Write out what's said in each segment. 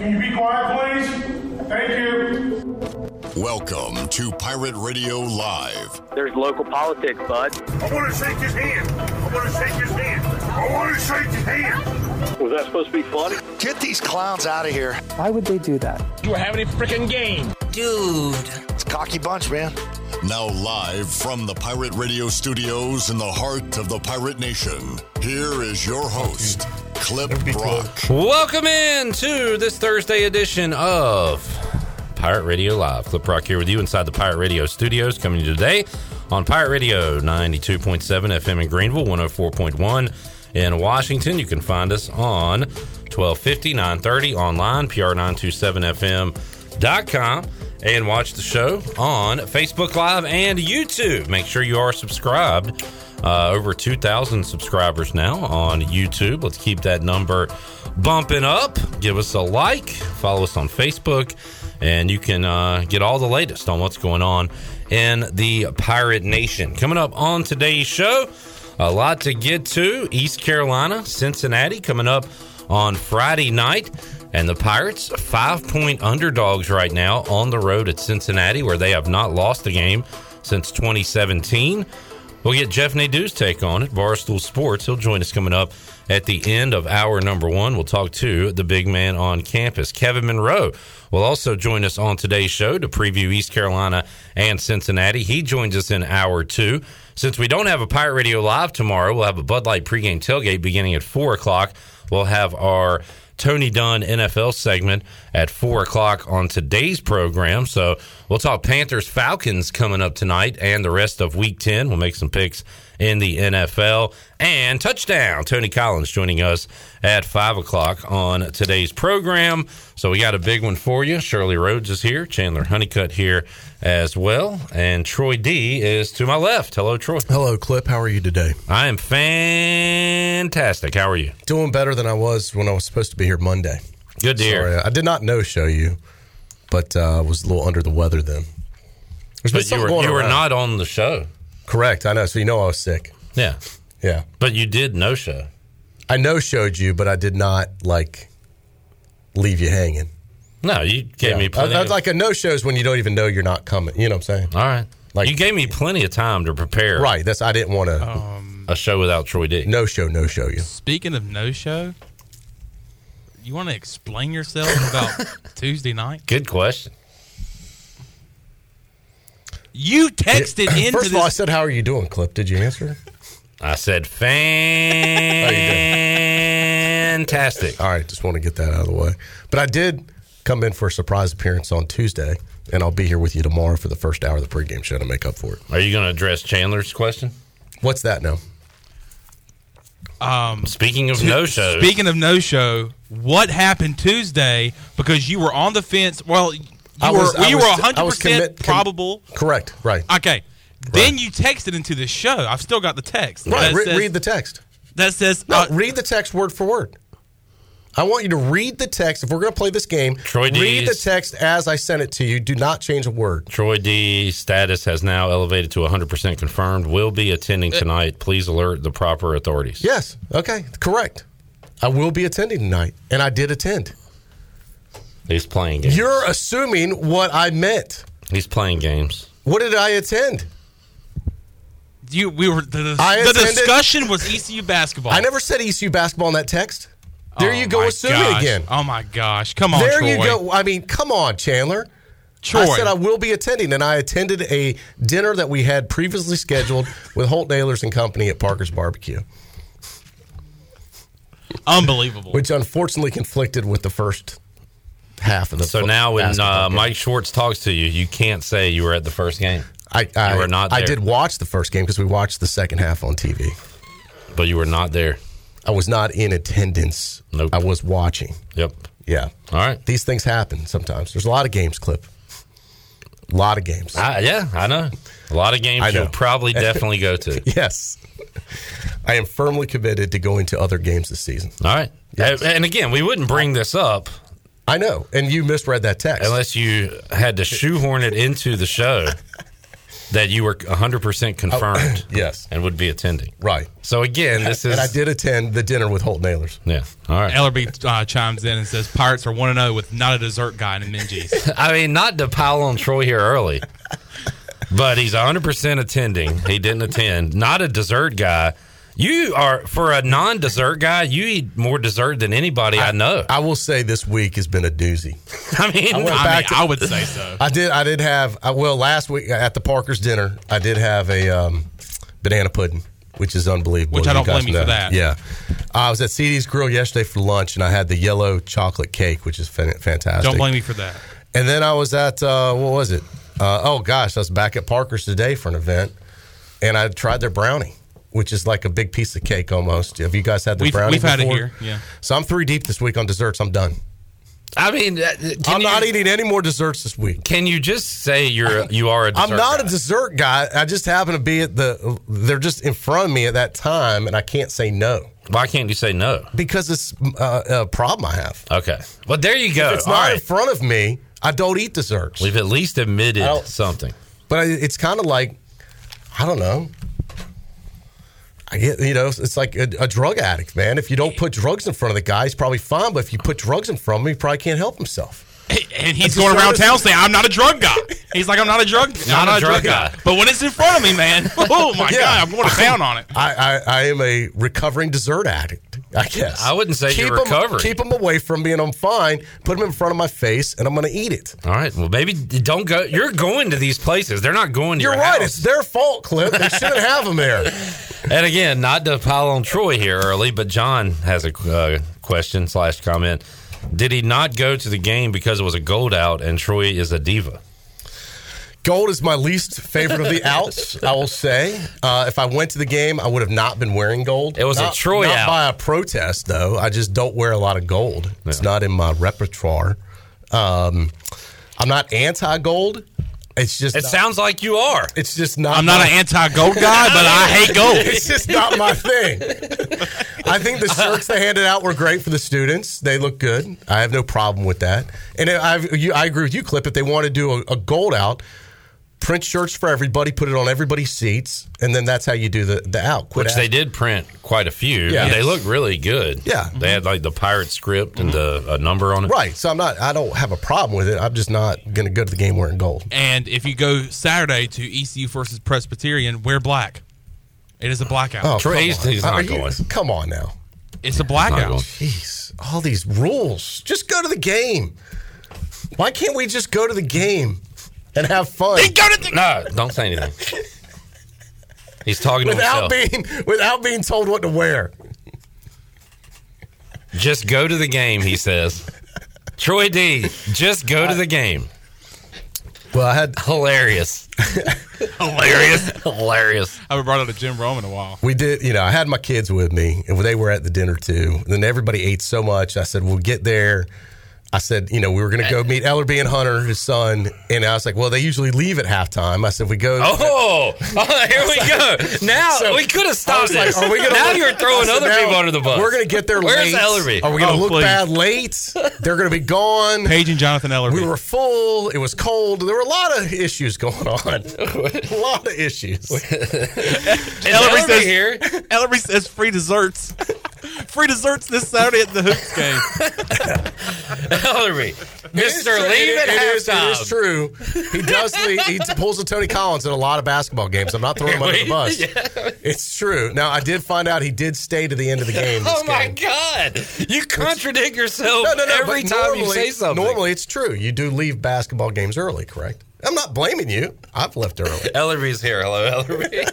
Can you be quiet, please? Thank you. Welcome to Pirate Radio Live. There's local politics, bud. I want to shake his hand. I want to shake his hand. I want to shake his hand. Was that supposed to be funny? Get these clowns out of here. Why would they do that? You were having a freaking game. Dude. It's a cocky bunch, man. Now, live from the Pirate Radio studios in the heart of the Pirate Nation, here is your host, Clip Brock. Welcome in to this Thursday edition of Pirate Radio Live. Clip Rock here with you inside the Pirate Radio studios, coming today on Pirate Radio 92.7 FM in Greenville, 104.1 in Washington. You can find us on 1250, 930 online, pr927fm.com, and watch the show on Facebook Live and YouTube. Make sure you are subscribed. Uh, over 2,000 subscribers now on YouTube. Let's keep that number bumping up. Give us a like, follow us on Facebook, and you can uh, get all the latest on what's going on in the Pirate Nation. Coming up on today's show, a lot to get to. East Carolina, Cincinnati coming up on Friday night. And the Pirates, five point underdogs right now on the road at Cincinnati, where they have not lost a game since 2017. We'll get Jeff Nadu's take on it, Barstool Sports. He'll join us coming up at the end of hour number one. We'll talk to the big man on campus, Kevin Monroe. Will also join us on today's show to preview East Carolina and Cincinnati. He joins us in hour two. Since we don't have a Pirate Radio Live tomorrow, we'll have a Bud Light pregame tailgate beginning at four o'clock. We'll have our Tony Dunn NFL segment at four o'clock on today's program. So we'll talk Panthers Falcons coming up tonight and the rest of week 10. We'll make some picks in the NFL and touchdown. Tony Collins joining us at five o'clock on today's program. So we got a big one for you. Shirley Rhodes is here, Chandler Honeycutt here as well, and Troy D is to my left. Hello, Troy. Hello, Clip. How are you today? I am fantastic. How are you? Doing better than I was when I was supposed to be here Monday. Good to hear. Sorry, I did not know show you, but uh, was a little under the weather then. There's But you were you were not on the show. Correct. I know. So you know I was sick. Yeah, Yeah, but you did no show. I no showed you, but I did not like leave you hanging. No, you gave Yeah. me plenty. I- I- of, like a no show is when you don't even know you're not coming. You know what I'm saying? all right, like- you gave me plenty of time to prepare. Right. That's I didn't want to Um, a show without Troy D. no show, no show you. Speaking of no show, you want to explain yourself about Tuesday night? Good question. You texted into First of all, I said, "How are you doing, Clip?" Did you answer? I said fantastic. All right, just want to get that out of the way. But I did come in for a surprise appearance on Tuesday, and I'll be here with you tomorrow for the first hour of the pregame show to make up for it. Are you going to address Chandler's question? What's that now? Um, Speaking of no shows, speaking of no show, what happened Tuesday? Because you were on the fence. Well, you I were I you was- were I hundred was percent commit- com- probable. Correct. Right. Okay. Then you texted into the show. I've still got the text. Right. Re- says, read the text. that says No, uh, read the text word for word. I want you to read the text. If we're going to play this game, Troy read D's- the text as I sent it to you. Do not change a word. Troy D status has now elevated to 100% confirmed. Will be attending tonight. Please alert the proper authorities. Yes. Okay. Correct. I will be attending tonight, and I did attend. He's playing games. You're assuming what I meant. He's playing games. What did I attend? you. We were the, I the attended- discussion was ECU basketball. I never said ECU basketball in that text. There Oh you go, my assuming gosh. again. Oh my gosh! Come on, there Troy. you go. I mean, come on, Chandler. Troy. I said I will be attending, and I attended a dinner that we had previously scheduled with Holton Ahlers and Company at Parker's Barbecue, Unbelievable. which unfortunately conflicted with the first half of the. So now when uh. Mike Schwartz talks to you, you can't say you were at the first game, I, I, were not I did watch the first game because we watched the second half on TV. but you were not there. I was not in attendance. Nope. I was watching. Yep. Yeah. All right. These things happen sometimes. There's a lot of games, Clip. A lot of games. I, yeah, I know. A lot of games I you'll probably definitely go to. Yes. I am firmly committed to going to other games this season. All right. Yes. And again, we wouldn't bring this up I know. And you misread that text. unless you had to shoehorn it into the show. that you were 100% confirmed Yes, and would be attending. right. So again, this is and I did attend the dinner with Holton Ahlers. Yeah. All right. Ellerby uh, chimes in and says Pirates are 1 0 with not a dessert guy in Minges. I mean, not to pile on Troy here early, but he's 100% attending. He didn't attend. Not a dessert guy. You are, for a non dessert guy, you eat more dessert than anybody I, know. I will say this week has been a doozy. I mean, I went I, mean, to- I would say so. I did. I did have. uh, Well, last week at the Parker's dinner, I did have a um, banana pudding, which is unbelievable. Which I don't guys blame you for that. Yeah, I was at CD's Grill yesterday for lunch, and I had the yellow chocolate cake, which is fantastic. Don't blame me for that. And then I was at uh, what was it? Uh, oh gosh, I was back at Parker's today for an event, and I tried their brownie, which is like a big piece of cake almost. Have you guys had the We've, brownie? we've had it before? here. Yeah. So I'm three deep this week on desserts. I'm done. I mean, uh, I'm you, not eating any more desserts this week. Can you just say you're you are a dessert I'm not guy? a dessert guy. I just happen to be at the. They're just in front of me at that time, and I can't say no Why can't you say no? because it's uh, a problem I have. Okay. Well, there you go. If it's All not in front of me, I don't eat desserts. We've at least admitted something. But I- it's kind of like, I don't know. I get, you know, it's like a, a drug addict, man. If you don't put drugs in front of the guy, he's probably fine. But if you put drugs in front of him, he probably can't help himself. And he's going around town saying, I'm not a drug guy. He's like, I'm not a drug Not I'm a drug guy. But when it's in front of me, man, oh my Yeah. God, I'm going to town on it. I, I, I am a recovering dessert addict, I guess. I wouldn't say you're 'em- recovering. Keep them away from me, and I'm fine. Put them in front of my face, and I'm going to eat it. All right. Well, maybe don't go. You're going to these places. They're not going to You're your right. house. It's their fault, Clip. They shouldn't have them there. And again, not to pile on Troy here early, but John has a uh, question slash comment. Did he not go to the game because it was a gold out and Troy is a diva? Gold is my least favorite of the outs, I will say. Uh, if I went to the game, I would have not been wearing gold. It was a Not- Troy not out. by a protest, though. I just don't wear a lot of gold. It's not in my repertoire. Um, I'm not anti-gold. It's just It not- sounds like you are. It's just not. I'm not an anti-gold guy, but I hate gold. It's just not my thing. I think the shirts they handed out were great for the students. They look good. I have no problem with that. And I've, you, I agree with you, Clip. If they want to do a, a gold out, print shirts for everybody, put it on everybody's seats, and then that's how you do the, the out. Quit Which ask- they did print quite a few. Yeah. and they look really good. Yeah. They had like the pirate script and the a number on it. Right. So I'm not. I don't have a problem with it. I'm just not going to go to the game wearing gold. And if you go Saturday to ECU versus Presbyterian, wear black. It is a blackout. Oh, Troy come Easton's on. not Are you- going. Come on now. It's a Not blackout. Jeez, all these rules. Just go to the game. Why can't we just go to the game and have fun They go to the- No, don't say anything. He's talking to without himself. being without being told what to wear? Just go to the game, he says. Troy D, just go to the game. Well, I had Hilarious. Hilarious. Hilarious. I haven't brought up to Jim Rome in a while. we did. You know, I had my kids with me, and they were at the dinner too. And then everybody ate so much. I said, "We'll get there." I said, you know, we were going to go meet Ellerby and Hunter, his son, and I was like, well, they usually leave at halftime. I said, we go. Oh, oh, here we go. Now So, we could have I stopped was like, are we gonna now look- you're throwing said, other now people under the bus. We're going to get there Where's late. Ellerby? Are we going to Oh, look please. bad late? They're going to be gone. Paige and Jonathan Ellerby. We were full. It was cold. There were a lot of issues going on. a lot of issues. Ellerby Ellerby says here. Ellerby says free desserts. free desserts this Saturday at the Hoops game. Ellerby, It is Mister, true. leave It- at it is- halftime. It is true. He does leave. He pulls a Tony Collins in a lot of basketball games. I'm not throwing him under the bus. It's true. Now I did find out he did stay to the end of the game. this Oh my game. God! You contradict yourself No, no, no. every but time you normally- say something. Normally, it's true. You do leave basketball games early, correct? I'm not blaming you. I've left early. Ellerby's here. Hello, Ellerby.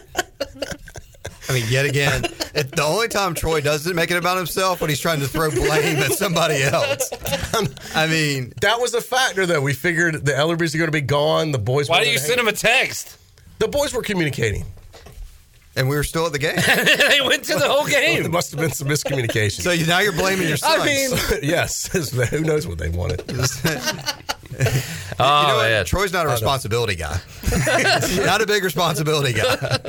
I mean, yet again, it, the only time Troy doesn't make it about himself when he's trying to throw blame at somebody else. I mean, That was a factor, though. We figured the Ellerbys are going to be gone. The boys. Why wanted do you send him a text? The boys were communicating. and we were still at the game. they went to the whole There game. must have been some miscommunication. So you, now you're blaming your sons. I mean, yes, who knows what they wanted? oh you know oh, what? man. Troy's not a responsibility guy. not a big responsibility guy.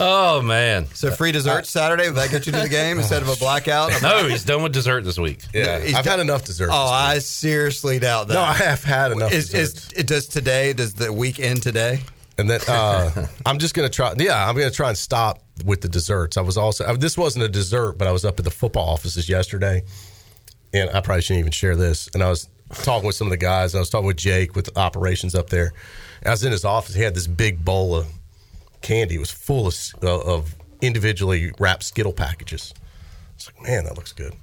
Oh man. So free dessert Saturday, would that get you to the game instead of a blackout? No, he's done with dessert this week. Yeah, He's I've got- had enough dessert. Oh, this I seriously doubt that. no, I have had enough. is, dessert. is it does today? Does the week end today? And then uh, I'm just gonna try. Yeah, I'm gonna try and stop with the desserts. I was also uh, this wasn't a dessert, but I was up at the football offices yesterday, and I probably shouldn't even share this. And I was talking with some of the guys. And I was talking with Jake with operations up there. And I was in his office. He had this big bowl of candy. Was full of, uh, of individually wrapped Skittle packages. It's like, man, that looks good.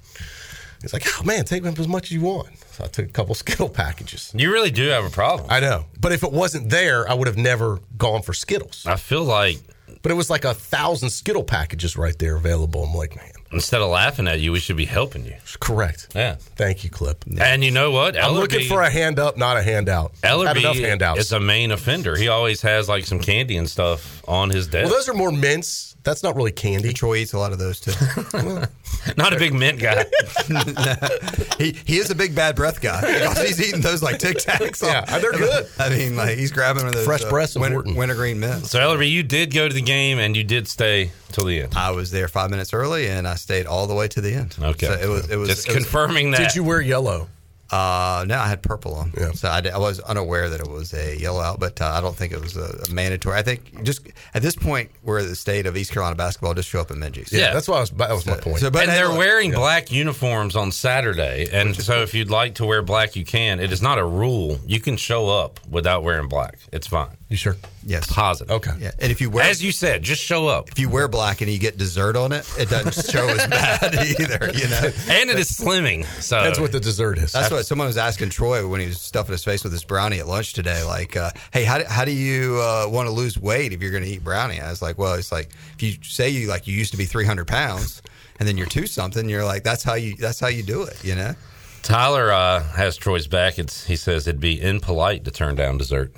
He's like, oh man, take them as much as you want. So I took a couple Skittle packages. You really do have a problem. I know, but if it wasn't there, I would have never gone for Skittles. I feel like But it was like a thousand Skittle packages right there available. I'm like, man, instead of laughing at you, we should be helping you. correct. Yeah. Thank you, Clip. And you know what? I'm looking for a hand up, not a handout. Ellerby enough handouts. is a main offender. He always has like some candy and stuff on his desk. well, those are more mints. That's not really candy. Troy eats a lot of those too. Not a big mint guy. he he is a big bad breath guy. Because he's eating those like Tic Tacs. Yeah, they're good. I mean, like he's grabbing one of those Fresh uh, breath's winter, wintergreen mint. so Ellerby, you did go to the game and you did stay till the end. I was there five minutes early, and I stayed all the way to the end. Okay. so it was it was just it was- confirming that. Did you wear yellow? Uh, no, I had purple on. Yeah. So I, di- I was unaware that it was a yellow out, but uh, I don't think it was a, a mandatory. I think just at this point, we're the state of East Carolina basketball. Just show up in Minges. Yeah. that's why I was. That was my point. So, but and they're anyway- wearing black uniforms on Saturday. And so if you'd like to wear black, you can. It is not a rule. You can show up without wearing black. It's fine. You sure? Yes. Positive. Okay. Yeah, and if you wear As you said, just show up. if you wear black and you get dessert on it, it doesn't show as bad either. You know. And it is slimming. So That's what the dessert is. That's what someone was asking Troy when he was stuffing his face with his brownie at lunch today. Like, uh, hey, how do, how do you uh, want to lose weight if you're going to eat brownie? I was like, well, it's like if you say you like you used to be 300 pounds and then you're two something, you're like that's how you that's how you do it. You know. Tyler uh, has Troy's back. It's he says it'd be impolite to turn down dessert.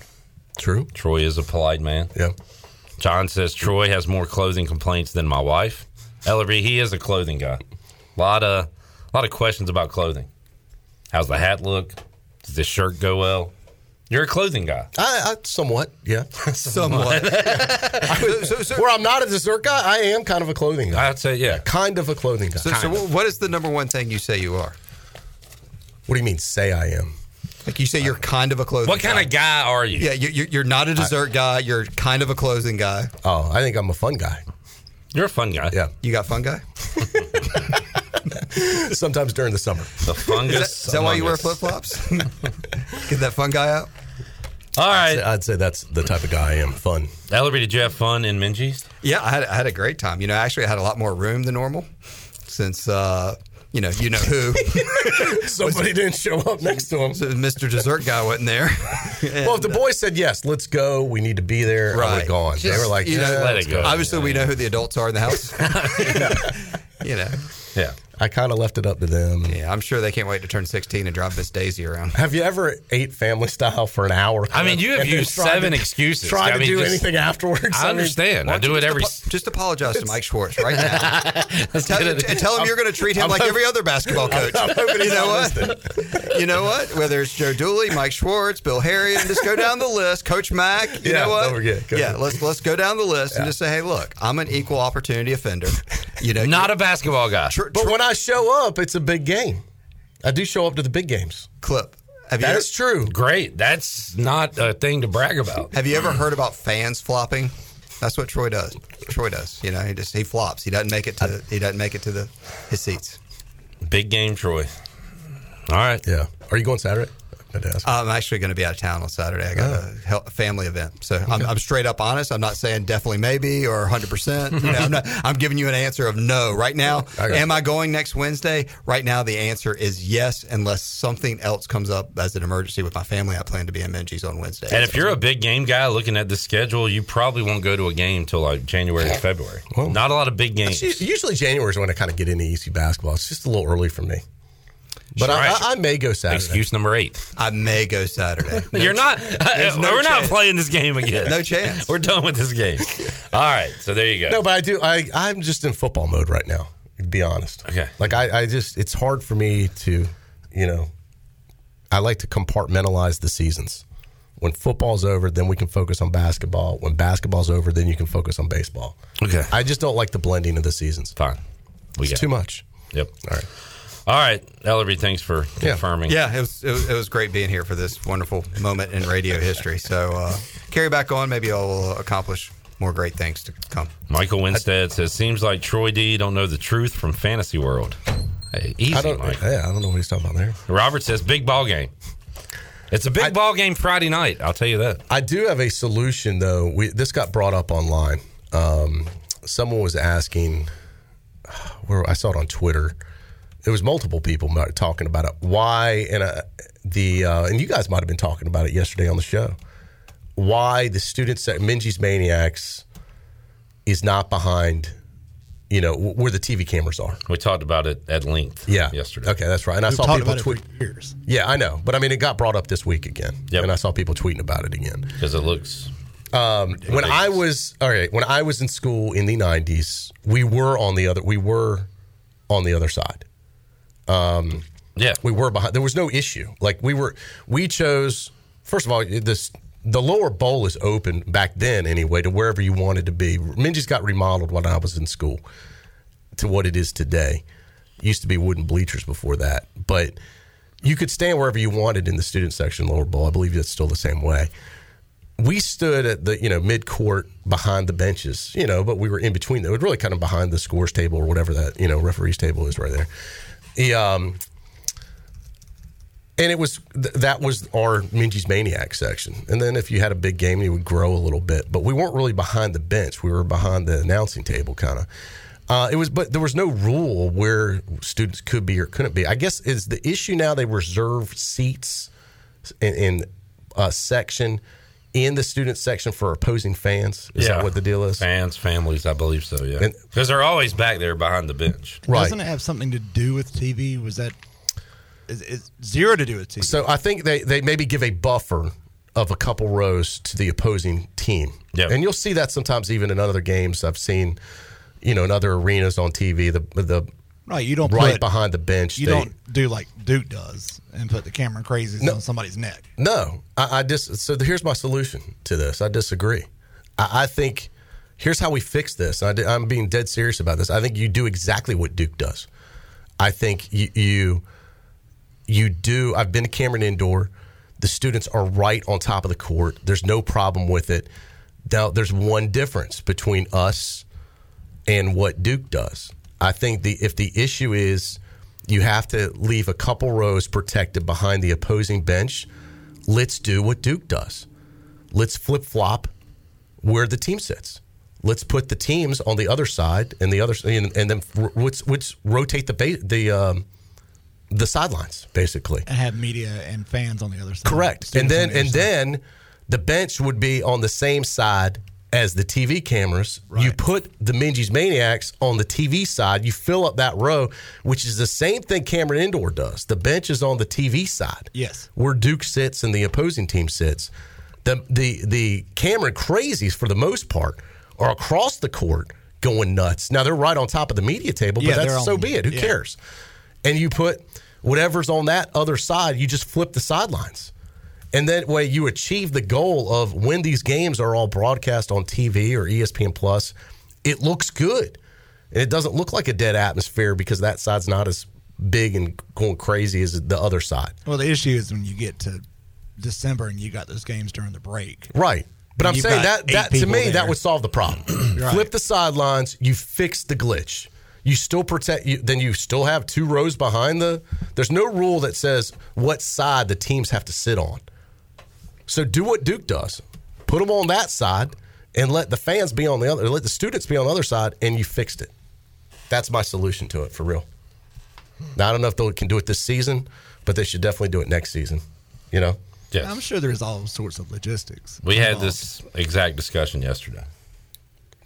True. Troy is a polite man. Yeah. John says Troy has more clothing complaints than my wife. Ellerby, he is a clothing guy. A lot of a lot of questions about clothing. How's the hat look? Does this shirt go well? You're a clothing guy. I, I somewhat. Yeah. Somewhat. so, so, so, Where I'm not a dessert guy, I am kind of a clothing guy. I'd say yeah. Kind of a clothing guy. so, so what is the number one thing you say you are? what do you mean? Say I am. Like you say you're kind of a clothing. What kind guy. of guy are you? Yeah, you- you're, you're not a dessert guy. You're kind of a clothing guy. Oh, I think I'm a fun guy. You're a fun guy. Yeah. You got fun guy. Sometimes during the summer. The fungus. Is that, is that why you wear flip flops? Get that fun guy out. All right. I'd say that's the type of guy I am. Fun. Ellerby, did you have fun in Minges? Yeah, I had, I had a great time. You know, actually, I had a lot more room than normal since, uh, you know, you know who. Somebody didn't show up next to him. So Mr. Dessert Guy wasn't there. Well, if the boys said yes, let's go. We need to be there. I would Right. have gone. they were like, you know, yeah, let it go. Obviously, we know who the adults are in the house. you know, Yeah. I kind of left it up to them. yeah, I'm sure they can't wait to turn 16 and drive Miss Daisy around. Have you ever ate family style for an hour? I mean, you have used seven to- excuses. Tried I to mean, do just- anything afterwards. I understand. I Why don't do it every. apo- just apologize to Mike Schwartz right now. Let's Tell, get it- and tell him you're going to treat him I'm like hop- every other basketball coach. I'm hoping you know what? you know what? Whether it's Joe Dooley, Mike Schwartz, Bill Herrion, just go down the list. Coach Mack. You Yeah, know what? don't forget. Go yeah, ahead. let's let's go down the list and just say, hey, look, I'm an equal opportunity offender. You know, Not a basketball guy. tr- But when I show up, it's a big game. I do show up to the big games. clip. Have you That ever, is true. Great. That's not a thing to brag about. have you ever heard about fans flopping? That's what Troy does. Troy does. You know, he just he flops. He doesn't make it to he doesn't make it to the his seats. Big game, Troy. All right. Yeah. Are you going Saturday? I'd ask. I'm actually going to be out of town on Saturday. I got a, oh. hel- a family event, so I'm, I'm straight up honest. I'm not saying definitely maybe or 100. percent You know, I'm not. I'm giving you an answer of no right now. got Am I going next Wednesday? Right now, the answer is yes, unless something else comes up as an emergency with my family. I plan to be in Minges on Wednesday. And if you're a big game guy looking at the schedule, you probably won't go to a game till like January or February. Well, Not a lot of big games. Usually January is when I kind of get into EC basketball. It's just a little early for me. But I, I, I may go Saturday. Excuse number eight. I may go Saturday. You're not. Uh, no we're not playing this game again. No chance. We're done with this game. All right. So there you go. No, but I do. I I'm just in football mode right now. To be honest. Okay. Like I, I just it's hard for me to, you know, I like to compartmentalize the seasons. When football's over, then we can focus on basketball. When basketball's over, then you can focus on baseball. Okay. I just don't like the blending of the seasons. Fine. We It's too it. much. Yep. All right. All right, Ellerby, thanks for confirming. Yeah, it was, it was it was great being here for this wonderful moment in radio history. So uh, carry back on. Maybe I'll accomplish more great things to come. Michael Winstead says, "Seems like Troy D don't know the truth from Fantasy World." Hey, easy, I don't. Mike. Yeah, I don't know what he's talking about there. Robert says, "Big ball game." It's a big ball game Friday night. I'll tell you that. I do have a solution though. We this got brought up online. Um, someone was asking where I saw it on Twitter. There was multiple people talking about it. Why and uh, the uh, and you guys might have been talking about it yesterday on the show. Why the students at Minges Maniacs is not behind, you know, where the TV cameras are. We talked about it at length. Yeah, yesterday. Okay, that's right. And I We've saw people tweet. for years. Yeah, I know, but I mean, it got brought up this week again, Yep. and I saw people tweeting about it again. because it looks. Um, when I was all right, when I was in school in the '90s, we were on the other. We were on the other side. Um, yeah, we were behind. There was no issue. Like we were, we chose. First of all, this the lower bowl is open back then anyway to wherever you wanted to be. Minges got remodeled when I was in school to what it is today. Used to be wooden bleachers before that, but you could stand wherever you wanted in the student section lower bowl. I believe it's still the same way. We stood at the you know mid court behind the benches, you know, but we were in between. It was really kind of behind the scores table or whatever that you know referees table is right there. Um, and it was th- that was our Minges Maniac section. And then if you had a big game, you would grow a little bit. But we weren't really behind the bench. We were behind the announcing table, kind of. Uh, it was, but there was no rule where students could be or couldn't be. I guess is the issue now they reserve seats in, in a section in the student section for opposing fans. Is that what the deal is? Fans, families, I believe so. Yeah, because they're always back there behind the bench. Right. Doesn't it have something to do with TV? Was that is, is zero to do with TV? So I think they, they maybe give a buffer of a couple rows to the opposing team. Yep. And you'll see that sometimes even in other games I've seen, you know, in other arenas on TV, the the right, you don't right put, behind the bench. You they- don't do like Duke does and put the Cameron crazies on somebody's neck. No, I, I just so here's my solution to this. I disagree. I, I think here's how we fix this. I, am being dead serious about this. I think you do exactly what Duke does. I think you you, you do. I've been to Cameron Indoor. The students are right on top of the court. There's no problem with it. Now, there's one difference between us and what Duke does. I think the if the issue is you have to leave a couple rows protected behind the opposing bench, let's do what Duke does. Let's flip flop where the team sits. Let's put the teams on the other side and the other and, and then let's, let's rotate the ba- the um, the sidelines basically. And have media and fans on the other side. Correct. And then the and side. then the bench would be on the same side as the TV cameras. You put the Minges Maniacs on the TV side. You fill up that row, which is the same thing Cameron Indoor does. The bench is on the TV side. Yes. Where Duke sits and the opposing team sits. The the the Cameron crazies for the most part are across the court going nuts. Now they're right on top of the media table, but Yeah, that's so on- be it. Who yeah. cares? And you put whatever's on that other side, you just flip the sidelines. And that way you achieve the goal of when these games are all broadcast on TV or ESPN Plus, it looks good. And it doesn't look like a dead atmosphere because that side's not as big and going crazy as the other side. Well, the issue is when you get to December and you got those games during the break. Right. But I'm saying that that to me that would solve the problem. Right. Flip the sidelines, you fix the glitch. You still protect you then you still have two rows behind the there's no rule that says what side the teams have to sit on. So do what Duke does. Put them on that side and let the fans be on the other let the students be on the other side and you fixed it. That's my solution to it for real. Now I don't know if they can do it this season, but they should definitely do it next season. You know? Yes. I'm sure there's all sorts of logistics. We had this exact discussion yesterday.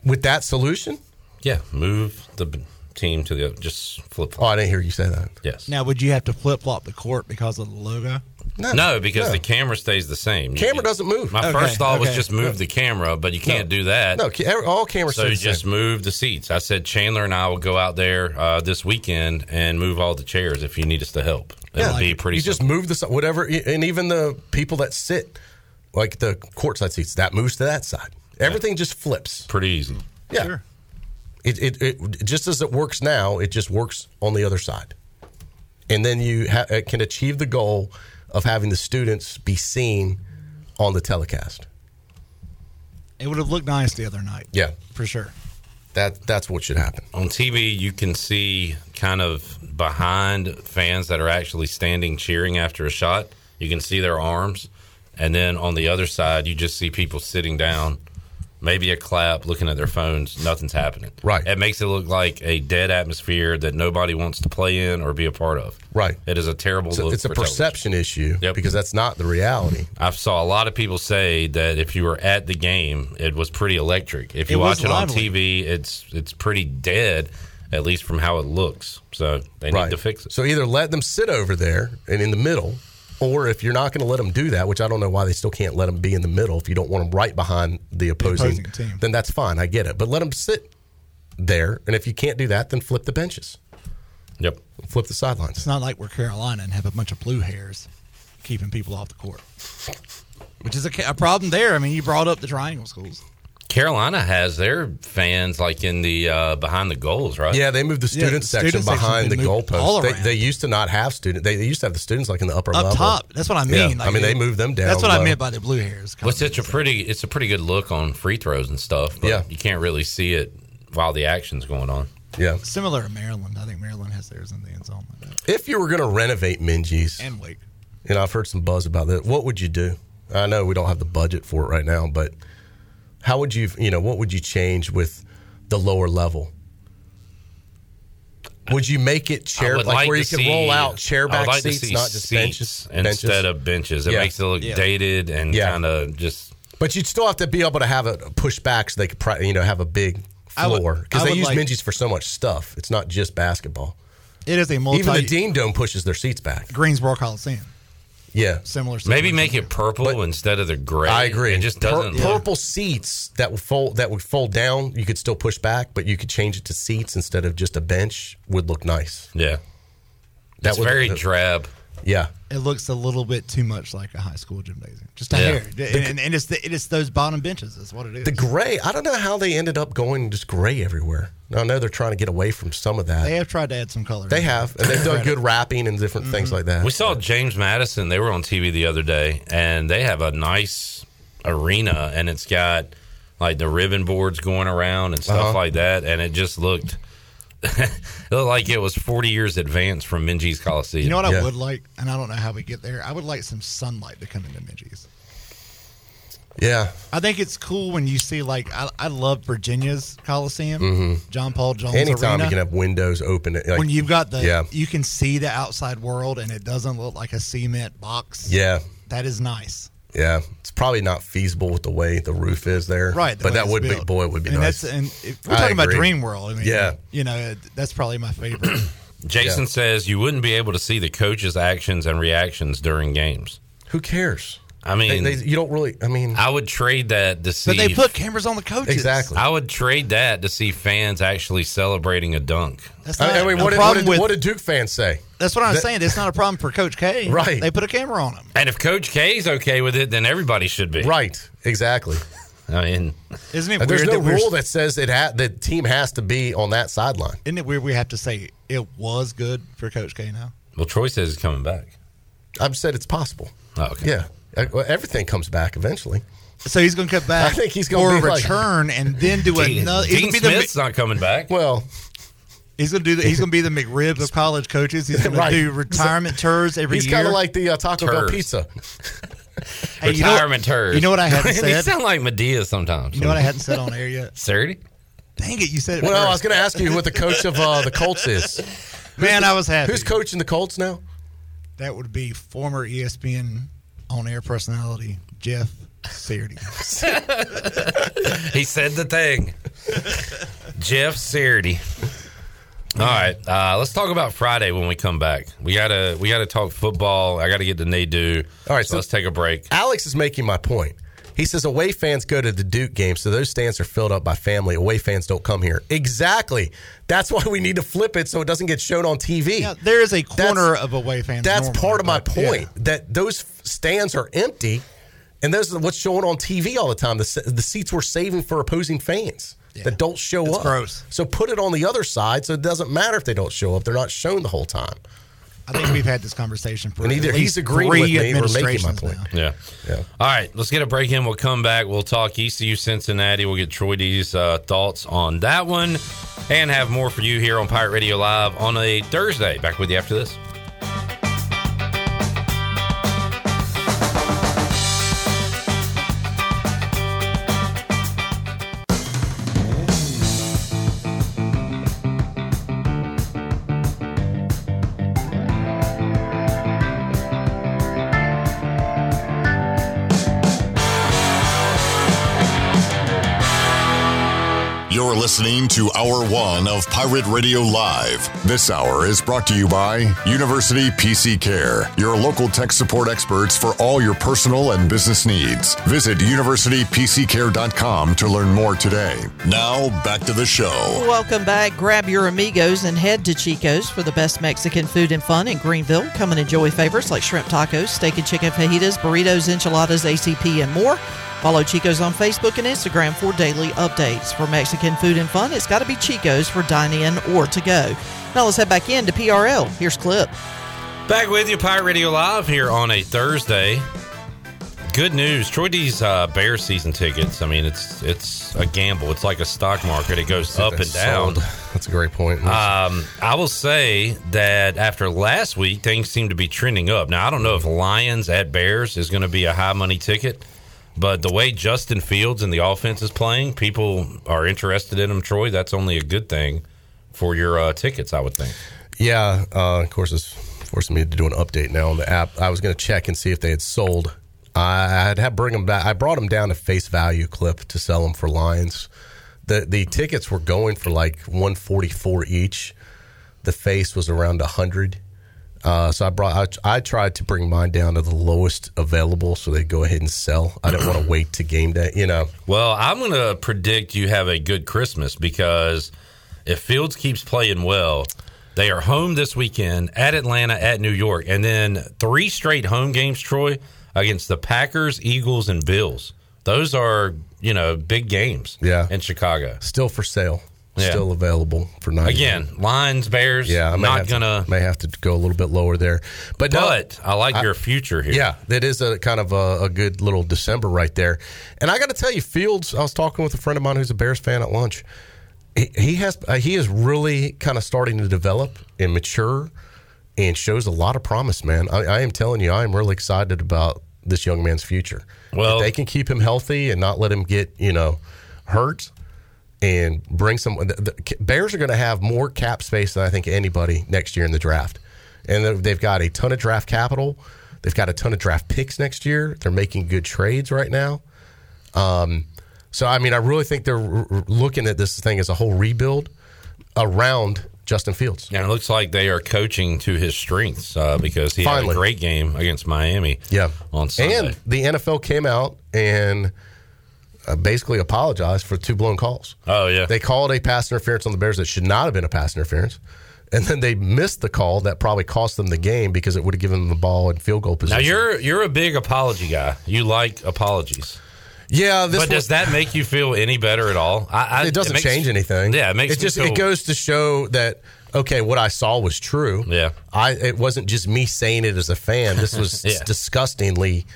With that solution? Yeah, move the team to the other. Just flip. Oh, I didn't hear you say that. Yes. Now, would you have to flip flop the court because of the logo? No, because the camera stays the same. Camera doesn't move. My Okay, first thought was just move the camera, but you can't do that. No, all cameras So stay you the same. just move the seats. I said Chandler and I will go out there uh, this weekend and move all the chairs if you need us to help. It would be pretty. You just move the si- whatever, and even the people that sit, like the courtside seats, that moves to that side. Everything just flips. pretty easy. Yeah. It, it, it just as it works now, it just works on the other side. and then you ha- uh, can achieve the goal of having the students be seen on the telecast. It would have looked nice the other night. Yeah, for sure. That that's what should happen. On TV, you can see kind of behind fans that are actually standing cheering after a shot. You can see their arms. And then on the other side, you just see people sitting down, maybe a clap, looking at their phones. Nothing's happening. Right. It makes it look like a dead atmosphere that nobody wants to play in or be a part of. Right. It is a terrible So look. it's a for television. perception issue because that's not the reality. I saw a lot of people say that if you were at the game, it was pretty electric. If you It watch it on. TV, it's it's pretty dead, at least from how it looks. So they need Right. to fix it. So either let them sit over there and in the middle, or if you're not going to let them do that, which I don't know why they still can't let them be in the middle. If you don't want them right behind the opposing, opposing team. then that's fine. I get it. But let them sit there, and if you can't do that, then flip the benches. Yep. Flip the sidelines. It's not like we're Carolina and have a bunch of blue hairs keeping people off the court, which is a, a problem there. I mean, you brought up the triangle schools. Carolina has their fans like in the uh, behind the goals, right? Yeah, they moved the Yeah, student the section student behind the been moved goalpost. They, they used to not have student. They, they used to have the students like in the upper Up level. top. That's what I Yeah, mean. I mean, they moved them down. That's what I meant by the blue hairs. Well, it's such a pretty it's a pretty good look on free throws and stuff. But Yeah. you can't really see it while the action's going on. Yeah. Similar to Maryland. I think Maryland has theirs in the end zone. If you were going to renovate Minges, And Wake. and I've heard some buzz about that, what would you do? I know we don't have the budget for it right now, but how would you, you know, what would you change with the lower level? Would you make it chair like, like where you to can roll out chair back like seats, not just seats benches instead of benches. It Yeah. makes it look Yeah. dated and Yeah. kind of just. But you'd still have to be able to have it pushed back so they could, pri- you know, have a big floor because they use like- Minges for so much stuff. It's not just basketball. It is a multi. Even the Dean Dome pushes their seats back. Greensboro Coliseum. Yeah, Similar. Maybe make it purple instead of the gray. I agree. It just doesn't. look- purple seats that would fold that would fold down. You could still push back, but you could change it to seats instead of just a bench. Would look nice. Yeah. That it's would- very drab. Yeah, It looks a little bit too much like a high school gymnasium. Just a Yeah. hair. And, and, and it's the, it is those bottom benches. Is what it is. the gray. I don't know how they ended up going just gray everywhere. I know they're trying to get away from some of that. they have tried to add some color. They have, and they've done good wrapping and different things like that. We saw James Madison. They were on TV the other day, and they have a nice arena, and it's got like the ribbon boards going around and stuff Uh-huh. like that, and it just looked. It looked like it was 40 years advanced from Minges Coliseum. You know what Yeah. I would like, and I don't know how we get there. I would like some sunlight to come into Minges. yeah, I think it's cool when you see like I, I love Virginia's Coliseum, John Paul Jones Mm-hmm. anytime Arena. you can have windows open. Like, when you've got the, yeah, you can see the outside world, and it doesn't look like a cement box. yeah, that is nice. Yeah. It's probably not feasible with the way the roof is there, Right, the But that it's would be, boy, it would be and nice. That's, and if we're I talking about. Dream World. I mean, Yeah. you know, that's probably my favorite. Jason Yeah. says you wouldn't be able to see the coaches' actions and reactions during games. Who cares? I mean, they, you don't really. I mean, I would trade that to see. but they put cameras on the coaches. exactly. I would trade that to see fans actually celebrating a dunk. That's not I, I mean, a what did, what, problem did, with. what did Duke fans say? That's what I'm that- saying. It's not a problem for Coach K. Right. They put a camera on him. And if Coach K is okay with it, then everybody should be. Right, exactly. I mean, Isn't it And there's no that we're- rule that says it ha- the team has to be on that sideline. Isn't it weird we have to say it was good for Coach K now? well, Troy says he's coming back. I've said it's possible. Oh, okay. Yeah, Uh, well, everything comes back eventually. So he's going to come back. I think he's gonna for like- return and then do Dean, another. Dean going to be the Smith's not coming back. Well, he's going to do the, he's going to be the McRib of college coaches. He's going Right. to do retirement tours every he's year. He's kind of like the uh, Taco Bell pizza. Hey, you know- Retirement turds. You know what I haven't said? they sound like Medea sometimes. You know what I hadn't said on air yet? Saturday? Dang it! You said it. Well, I was going to ask you what the coach of uh, the Colts is. Man, I was happy. Who's coaching the Colts now? That would be former ESPN on-air personality Jeff Saturday. He said the thing. Jeff Saturday. All right, uh, let's talk about Friday when we come back. We gotta we gotta talk football. I gotta get to Nadu. All right, so, so- let's take a break. Alex is making my point. He says away fans go to the Duke game, so those stands are filled up by family. Away fans don't come here. Exactly. That's why we need to flip it so it doesn't get shown on TV. Yeah, there is a corner That's- of away fans. That's normally, part of my point. yeah. That those stands are empty, and those are what's showing on TV all the time. The, the seats we're saving for opposing fans that don't show It's up. gross. So put it on the other side, so it doesn't matter if they don't show up. They're not shown the whole time. I think we've had this conversation for And either at he's least agreeing three with me or making my point. Yeah. Yeah. All right, let's get a break in. We'll come back. We'll talk ECU Cincinnati. We'll get Troy D's uh, thoughts on that one and have more for you here on Pirate Radio Live on a Thursday. Back with you after this. Listening to Hour One of Pirate Radio Live. This hour is brought to you by University PC Care, your local tech support experts for all your personal and business needs. Visit universitypccare.com to learn more today. Now, back to the show. Welcome back. Grab your amigos and head to Chico's for the best Mexican food and fun in Greenville. Come and enjoy favorites like shrimp tacos, steak and chicken fajitas, burritos, enchiladas, ACP, and more. Follow Chico's on Facebook and Instagram for daily updates. For Mexican food and fun, it's got to be Chico's for dine in or to go. Now let's head back in to PRL. Here's Clip. Back with you, Pirate Radio Live here on a Thursday. Good news, Troy D's uh, Bear season tickets. I mean, it's it's a gamble. It's like a stock market. It goes up and down. Sold. That's a great point. Um, I will say that after last week, things seem to be trending up. Now, I don't know if Lions at Bears is going to be a high money ticket, but the way Justin Fields and the offense is playing, people are interested in him. Troy, that's only a good thing for your uh, tickets, I would think. Yeah, uh, of course, it's forcing me to do an update now on the app. I was going to check and see if they had sold. I had had bring them back. I brought them down to face value clip to sell them for Lions. The the tickets were going for like one forty four each. The face was around hundred. Uh, so I brought. I, I tried to bring mine down to the lowest available, so they go ahead and sell. I didn't want to wait to game day. You know. Well, I'm going to predict you have a good Christmas because if Fields keeps playing well, they are home this weekend at Atlanta, at New York, and then three straight home games, Troy, against the Packers, Eagles, and Bills. Those are, you know, big games Yeah. in Chicago. Still for sale. Yeah. Still available for nine. Again, Lions, Bears, Yeah, I may not going to, may have to go a little bit lower there, but no, But I like I- your future here. Yeah, that is a kind of a, a good little December right there. And I got to tell you, Fields. I was talking with a friend of mine who's a Bears fan at lunch. He, he has uh, he is really kind of starting to develop and mature, and shows a lot of promise. Man, I, I am telling you, I am really excited about this young man's future. Well- if they can keep him healthy and not let him get you know hurt. And bring some. The, the Bears are going to have more cap space than I think anybody next year in the draft, and they've- got a ton of draft capital. They've got a ton of draft picks next year. They're making good trades right now. Um, so I mean, I really think they're r- looking at this thing as a whole rebuild around Justin Fields. And it looks like they are coaching to his strengths uh, because he had a great game against Miami. Yeah, on Sunday. and the NFL came out and Uh, basically apologized for two blown calls. Oh yeah, They called a pass interference on the Bears that should not have been a pass interference. And then they missed the call that probably cost them the game because it would have given them the ball in field goal position. Now you're you're a big apology guy. You like apologies. yeah, this but does that make you feel any better at all? I, I, it doesn't makes- change anything. Yeah, it makes it just feel- it goes to show that okay, what I saw was true. Yeah. I it wasn't just me saying it as a fan. This was Yeah. disgustingly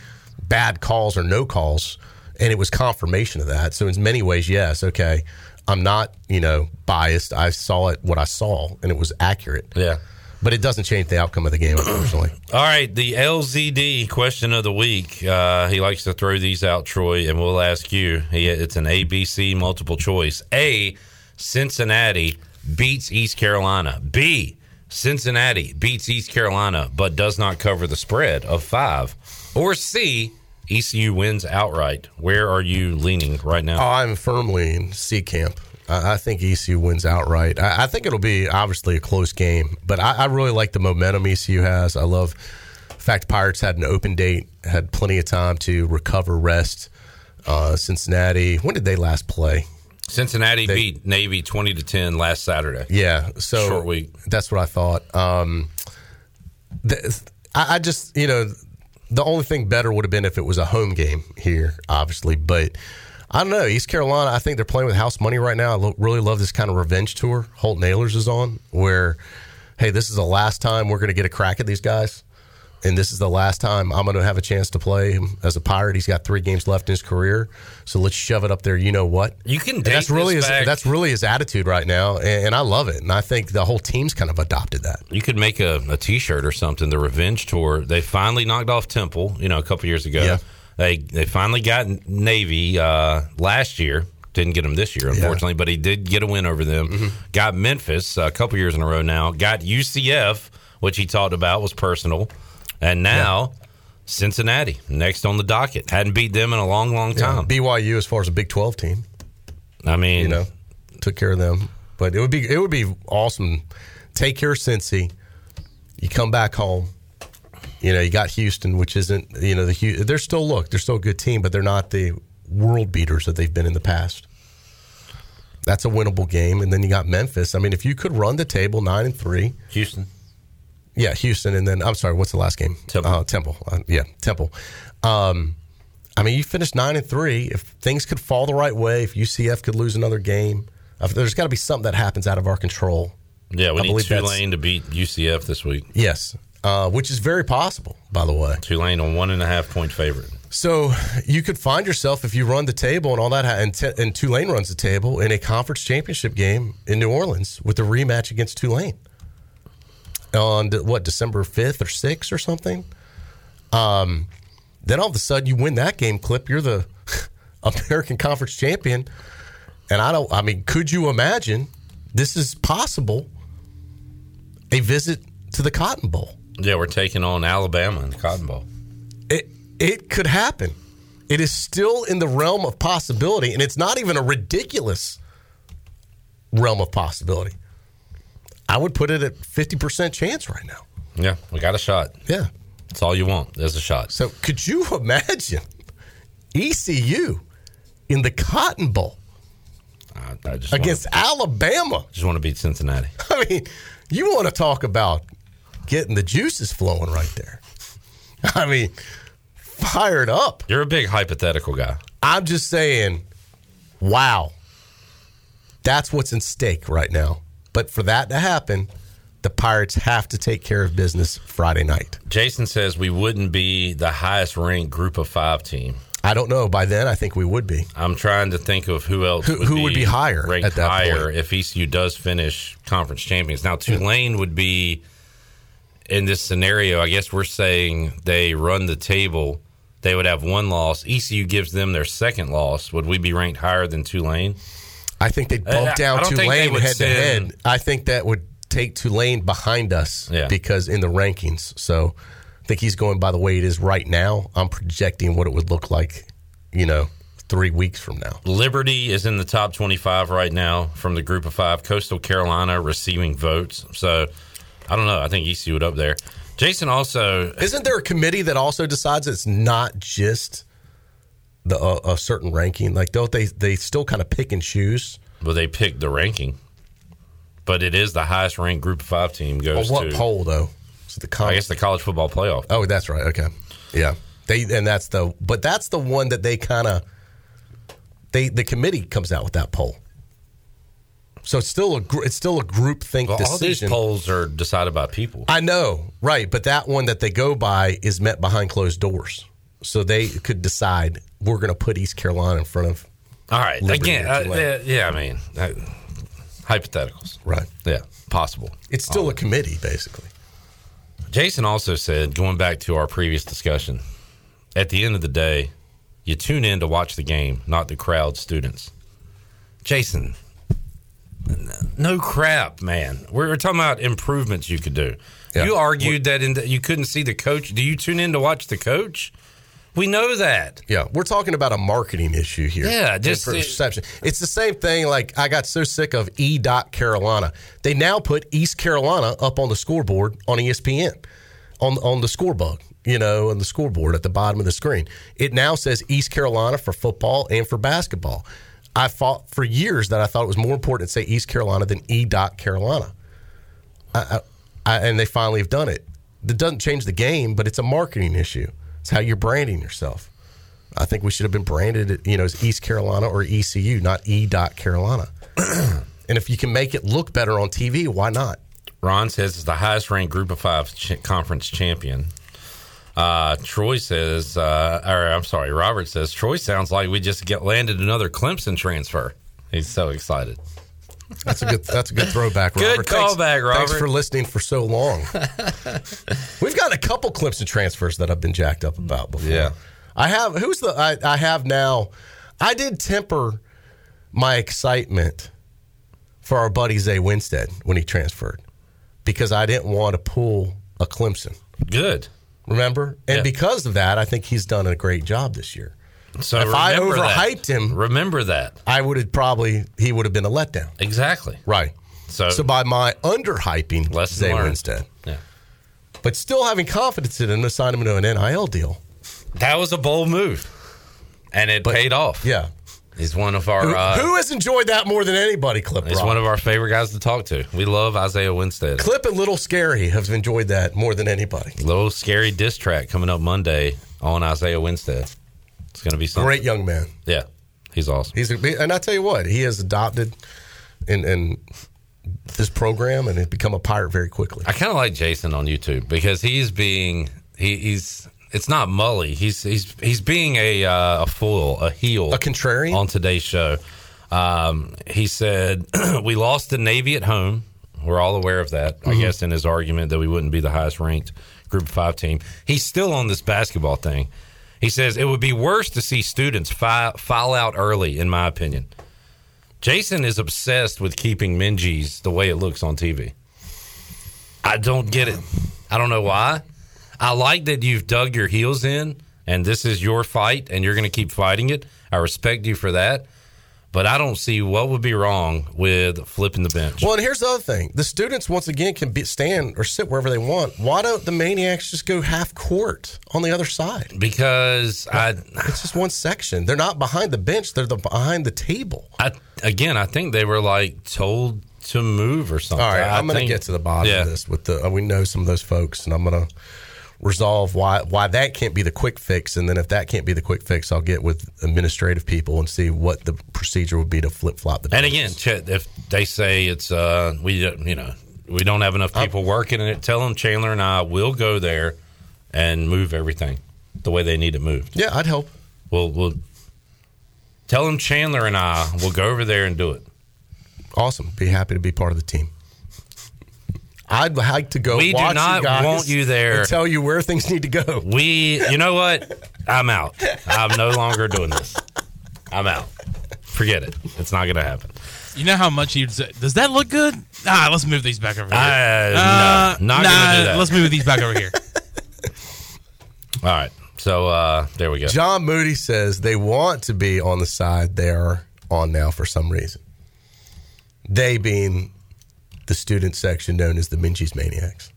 bad calls or no calls, and it was confirmation of that. So in many ways, yes, okay, I'm not you know biased. I saw it what I saw, and it was accurate. Yeah. But it doesn't change the outcome of the game, unfortunately. All right, the LZD question of the week. Uh, he likes to throw these out, Troy, and we'll ask you. He, it's an ABC multiple choice. A. Cincinnati beats East Carolina. B. Cincinnati beats East Carolina, but does not cover the spread of five. Or C. ECU wins outright. Where are you leaning right now? Oh, I'm firmly in C camp. I, think ECU wins outright. I, think it'll be obviously a close game, but I, really like the momentum ECU has. I love the fact Pirates had an open date, had plenty of time to recover, rest. Uh, Cincinnati, when did they last play? Cincinnati beat Navy twenty to ten last Saturday. Yeah, so Short week. That's what I thought. Um, the, I, I just, you know, the only thing better would have been if it was a home game here, obviously. But I don't know. East Carolina, I think they're playing with house money right now. I lo- really love this kind of revenge tour Holton Ahlers is on, where hey, this is the last time we're going to get a crack at these guys. And this is the last time I'm going to have a chance to play him as a pirate. He's got three games left in his career, so let's shove it up there. You know what? You can that's really his, back. that's really his attitude right now, and, and I love it. And I think the whole team's kind of adopted that. You could make a, a T-shirt or something. The Revenge Tour. They finally knocked off Temple. You know, a couple years ago. Yeah. They they finally got Navy uh, last year. Didn't get him this year, unfortunately, but he did get a win over them. Mm-hmm. Got Memphis a couple years in a row now. Got UCF, which he talked about was personal, and now Cincinnati next on the docket. Hadn't beat them in a long, long time. BYU as far as a Big Twelve team. I mean, you know, took care of them. But it would be it would be awesome. Take care of Cincy. You come back home. You know, you got Houston, which isn't you know the they're still look they're still a good team, but they're not the world beaters that they've been in the past. That's a winnable game, and then you got Memphis. I mean, if you could run the table nine and three, Houston. Yeah, Houston, and then I'm sorry, what's the last game? Temple. Uh, Temple. Uh, yeah, Temple. Um, I mean, you finished nine and three. If things could fall the right way, if UCF could lose another game, uh, there's got to be something that happens out of our control. Yeah, we I need Tulane to beat UCF this week. Yes, uh, which is very possible, by the way. Tulane a one and a half point favorite. So you could find yourself if you run the table and all that, and, t- and Tulane runs the table in a conference championship game in New Orleans with a rematch against Tulane on what December fifth or sixth or something. Um, then all of a sudden you win that game, clip. You're the American Conference champion, and I don't. I mean, could you imagine this is possible? A visit to the Cotton Bowl. Yeah, we're taking on Alabama in the Cotton Bowl. It it could happen. It is still in the realm of possibility, and it's not even a ridiculous realm of possibility. I would put it at fifty percent chance right now. Yeah, we got a shot. Yeah, that's all you want. There's a shot. So could you imagine ECU in the Cotton Bowl I, I against Alabama? Just want to beat Cincinnati. I mean, you want to talk about getting the juices flowing right there. I mean, fired up. You're a big hypothetical guy. I'm just saying, wow. That's what's in stake right now. But for that to happen, the Pirates have to take care of business Friday night. Jason says we wouldn't be the highest ranked group of five team. I don't know. By then, I think we would be. I'm trying to think of who else Who- would who be would be higher ranked at that higher point? if ECU does finish conference champions. Now hmm. Tulane would be in this scenario. I guess we're saying they run the table. They would have one loss. ECU gives them their second loss. Would we be ranked higher than Tulane? I think they'd bump I down don't think they Tulane head to head. I think that would take Tulane behind us Yeah. because in the rankings. So I think he's going by the way it is right now. I'm projecting what it would look like, you know, three weeks from now. Liberty is in the top 25 right now from the group of five. Coastal Carolina receiving votes. So I don't know. I think ECU would up there. Jason also Isn't there a committee that also decides it's not just the uh, a certain ranking? Like, don't they? They still kind of pick and choose. Well, they pick the ranking, but it is the highest ranked Group of Five team goes On what to. poll though? It the I guess the college football playoff. Oh, that's right. Okay, yeah. They and that's the but that's the one that they kind of they the committee comes out with that poll. So it's still a it's still a group think Well, all these decision. polls are decided by people. I know, right? But that one that they go by is met behind closed doors, so they could decide we're going to put East Carolina in front of. All right, Liberty again, uh, yeah, yeah, I mean, uh, hypotheticals, right? Yeah, possible. It's still a committee, basically. Jason also said, going back to our previous discussion, at the end of the day, you tune in to watch the game, not the crowd students. Jason, no crap, man. We're, we're talking about improvements you could do. You argued that in the, you couldn't see the coach. Do you tune in to watch the coach? We know that. Yeah, we're talking about a marketing issue here. Yeah, just- perception. It's the same thing. Like I got so sick of E. Dot Carolina. They now put East Carolina up on the scoreboard on ESPN, on on the scorebug. You know, on the scoreboard at the bottom of the screen. It now says East Carolina for football and for basketball. I fought for years that I thought it was more important to say East Carolina than E. Dot Carolina. I, I, I, and they finally have done it. That doesn't change the game, but it's a marketing issue. It's how you're branding yourself. I think we should have been branded, you know, as East Carolina or ECU, not E. Dot Carolina. and if you can make it look better on TV, why not? Ron says it's the highest ranked Group of Five ch- conference champion. Uh, Troy says, uh, or I'm sorry, Robert says Troy sounds like we just get landed another Clemson transfer. He's so excited. That's a good. That's a good throwback. Good Robert. Thanks- callback, Thanks Robert. for listening for so long. We've got a couple Clemson transfers that I've been jacked up about before. Yeah. I have. Who's the? I, I have now. I did temper my excitement for our buddy Zay Winstead when he transferred because I didn't want to pull a Clemson. Good. Remember, and Yeah. because of that, I think he's done a great job this year. So if I remember that. overhyped him, remember that I would have probably he would have been a letdown. exactly. Right. So, So by my underhyping Zay learned. Winstead, yeah, but still having confidence in him to sign him to an NIL deal. that was a bold move, and it paid off. Yeah. He's one of our. Who, uh, who has enjoyed that more than anybody, Clip? He's one of our favorite guys to talk to. We love Isaiah Winstead. Clip and Little Scary have enjoyed that more than anybody. Little scary diss track coming up Monday on Isaiah Winstead. It's going to be something. Great young man. Yeah, he's awesome. He's a, and I tell you what, he has adopted in, in this program and has become a pirate very quickly. I kind of like Jason on YouTube because he's being he, he's it's not Mully. He's he's he's being a uh, a fool, a heel, A contrarian? on today's show. Um, he said we lost the Navy at home. We're all aware of that. I Mhm. guess in his argument that we wouldn't be the highest ranked Group Five team. He's still on this basketball thing. He says it would be worse to see students file, file out early, in my opinion. Jason is obsessed with keeping Minges the way it looks on TV. I don't get it. I don't know why. I like that you've dug your heels in and this is your fight and you're going to keep fighting it. I respect you for that. But I don't see what would be wrong with flipping the bench. Well, and here's the other thing: the students once again can be, stand or sit wherever they want. Why don't the maniacs just go half court on the other side? Because I, it's just one section. They're not behind the bench; they're the, behind the table. I again, I think they were like told to move or something. All right, I'm going to get to the bottom Yeah. of this. With the uh, we know some of those folks, and I'm going to resolve why why that can't be the quick fix. And then if that can't be the quick fix, I'll get with administrative people and see what the procedure would be to flip flop the. And again, if they say it's uh, we you know we don't have enough people working in it, tell them Chandler and I will go there and move everything the way they need it moved. Yeah, I'd help. We'll we'll tell them Chandler and I will go over there and do it. Awesome. Be happy to be part of the team. I'd like to go. We do not you guys want you there. and tell you where things need to go. We, you know what? I'm out. I'm no longer doing this. I'm out. Forget it. It's not going to happen. You know how much you'd does that look good? Ah, let's move these back over here. Uh, no, not gonna nah, do that. Let's move these back over here. All right. So uh, there we go. John Moody says they want to be on the side they are on now for some reason. They being the student section known as the Minges Maniacs.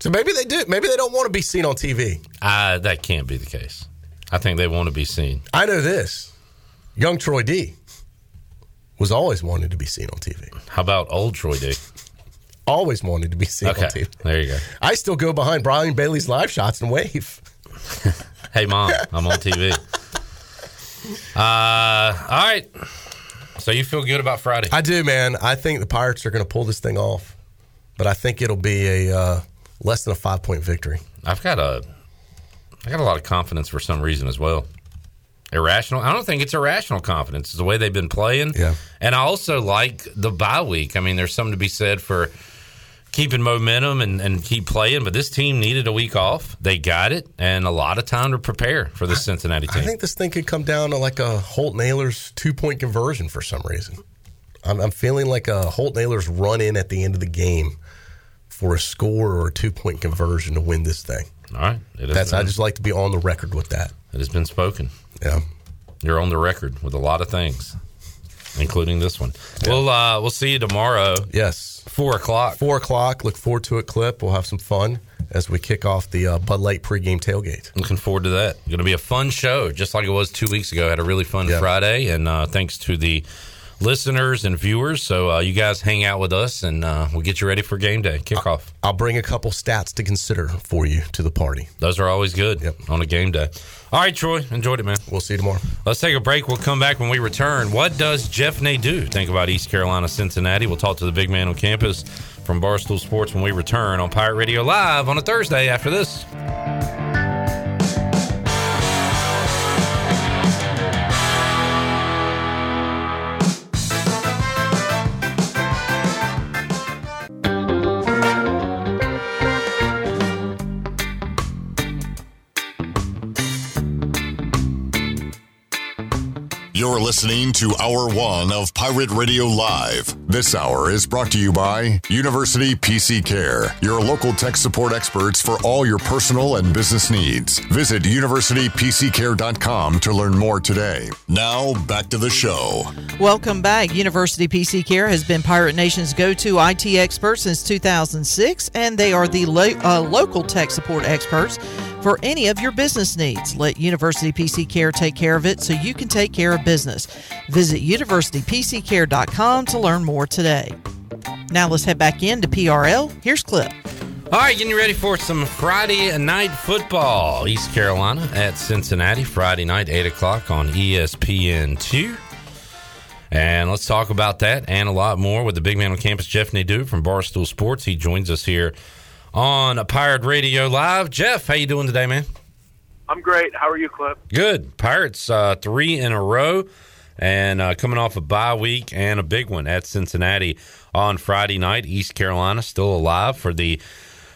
So maybe they do. Maybe they don't want to be seen on TV. Uh, that can't be the case. I think they want to be seen. I know this. Young Troy D was always wanted to be seen on TV. How about old Troy D? Always wanted to be seen Okay, on TV. there you go. I still go behind Brian Bailey's live shots and wave. Hey, mom, I'm on TV. Uh, all right. So you feel good about Friday? I do, man. I think the Pirates are going to pull this thing off, but I think it'll be a uh, less than a five point victory. I've got a, I got a lot of confidence for some reason as well. Irrational. I don't think it's irrational confidence. It's the way they've been playing. Yeah. And I also like the bye week. I mean, there's something to be said for keeping momentum and, and keep playing. But this team needed a week off. They got it, and a lot of time to prepare for the Cincinnati team. I think this thing could come down to like a Holton Ahlers two point conversion for some reason. I'm, I'm feeling like a Holton Ahlers run in at the end of the game for a score or a two point conversion to win this thing. All right. It I just like to be on the record with that. It has been spoken. Yeah. You're on the record with a lot of things, including this one. We'll uh, we'll see you tomorrow. Yes. Four o'clock. Four o'clock. Look forward to it, Clip. We'll have some fun as we kick off the uh, Bud Light pregame tailgate. Looking forward to that. Going to be a fun show, just like it was two weeks ago. Had a really fun Yeah. Friday, and uh, thanks to the listeners and viewers. So uh, you guys hang out with us, and uh, we'll get you ready for game day kickoff. I'll bring a couple stats to consider for you to the party. Those are always good on a game day. All right, Troy, enjoyed it, man. We'll see you tomorrow. Let's take a break. We'll come back when we return. What does Jeff Nadu think about East Carolina, Cincinnati? We'll talk to the big man on campus from Barstool Sports when we return on Pirate Radio Live on a Thursday after this. You're listening to Hour One of Pirate Radio Live. This hour is brought to you by University PC Care, your local tech support experts for all your personal and business needs. Visit universitypccare.com to learn more today. Now, back to the show. Welcome back. University PC Care has been Pirate Nation's go to IT expert since 2006, and they are the lo- uh, local tech support experts for any of your business needs. Let University PC Care take care of it so you can take care of business. Visit universitypccare.com to learn more today. Now let's head back into PRL. Here's Clip. All right, getting ready for some Friday night football. East Carolina at Cincinnati, Friday night, 8 o'clock on E ESPN2. And let's talk about that and a lot more with the big man on campus, Jeff Nadu from Barstool Sports. He joins us here on Pirate Radio Live. Jeff, how you doing today, man? I'm great. How are you, Cliff? Good. Pirates uh, three in a row, and uh, coming off a bye week and a big one at Cincinnati on Friday night. East Carolina still alive for the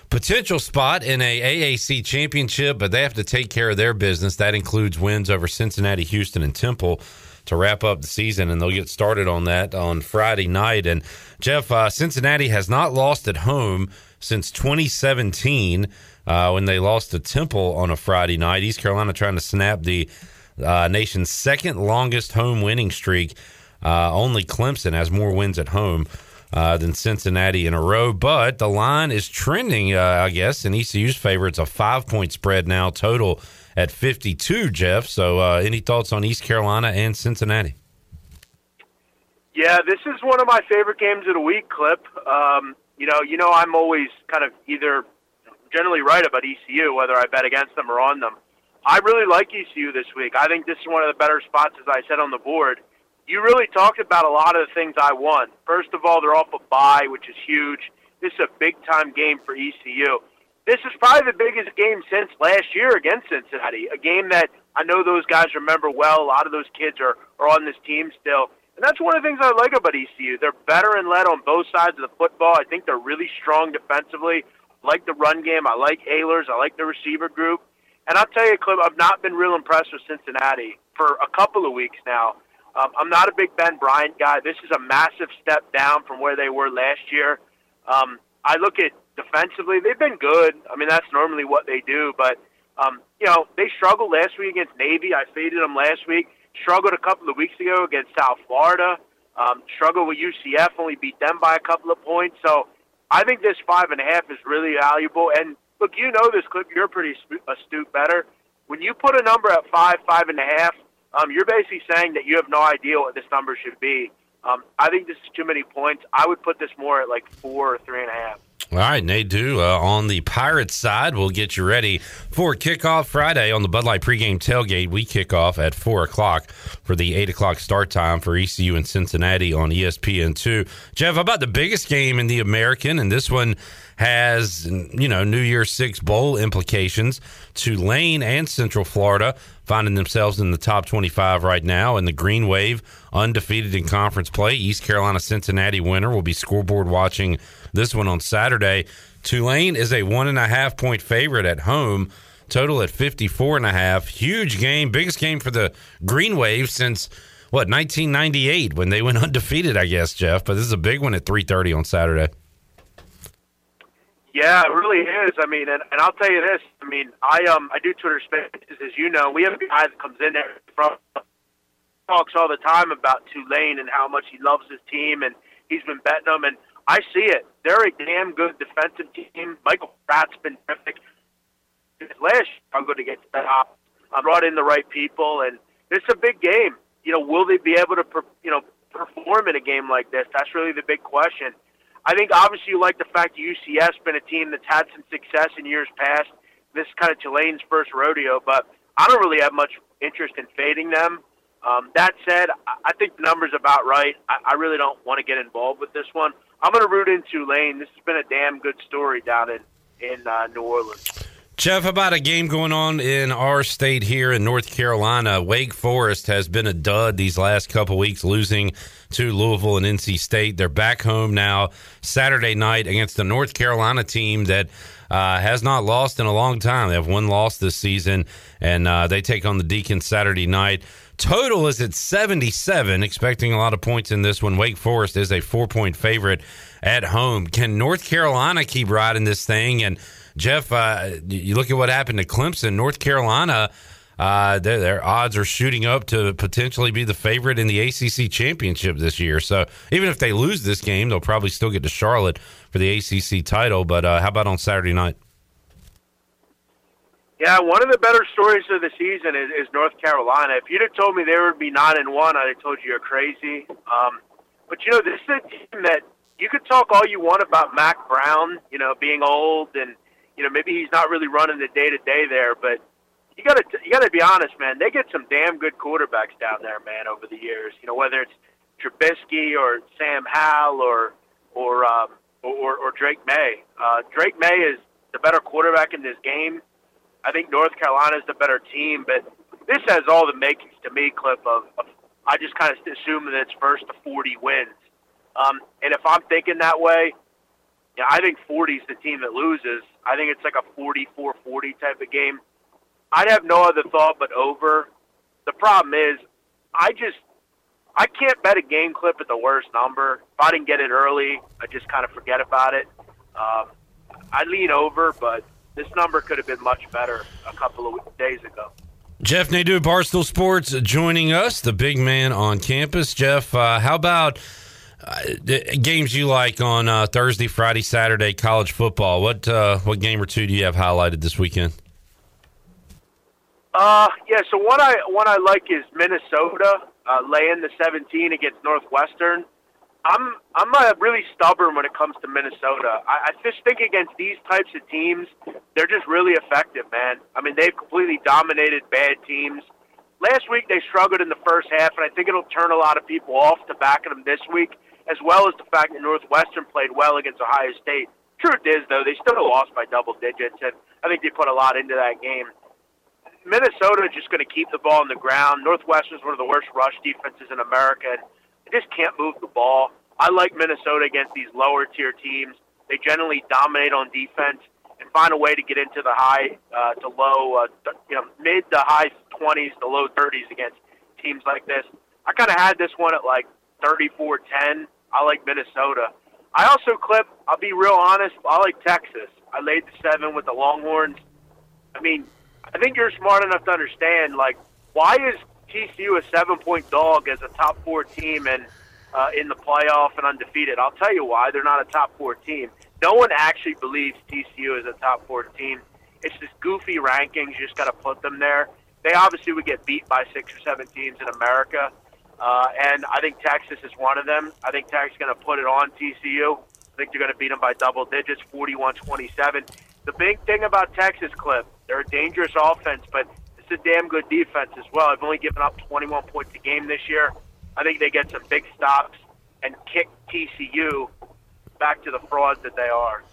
potential spot in a AAC championship, but they have to take care of their business. That includes wins over Cincinnati, Houston, and Temple to wrap up the season, and they'll get started on that on Friday night. And Jeff, uh, Cincinnati has not lost at home since 2017 uh, when they lost to Temple on a Friday night. East Carolina trying to snap the uh, nation's second longest home winning streak. Uh, only Clemson has more wins at home uh, than Cincinnati in a row, but the line is trending, uh, I guess, in ECU's favor. It's a five point spread now total at 52, Jeff. So, uh, any thoughts on East Carolina and Cincinnati? Yeah, this is one of my favorite games of the week, Clip. Um, you know, you know, I'm always kind of either generally right about ECU, whether I bet against them or on them. I really like ECU this week. I think this is one of the better spots, as I said on the board. You really talked about a lot of the things I want. First of all, they're off a bye, which is huge. This is a big time game for ECU. This is probably the biggest game since last year against Cincinnati. A game that I know those guys remember well. A lot of those kids are, are on this team still. And that's one of the things I like about ECU. They're better and led on both sides of the football. I think they're really strong defensively. Like the run game. I like Ahlers. I like the receiver group. And I'll tell you, Clip, I've not been real impressed with Cincinnati for a couple of weeks now. Um, I'm not a big Ben Bryant guy. This is a massive step down from where they were last year. Um, I look at defensively; they've been good. I mean, that's normally what they do. But um, you know, they struggled last week against Navy. I faded them last week. Struggled a couple of weeks ago against South Florida. Um, struggled with UCF. Only beat them by a couple of points. So I think this five and a half is really valuable. And look, you know this clip. You're pretty astute bettor. When you put a number at five, five and a half, um, you're basically saying that you have no idea what this number should be. Um, I think this is too many points. I would put this more at like four or three and a half. All right, Nadu uh, on the Pirates side. We'll get you ready for kickoff Friday on the Bud Light pregame tailgate. We kick off at 4 o'clock for the 8 o'clock start time for ECU and Cincinnati on E ESPN2. Jeff, about the biggest game in the American? And this one has, you know, New Year's Six Bowl implications. Tulane and Central Florida finding themselves in the top 25 right now. And the Green Wave, undefeated in conference play. East Carolina Cincinnati winner will be scoreboard watching this one on Saturday. Tulane is a one and a half point favorite at home. Total at 54 and a half. Huge game, biggest game for the Green Wave since what 1998 when they went undefeated, I guess, Jeff. But this is a big one at 3:30 on Saturday. Yeah, it really is. I mean, and, and I'll tell you this. I mean, I um I do Twitter Spaces, as you know. We have a guy that comes in there from talks all the time about Tulane and how much he loves his team, and he's been betting them. And I see it. They're a damn good defensive team. Michael Pratt's been terrific. Last year, I'm going to get that up. I brought in the right people, and it's a big game. You know, will they be able to, you know, perform in a game like this? That's really the big question. I think obviously you like the fact that UCF's been a team that's had some success in years past. This is kind of Tulane's first rodeo, but I don't really have much interest in fading them. Um, that said, I think the number's about right. I, I really don't want to get involved with this one. I'm going to root in Tulane. This has been a damn good story down in in uh, New Orleans. Jeff, about a game going on in our state here in North Carolina? Wake Forest has been a dud these last couple weeks, losing to Louisville and NC State. They're back home now Saturday night against the North Carolina team that uh, has not lost in a long time. They have one loss this season, and uh, they take on the Deacons Saturday night. Total is at 77, expecting a lot of points in this one. Wake Forest is a four point favorite at home. Can North Carolina keep riding this thing? And Jeff, uh, you look at what happened to Clemson, North Carolina. Uh, their, their odds are shooting up to potentially be the favorite in the ACC championship this year. So even if they lose this game, they'll probably still get to Charlotte for the ACC title. But uh, how about on Saturday night? Yeah, one of the better stories of the season is, is North Carolina. If you'd have told me they would be nine and one, I'd have told you you're crazy. Um, but you know, this is a team that you could talk all you want about Mack Brown, you know, being old and you know maybe he's not really running the day to day there, but you gotta you gotta be honest, man. They get some damn good quarterbacks down there, man, over the years. You know, whether it's Trubisky or Sam Howell or or um, or, or Drake Maye. Uh, Drake Maye is the better quarterback in this game. I think North Carolina is the better team, but this has all the makings to me, Cliff. Of, of I just kind of assume that it's first to 40 wins, um, and if I'm thinking that way, yeah, I think 40 is the team that loses. I think it's like a 44-40 type of game. I'd have no other thought but over. The problem is, I just I can't bet a game clip at the worst number. If I didn't get it early, I just kind of forget about it. Um, I lean over, but this number could have been much better a couple of days ago. Jeff Nadu, Barstool Sports, joining us, the big man on campus. Jeff, uh, how about uh, games you like on uh, Thursday, Friday, Saturday, college football? What uh, what game or two do you have highlighted this weekend? Uh, yeah. So what I what I like is Minnesota uh, laying the 17 against Northwestern. I'm I'm uh, really stubborn when it comes to Minnesota. I, I just think against these types of teams, they're just really effective, man. I mean, they've completely dominated bad teams. Last week they struggled in the first half, and I think it'll turn a lot of people off to backing them this week, as well as the fact that Northwestern played well against Ohio State. Truth is, though, they still lost by double digits, and I think they put a lot into that game. Minnesota is just going to keep the ball on the ground. Northwestern is one of the worst rush defenses in America. And just can't move the ball. I like Minnesota against these lower tier teams. They generally dominate on defense and find a way to get into the high uh, to low, uh, you know, mid to high 20s to low 30s against teams like this. I kind of had this one at like 34-10. I like Minnesota. I also clip. I'll be real honest. I like Texas. I laid the seven with the Longhorns. I mean, I think you're smart enough to understand, like, why is TCU a seven point dog as a top four team and uh, in the playoff and undefeated? I'll tell you why. They're not a top four team. No one actually believes TCU is a top four team. It's just goofy rankings. You just got to put them there. They obviously would get beat by six or seven teams in America. Uh, and I think Texas is one of them. I think Texas is going to put it on TCU. I think they're going to beat them by double digits, 41 27. The big thing about Texas, Cliff, they're a dangerous offense, but a damn good defense as well. I've only given up 21 points a game this year. I think they get some big stops and kick TCU back to the frauds that they are.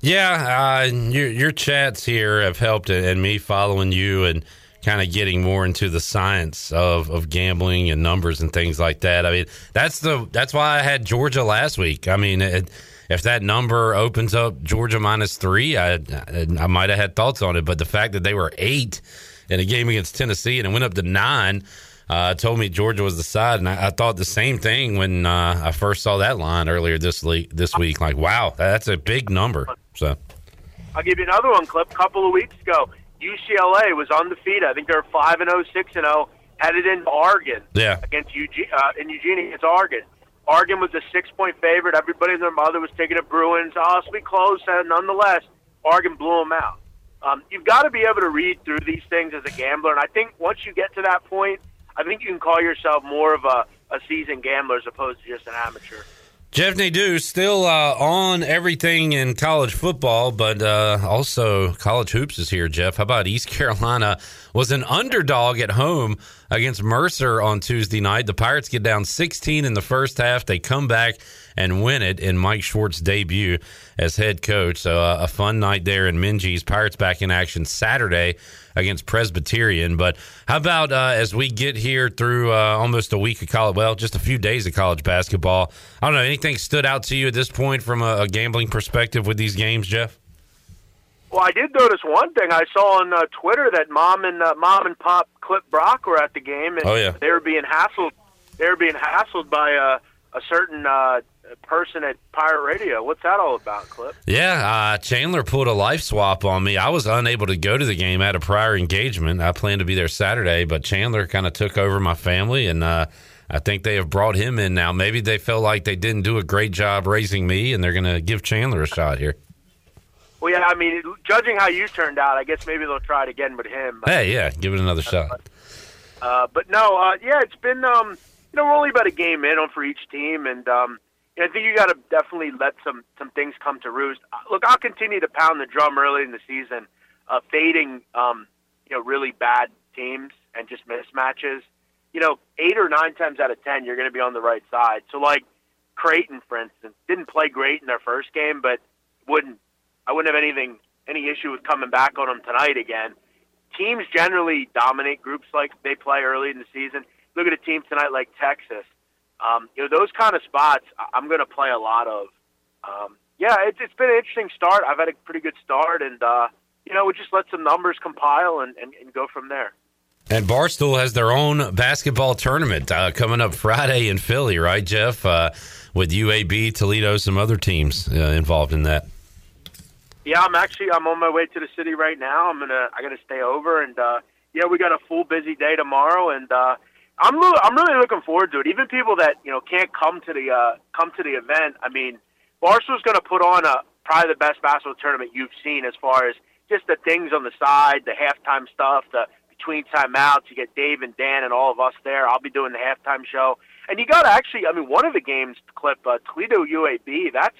Yeah, uh, your your chats here have helped, and me following you and kind of getting more into the science of, of gambling and numbers and things like that. I mean, that's the that's why I had Georgia last week. I mean, it, if that number opens up Georgia minus three, I I might have had thoughts on it. But the fact that they were eight in a game against Tennessee and it went up to nine. Uh, told me Georgia was the side, and I, I thought the same thing when uh, I first saw that line earlier this le- this week. Like, wow, that's a big number. So, I'll give you another one clip. A couple of weeks ago, UCLA was undefeated. I think they were five and 0, 6 and zero, headed into Oregon. Yeah. Against Eugene, uh, in Eugene against Oregon. Oregon was a six point favorite. Everybody and their mother was taking the Bruins. Oh, it's be close, and nonetheless, Oregon blew them out. Um, you've got to be able to read through these things as a gambler, and I think once you get to that point, I think you can call yourself more of a, a seasoned gambler as opposed to just an amateur. Jeff Nadu still uh, on everything in college football, but uh, also college hoops is here. Jeff, how about East Carolina was an underdog at home against Mercer on Tuesday night. The Pirates get down 16 in the first half. They come back and win it in Mike Schwartz's debut as head coach. So uh, a fun night there in Minges. Pirates back in action Saturday against Presbyterian. But how about uh, as we get here through uh, almost a week of college, well, just a few days of college basketball? I don't know. Anything stood out to you at this point from a, a gambling perspective with these games, Jeff? Well, I did notice one thing. I saw on uh, Twitter that mom and uh, mom and pop Clip Brock were at the game, and Oh, yeah. they were being hassled. They were being hassled by uh, a certain uh, person at Pirate Radio. What's that all about, Clip? Yeah, uh, Chandler pulled a life swap on me. I was unable to go to the game. at a prior engagement. I planned to be there Saturday, but Chandler kind of took over my family, and uh, I think they have brought him in now. Maybe they felt like they didn't do a great job raising me, and they're going to give Chandler a shot here. Well, yeah, I mean, judging how you turned out, I guess maybe they'll try it again with him. Hey, yeah, give it another shot. Uh, but no, uh, yeah, it's been um, you know we're only about a game in on for each team, and um, I think you got to definitely let some some things come to roost. Uh, Look, I'll continue to pound the drum early in the season, uh, fading um, you know really bad teams and just mismatches. You know, eight or nine times out of ten, you're going to be on the right side. So like Creighton, for instance, didn't play great in their first game, but wouldn't I wouldn't have anything any issue with coming back on them tonight again. Teams generally dominate groups like they play early in the season. Look at a team tonight like Texas. Um, you know those kind of spots. I'm going to play a lot of. Um, yeah, it's, it's been an interesting start. I've had a pretty good start, and uh, you know we just let some numbers compile and, and, and go from there. And Barstool has their own basketball tournament uh, coming up Friday in Philly, right, Jeff? Uh, with UAB, Toledo, some other teams uh, involved in that. Yeah, I'm actually I'm on my way to the city right now. I'm gonna I gotta stay over and uh yeah, we got a full busy day tomorrow and uh I'm really, I'm really looking forward to it. Even people that, you know, can't come to the uh come to the event, I mean, Barstool's gonna put on a probably the best basketball tournament you've seen as far as just the things on the side, the halftime stuff, the between timeouts, you get Dave and Dan and all of us there. I'll be doing the halftime show. And you got to actually, I mean, one of the games clip uh, Toledo UAB. That's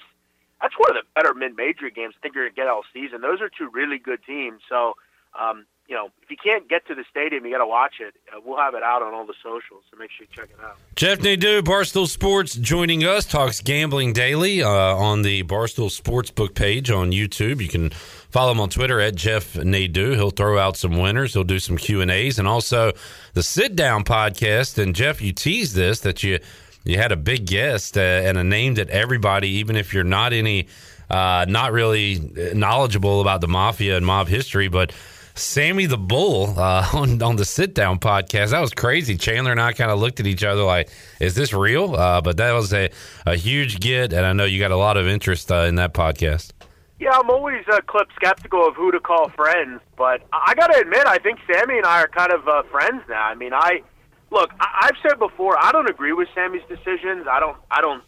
that's one of the better mid-major games I think you're gonna get all season. Those are two really good teams. So, um, you know, if you can't get to the stadium, you got to watch it. Uh, we'll have it out on all the socials, so make sure you check it out. Jeff Nadu, Barstool Sports, joining us, talks gambling daily uh, on the Barstool Sportsbook page on YouTube. You can follow him on Twitter at Jeff Nadu. He'll throw out some winners. He'll do some Q and A's, and also the Sit Down podcast. And Jeff, you teased this that you you had a big guest uh, and a name that everybody, even if you're not any, uh, not really knowledgeable about the mafia and mob history, but Sammy the Bull uh, on on the sit down podcast. That was crazy. Chandler and I kind of looked at each other like, "Is this real?" Uh, but that was a, a huge get, and I know you got a lot of interest uh, in that podcast. Yeah, I'm always a clip skeptical of who to call friends, but I I got to admit, I think Sammy and I are kind of uh, friends now. I mean, I look, I- I've said before, I don't agree with Sammy's decisions. I don't, I don't,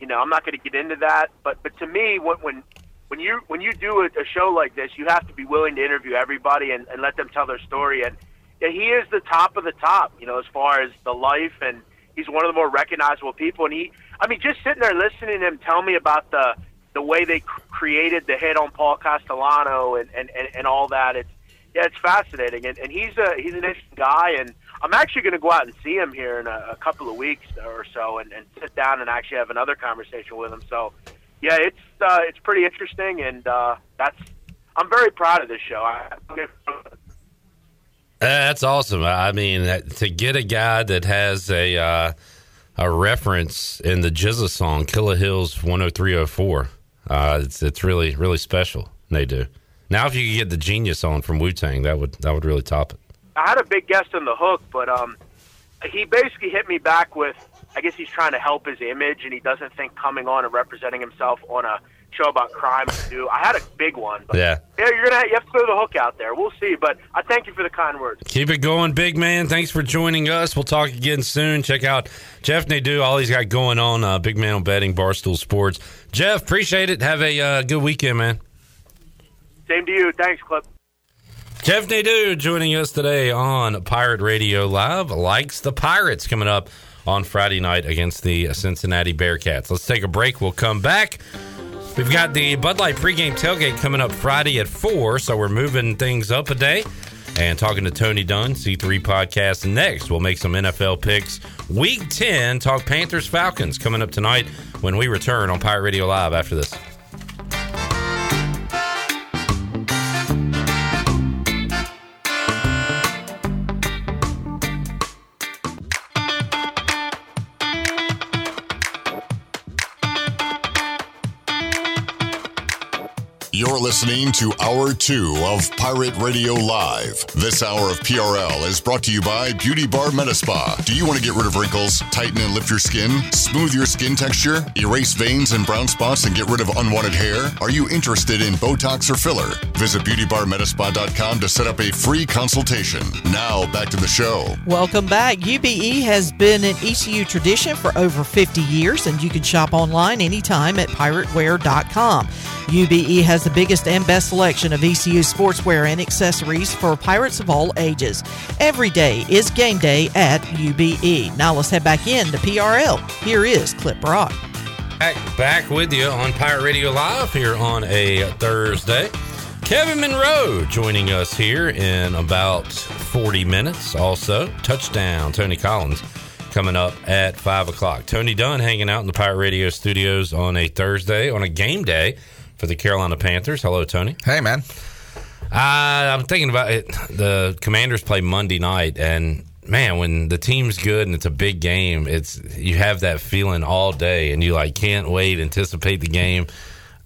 you know, I'm not going to get into that. But, but to me, when when when you when you do a, a show like this, you have to be willing to interview everybody and, and let them tell their story. And yeah, he is the top of the top, you know, as far as the life, and he's one of the more recognizable people. And he, I mean, just sitting there listening to him tell me about the the way they cr- created the hit on Paul Castellano and, and, and, and all that. It's yeah, it's fascinating, and, and he's a he's an interesting guy, and I'm actually going to go out and see him here in a, a couple of weeks or so, and, and sit down and actually have another conversation with him. So, yeah, it's uh, it's pretty interesting, and uh, that's I'm very proud of this show. I, That's awesome. I mean, to get a guy that has a uh, a reference in the GZA song "Killah Hills 10304," uh, it's it's really really special. They do. Now, if you could get the genius on from Wu Tang, that would that would really top it. I had a big guest on the hook, but um, he basically hit me back with, I guess he's trying to help his image, and he doesn't think coming on and representing himself on a show about crime would do. I had a big one, but Yeah. yeah, you're gonna you have to throw the hook out there. We'll see, but I thank you for the kind words. Keep it going, big man. Thanks for joining us. We'll talk again soon. Check out Jeff Nadu, all he's got going on. Uh, big man on betting, Barstool Sports. Jeff, appreciate it. Have a uh, good weekend, man. Same to you. Thanks, Clip. Jeff Nadu joining us today on Pirate Radio Live. Likes the Pirates coming up on Friday night against the Cincinnati Bearcats. Let's take a break. We'll come back. We've got the Bud Light pregame tailgate coming up Friday at 4, so we're moving things up a day. and talking to Tony Dunn, C3 Podcast. Next, we'll make some NFL picks. Week 10, talk Panthers Falcons coming up tonight when we return on Pirate Radio Live after this. You're listening to Hour 2 of Pirate Radio Live. This hour of PRL is brought to you by Beauty Bar Metaspa. Do you want to get rid of wrinkles, tighten and lift your skin, smooth your skin texture, erase veins and brown spots, and get rid of unwanted hair? Are you interested in Botox or filler? Visit beautybarmetaspa.com to set up a free consultation. Now, back to the show. Welcome back. UBE has been an ECU tradition for over 50 years, and you can shop online anytime at pirateware.com. UBE has the biggest and best selection of ECU sportswear and accessories for pirates of all ages. Every day is game day at UBE. Now let's head back in to PRL. Here is Clip Rock. Back, back with you on Pirate Radio Live here on a Thursday. Kevin Monroe joining us here in about 40 minutes. Also, touchdown, Tony Collins coming up at 5 o'clock. Tony Dunn hanging out in the Pirate Radio studios on a Thursday, on a game day for the Carolina Panthers. Hello, Tony. Hey, man. Uh, I'm thinking about it. The Commanders play Monday night, and man, when the team's good and it's a big game, it's you have that feeling all day, and you like can't wait, anticipate the game.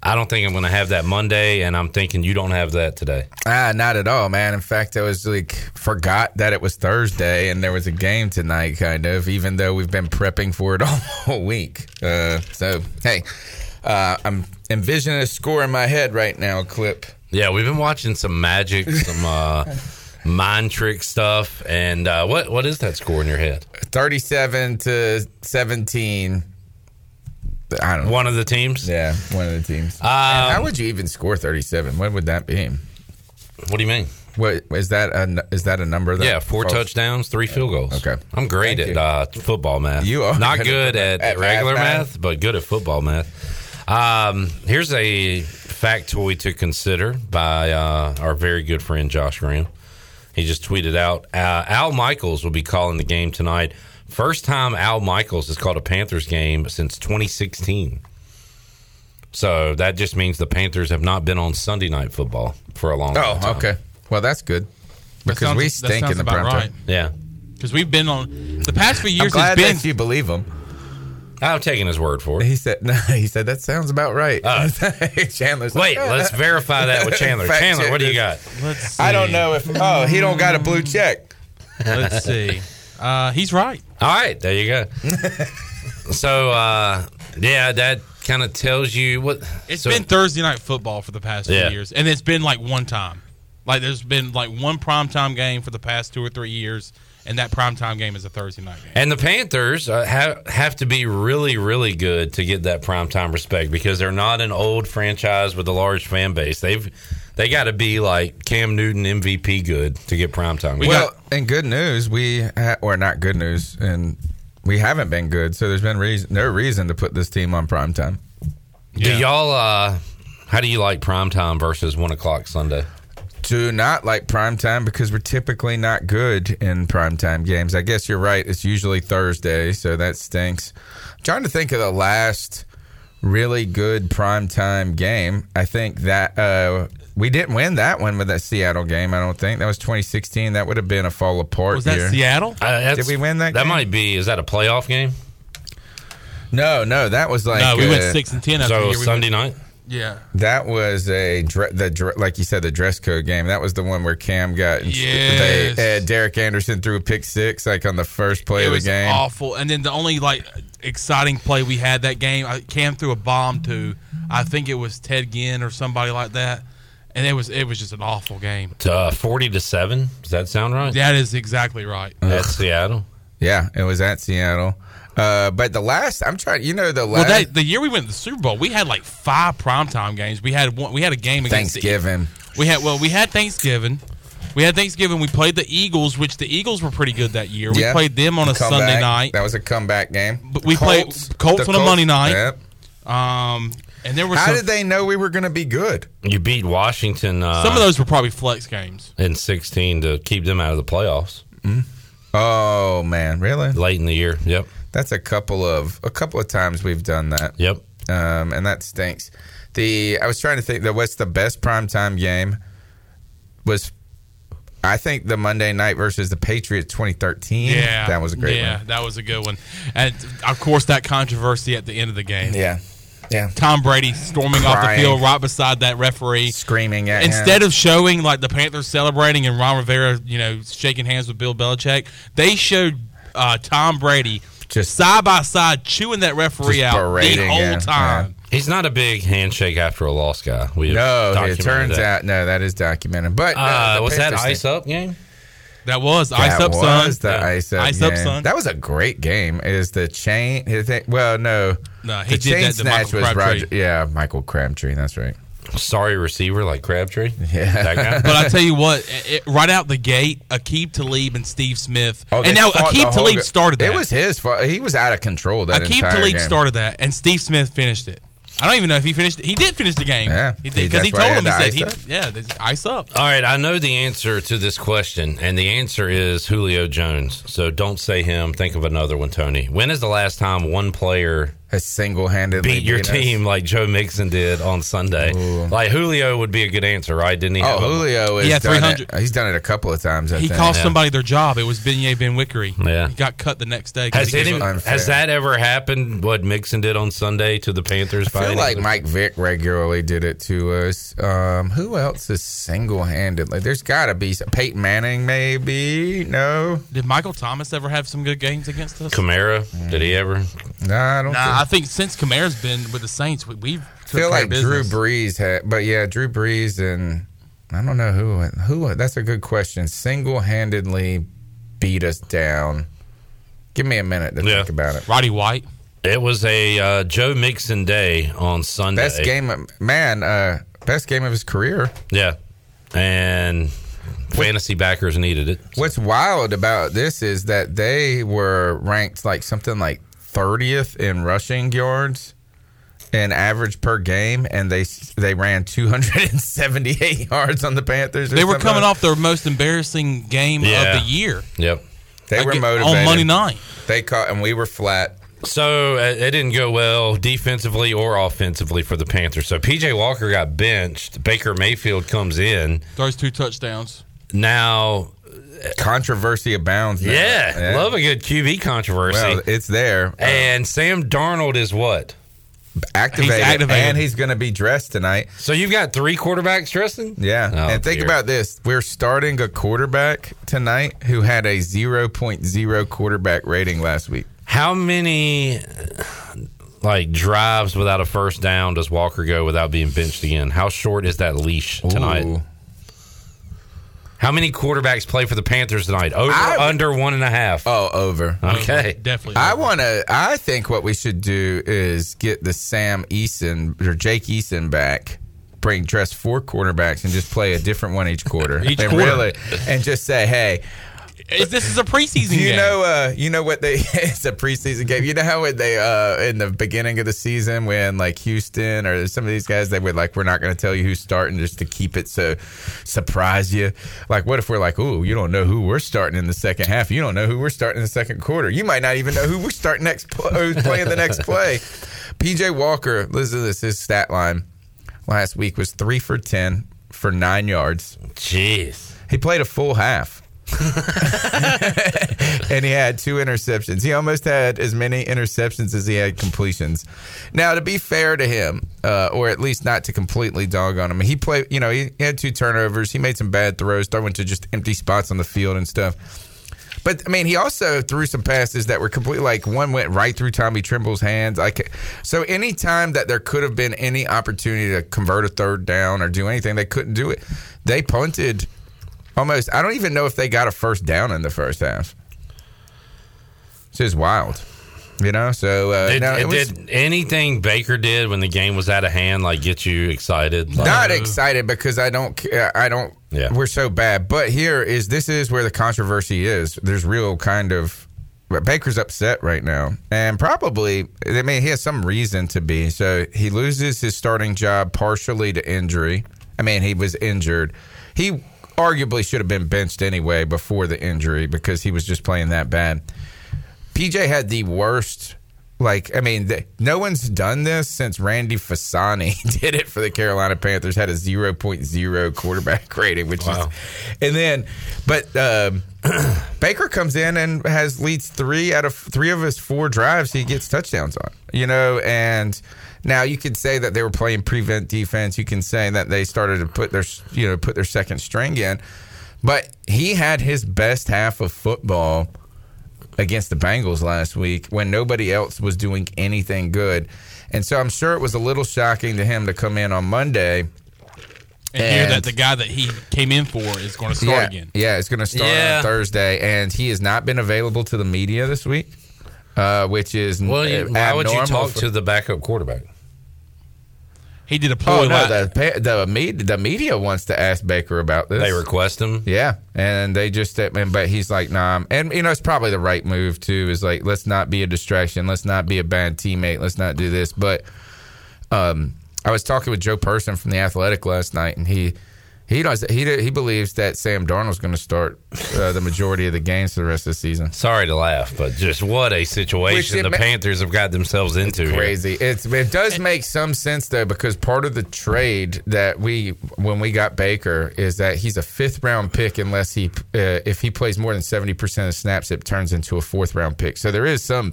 I don't think I'm going to have that Monday, and I'm thinking you don't have that today. Ah, not at all, man. In fact, I was like forgot that it was Thursday and there was a game tonight, kind of. Even though we've been prepping for it all, week. Uh, so hey, uh, I'm envisioning a score in my head right now. Clip. Yeah, we've been watching some magic, some uh, mind trick stuff, and uh, what what is that score in your head? Thirty-seven to seventeen. I don't know. One of the teams. Yeah, one of the teams. Um, how would you even score thirty-seven? What would that be? What do you mean? What is that? A, is that a number? That Yeah, four falls- touchdowns, three field goals. Okay. I'm great Thank at uh, football math. You are not good at- at, regular math, math? but good at football math. Um, here's a factoid to consider by uh, our very good friend Josh Graham. He just tweeted out uh, Al Michaels will be calling the game tonight. First time Al Michaels has called a Panthers game since 2016. So that just means the Panthers have not been on Sunday night football for a long Oh, time. Oh, okay. Well, that's good because sounds- we stink sounds in the about prime time. right. Yeah. Because we've been on the past few I'm years. glad It's been that you believe him. I'm taking his word for it. He said, "No." He said that sounds about right. Uh, Chandler's Wait, like, let's verify that with Chandler. Fact Chandler, what do you got? Let's see. I don't know if. Oh, he don't got a blue check. Let's see. Uh, he's right. All right, there you go. so, uh, yeah, that kind of tells you what It's so- been Thursday night football for the past Yeah. few years, and it's been like one time. Like there's been like one primetime game for the past two or three years, and that primetime game is a Thursday night game. And the Panthers uh, have have to be really, really good to get that primetime respect because they're not an old franchise with a large fan base. They've they got to be like Cam Newton MVP good to get primetime. well, and good news, we ha- or not good news, and we haven't been good. So there's been reason, no reason to put this team on prime time. do y'all? Uh, how do you like primetime versus one o'clock Sunday? Do not like prime time because we're typically not good in prime time games. I guess you're right. It's usually Thursday, so that stinks. I'm trying to think of the last really good prime time game. I think that uh, we didn't win that one with that Seattle game. I don't think that was 2016. That would have been a fall apart. Was that year. Seattle? Uh, Did we win that? That game? might be. Is that a playoff game? No, no, that was like no, we went uh, six and ten. After So the year we Sunday went- night. Yeah. That was a dre- the dre- like you said the dress code game. That was the one where Cam got Yes. they, uh, Derek Anderson threw a pick six like on the first play it of the was game. awful. And then the only like exciting play we had that game, I- Cam threw a bomb to, I think it was Ted Ginn or somebody like that, and it was it was just an awful game. Uh, Forty to seven. Does that sound right? That is exactly right. At Seattle. Yeah, it was at Seattle. Uh, but the last I'm trying, you know, the Well, last that, the year we went to the Super Bowl, we had like five primetime games. We had one. We had a game against the- Thanksgiving. we had well, we had Thanksgiving. We had Thanksgiving. We played the Eagles, which the Eagles were pretty good that year. We Yeah. played them on a Comeback. Sunday night. That was a comeback game. But we played Colts the on a Monday night. Yep. Um, And there was How some, did they know we were going to be good? You beat Washington. Uh, some of those were probably flex games. in 16 to keep them out of the playoffs Oh man, really? late in the year. Yep. That's a couple of a couple of times we've done that. Yep. Um, and that stinks. The I was trying to think that what's the best primetime game was I think the Monday night versus the Patriots 2013. Yeah, That was a great one. Yeah, one. that was a good one. And of course, that controversy at the end of the game. Yeah. Yeah. Tom Brady storming off the field right beside that referee, Screaming at Instead him. of showing like the Panthers celebrating and Ron Rivera, you know, shaking hands with Bill Belichick, they showed uh, Tom Brady Just- side by side chewing that referee out the whole him, time. He's not a big handshake after a loss guy. We No, it turns that. out no, that is documented. But Uh, the was that ice thing- up game? That was That ice up, was son. the Yeah. ice up, Ice up, game. son. That was a great game. Is the chain? Is it, well, no, No, he the did chain that to snatch Michael was Roger. Yeah, Michael Crabtree. That's right. Sorry receiver like Crabtree. Yeah. But I tell you what, it, right out the gate, Aqib Talib and Steve Smith, Oh, and now fought the Aqib Talib ga- started that. It was his fault. He was out of control that Aqib entire Talib game. started that, and Steve Smith finished it. I don't even know if he finished. it. He did finish the game. Yeah. he He- did because he, told him he said, he, ice "Yeah, ice up." All right, I know the answer to this question, and the answer is Julio Jones. So don't say him. Think of another one, Tony. When is the last time one player Has single handedly beat your team like Joe Mixon did on Sunday? Like Julio would be a good answer, right? Didn't he? Oh, Julio is Yeah, 300. He's done it a couple of times. I He think. cost Yeah. somebody their job. It was Bené Benwikere. Yeah. he got cut the next day. Has, any, has that ever happened? What Mixon did on Sunday to the Panthers? I feel like Mike Vick regularly did it to us. Um, who else is single handedly? There's got to be some, Peyton Manning, maybe. No, Did Michael Thomas ever have some good games against us? Kamara. Did he ever? no, I don't. Nah, I think, think since Kamara's been with the Saints, we, we've I feel like Drew Brees had, but yeah, Drew Brees and I don't know who. Who? That's a good question. Single handedly beat us down. Give me a minute to Yeah. think about it. Roddy White. It was a uh, Joe Mixon day on Sunday. Best game, of- man. Uh, best game of his career. Yeah. And fantasy backers needed it. What's wild about this is that they were ranked like something like 30th in rushing yards and average per game, and they they ran 278 yards on the Panthers. or They were coming like- off their most embarrassing game Yeah. of the year. Yep. They Like, were motivated on motivated Monday night. They caught, and we were flat. So uh, it didn't go well defensively or offensively for the Panthers. So PJ Walker got benched. Baker Mayfield comes in. Throws two touchdowns. Now, Controversy abounds. now. yeah, love a good QB controversy. Well, it's there. Uh, and Sam Darnold is what? activated, He's activated. and he's going to be dressed tonight. So you've got three quarterbacks dressing? Yeah. Oh, and think dear. about this. We're starting a quarterback tonight who had a 0.0 quarterback rating last week. How many like drives without a first down does Walker go without being benched again? How short is that leash tonight? Ooh. How many quarterbacks play for the Panthers tonight? Over, I- under one and a half. Oh, over. okay. Mm-hmm. Definitely. I want to. I think what we should do is get the Sam Eason or Jake Eason back. Bring dress four quarterbacks and just play a different one each quarter. Each and quarter. really, and just say, hey, Is- this is a preseason you game. know, uh, you know what they? it's a preseason game. You know how when they uh, in the beginning of the season when like Houston or some of these guys they would like we're not going to tell you who's starting just to keep it so surprise you. Like what if we're like, oh, you don't know who we're starting in the second half. You don't know who we're starting in the second quarter. You might not even know who we're starting next. Pl- who's playing the next play? PJ Walker. Listen to this. His stat line last week was three for ten for nine yards. Jeez. He played a full half. and he had two interceptions. He almost had as many interceptions as he had completions. Now, to be fair to him, uh, or at least not to completely dog on him, he played. You know, he, he had two turnovers. He made some bad throws, throwing to just empty spots on the field and stuff. But I mean, he also threw some passes that were completely like one went right through Tommy Tremble's hands. Like, so anytime that there could have been any opportunity to convert a third down or do anything, they couldn't do it. They punted almost. I don't even know if they got a first down in the first half. It's just wild, you know. So uh, Did, no, it was did anything Baker did when the game was out of hand like get you excited? Like, not excited because I don't. I don't. Yeah. We're so bad. But here is this is where the controversy is. There's real kind of Baker's upset right now, and probably I mean he has some reason to be. So he loses his starting job partially to injury. I mean he was injured. He arguably should have been benched anyway before the injury because he was just playing that bad. PJ had the worst. Like I mean, the, no one's done this since Randy Fasani did it for the Carolina Panthers. Had a 0.0 quarterback rating, which is, and then, but um, Baker comes in and has leads three out of three of his four drives. He gets touchdowns on, you know, and now you could say that they were playing prevent defense. You can say that they started to put their you know put their second string in, but he had his best half of football against the Bengals last week when nobody else was doing anything good. And so I'm sure it was a little shocking to him to come in on Monday. And, hear that the guy that he came in for is going to start yeah, again. Yeah, it's going to start Yeah. on Thursday, and he has not been available to the media this week, uh, which is Well, you, why would you talk for- to the backup quarterback? He did a Oh no, like- the the media, the media wants to ask Baker about this. They request him. Yeah, and they just, and- but he's like, nah. And you know, it's probably the right move too. Is like, let's not be a distraction. Let's not be a bad teammate. Let's not do this. But um, I was talking with Joe Person from the Athletic last night, and he he does he he believes that Sam Darnold's going to start uh, the majority of the games for the rest of the season. Sorry to laugh, but just what a situation the ma- Panthers have got themselves into. here. Crazy. It's it does make some sense though because part of the trade that we when we got Baker is that he's a fifth round pick unless he uh, if he plays more than seventy percent of snaps it turns into a fourth round pick. So there is some.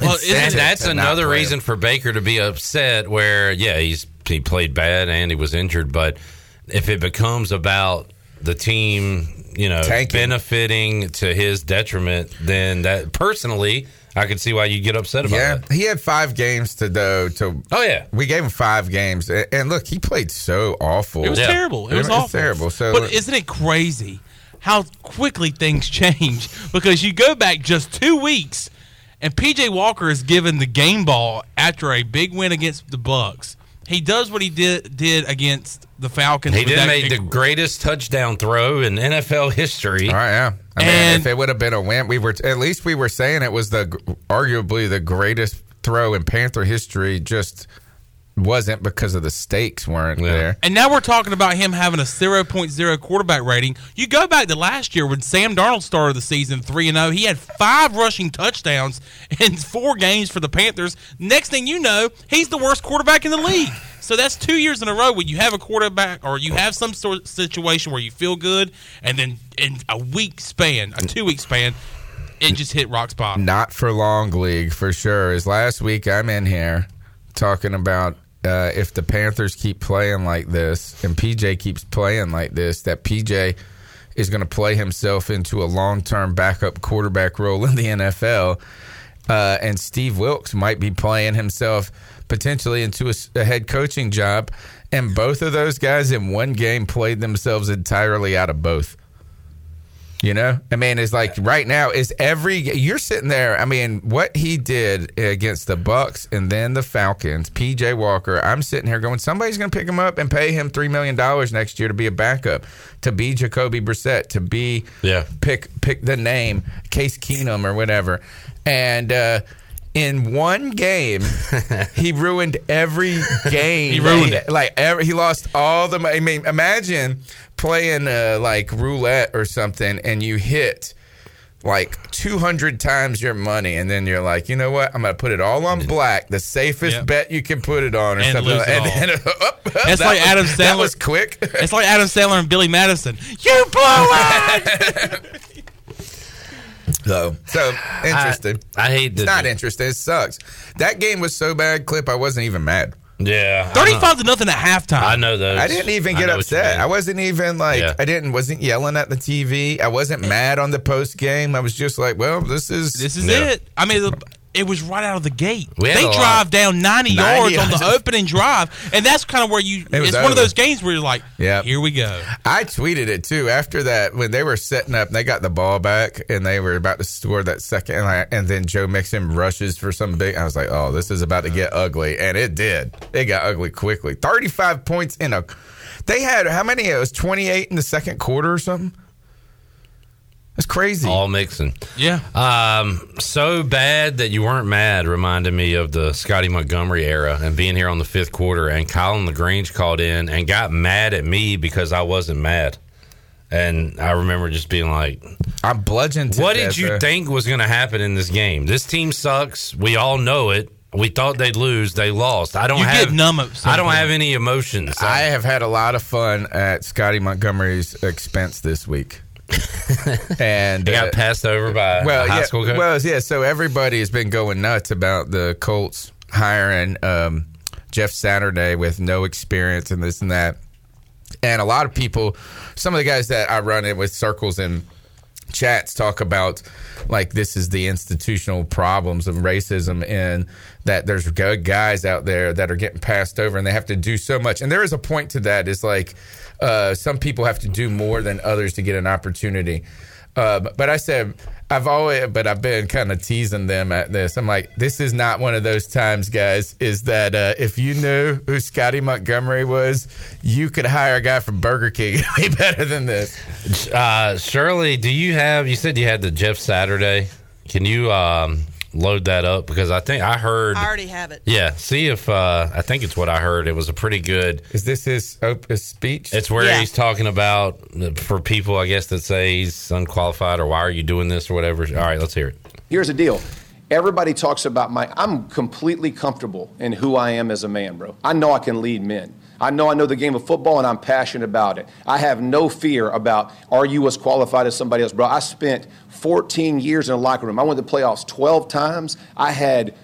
Well, and that's another play him. reason for Baker to be upset. Where yeah, he's he played bad and he was injured, but if it becomes about the team, you know, Tanking. benefiting to his detriment, then that personally, I could see why you get upset about Yeah, that. he had five games to go to. Oh yeah, we gave him five games, and look, he played so awful. It was terrible. It was awful. terrible. So, but isn't it crazy how quickly things change? Because you go back just two weeks, and PJ Walker is given the game ball after a big win against the Bucks. He does what he did did against the Falcons. He did that- make the greatest touchdown throw in NFL history. All right, yeah. I mean, And- if it would have been a win, we were at least we were saying it was the arguably the greatest throw in Panther history. Just wasn't because of the stakes weren't there. And now we're talking about him having a 0.0 quarterback rating. You go back to last year when Sam Darnold started the season 3 and 0. He had 5 rushing touchdowns in 4 games for the Panthers. Next thing you know, he's the worst quarterback in the league. So that's 2 years in a row when you have a quarterback or you have some sort of situation where you feel good and then in a week span, a 2 week span, it just hit rock bottom. Not for long league for sure. Is last week I'm in here talking about uh, if the Panthers keep playing like this and PJ keeps playing like this, that PJ is going to play himself into a long term backup quarterback role in the NFL. Uh, and Steve Wilks might be playing himself potentially into a head coaching job. And both of those guys in one game played themselves entirely out of both. You know, I mean, it's like right now is every you're sitting there. I mean, what he did against the Bucks and then the Falcons, PJ Walker. I'm sitting here going, somebody's going to pick him up and pay him three million dollars next year to be a backup, to be Jacoby Brissett, to be yeah, pick pick the name Case Keenum or whatever, and. uh in one game, he ruined every game. He ruined it. Like every, he lost all the. I mean, imagine playing uh, like roulette or something, and you hit like 200 times your money, and then you're like, you know what? I'm gonna put it all on black, the safest Yep. bet you can put it on, or And something. it and all. then, up, It's that like was- Adam That Sandler- was quick. It's like Adam Sandler and Billy Madison. You blew it! So, so interesting. I, hate this. It's not interesting. It sucks. That game was so bad, Clip. I wasn't even mad. Yeah, 35 to nothing at halftime. I know those. I didn't even get know what you upset. I wasn't even like Yeah. I didn't wasn't yelling at the TV. I wasn't mad on the post game. I was just like, well, this is This is Yeah. it. I mean, the, it was right out of the gate. They a lot. drive down 90, 90 yards on the opening drive, and that's kind of where you. It it's one of those games where you're like, Yep. here we go. I tweeted it too after that when they were setting up. They got the ball back and they were about to score that second, and, I, and then Joe Mixon rushes for some big. I was like, oh, this is about to get ugly, and it did. It got ugly quickly. Thirty-five points in a. They had how many? It was twenty-eight in the second quarter or something. It's crazy. All mixing. Yeah. Um, so bad that you weren't mad reminded me of the Scottie Montgomery era and being here on the fifth quarter. And Colin Lagrange called in and got mad at me because I wasn't mad. And I remember just being like, I'm bludgeoned. What did you think was going to happen in this game? This team sucks. We all know it. We thought they'd lose. They lost. I don't You get have numb at I don't have any emotions. I have had a lot of fun at Scottie Montgomery's expense this week. And They got uh, passed over by well, a high yeah, school coach. well, yeah. So everybody has been going nuts about the Colts hiring um, Jeff Saturday with no experience and this and that. And a lot of people, some of the guys that I run in with circles and chats talk about like this is the institutional problems of racism and that there's good guys out there that are getting passed over and they have to do so much and there is a point to that is like uh, some people have to do more than others to get an opportunity uh, but I said I've always but I've been kind of teasing them at this I'm like this is not one of those times guys is that uh, if you knew who Scottie Montgomery was you could hire a guy from Burger King way better than this Uh, Shirley, do you have? You said you had the Jeff Saturday. Can you um, load that up? Because I think I heard. I already have it. Yeah, see if uh, I think it's what I heard. It was a pretty good. Is this his, op- his speech? It's where Yeah. he's talking about uh, for people, I guess, that say he's unqualified or why are you doing this or whatever. All right, let's hear it. Here's the deal. Everybody talks about my. I'm completely comfortable in who I am as a man, bro. I know I can lead men. I know I know the game of football and I'm passionate about it. I have no fear about are you as qualified as somebody else, bro. I spent 14 years in a locker room. I went to the playoffs 12 times. I had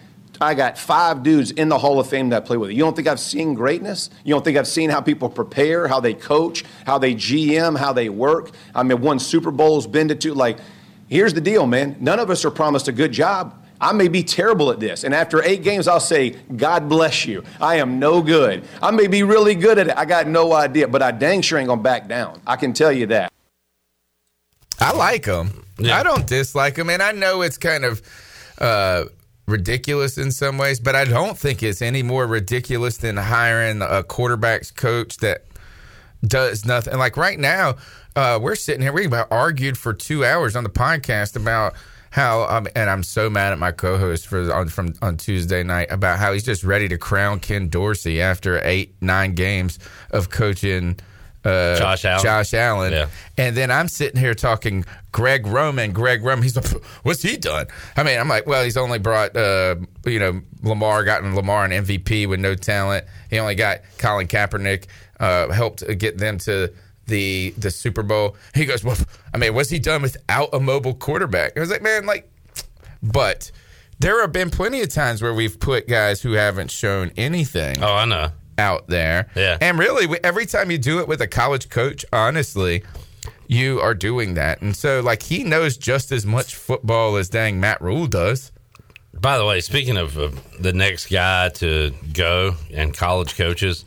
I got five dudes in the Hall of Fame that I play with. It. You don't think I've seen greatness? You don't think I've seen how people prepare, how they coach, how they GM, how they work? I mean, won Super Bowls, been to two. Like, here's the deal, man. None of us are promised a good job. I may be terrible at this. And after eight games, I'll say, God bless you. I am no good. I may be really good at it. I got no idea, but I dang sure ain't going to back down. I can tell you that. I like him. I don't dislike him, and I know it's kind of uh, ridiculous in some ways, but I don't think it's any more ridiculous than hiring a quarterbacks coach that does nothing. Like right now, uh, we're sitting here. We about argued for two hours on the podcast about how, um, and I'm so mad at my co-host for on from on Tuesday night about how he's just ready to crown Ken Dorsey after eight nine games of coaching. Uh, Josh Allen. Josh Allen. Yeah. And then I'm sitting here talking Greg Roman. Greg Roman, he's like, what's he done? I mean, I'm like, well, he's only brought, uh, you know, Lamar, gotten Lamar an MVP with no talent. He only got Colin Kaepernick, uh, helped get them to the the Super Bowl. He goes, well, I mean, was he done without a mobile quarterback? I was like, man, like, but there have been plenty of times where we've put guys who haven't shown anything. Oh, I know. Out there. Yeah. And really, every time you do it with a college coach, honestly, you are doing that. And so, like, he knows just as much football as dang Matt Rhule does. By the way, speaking of uh, the next guy to go and college coaches,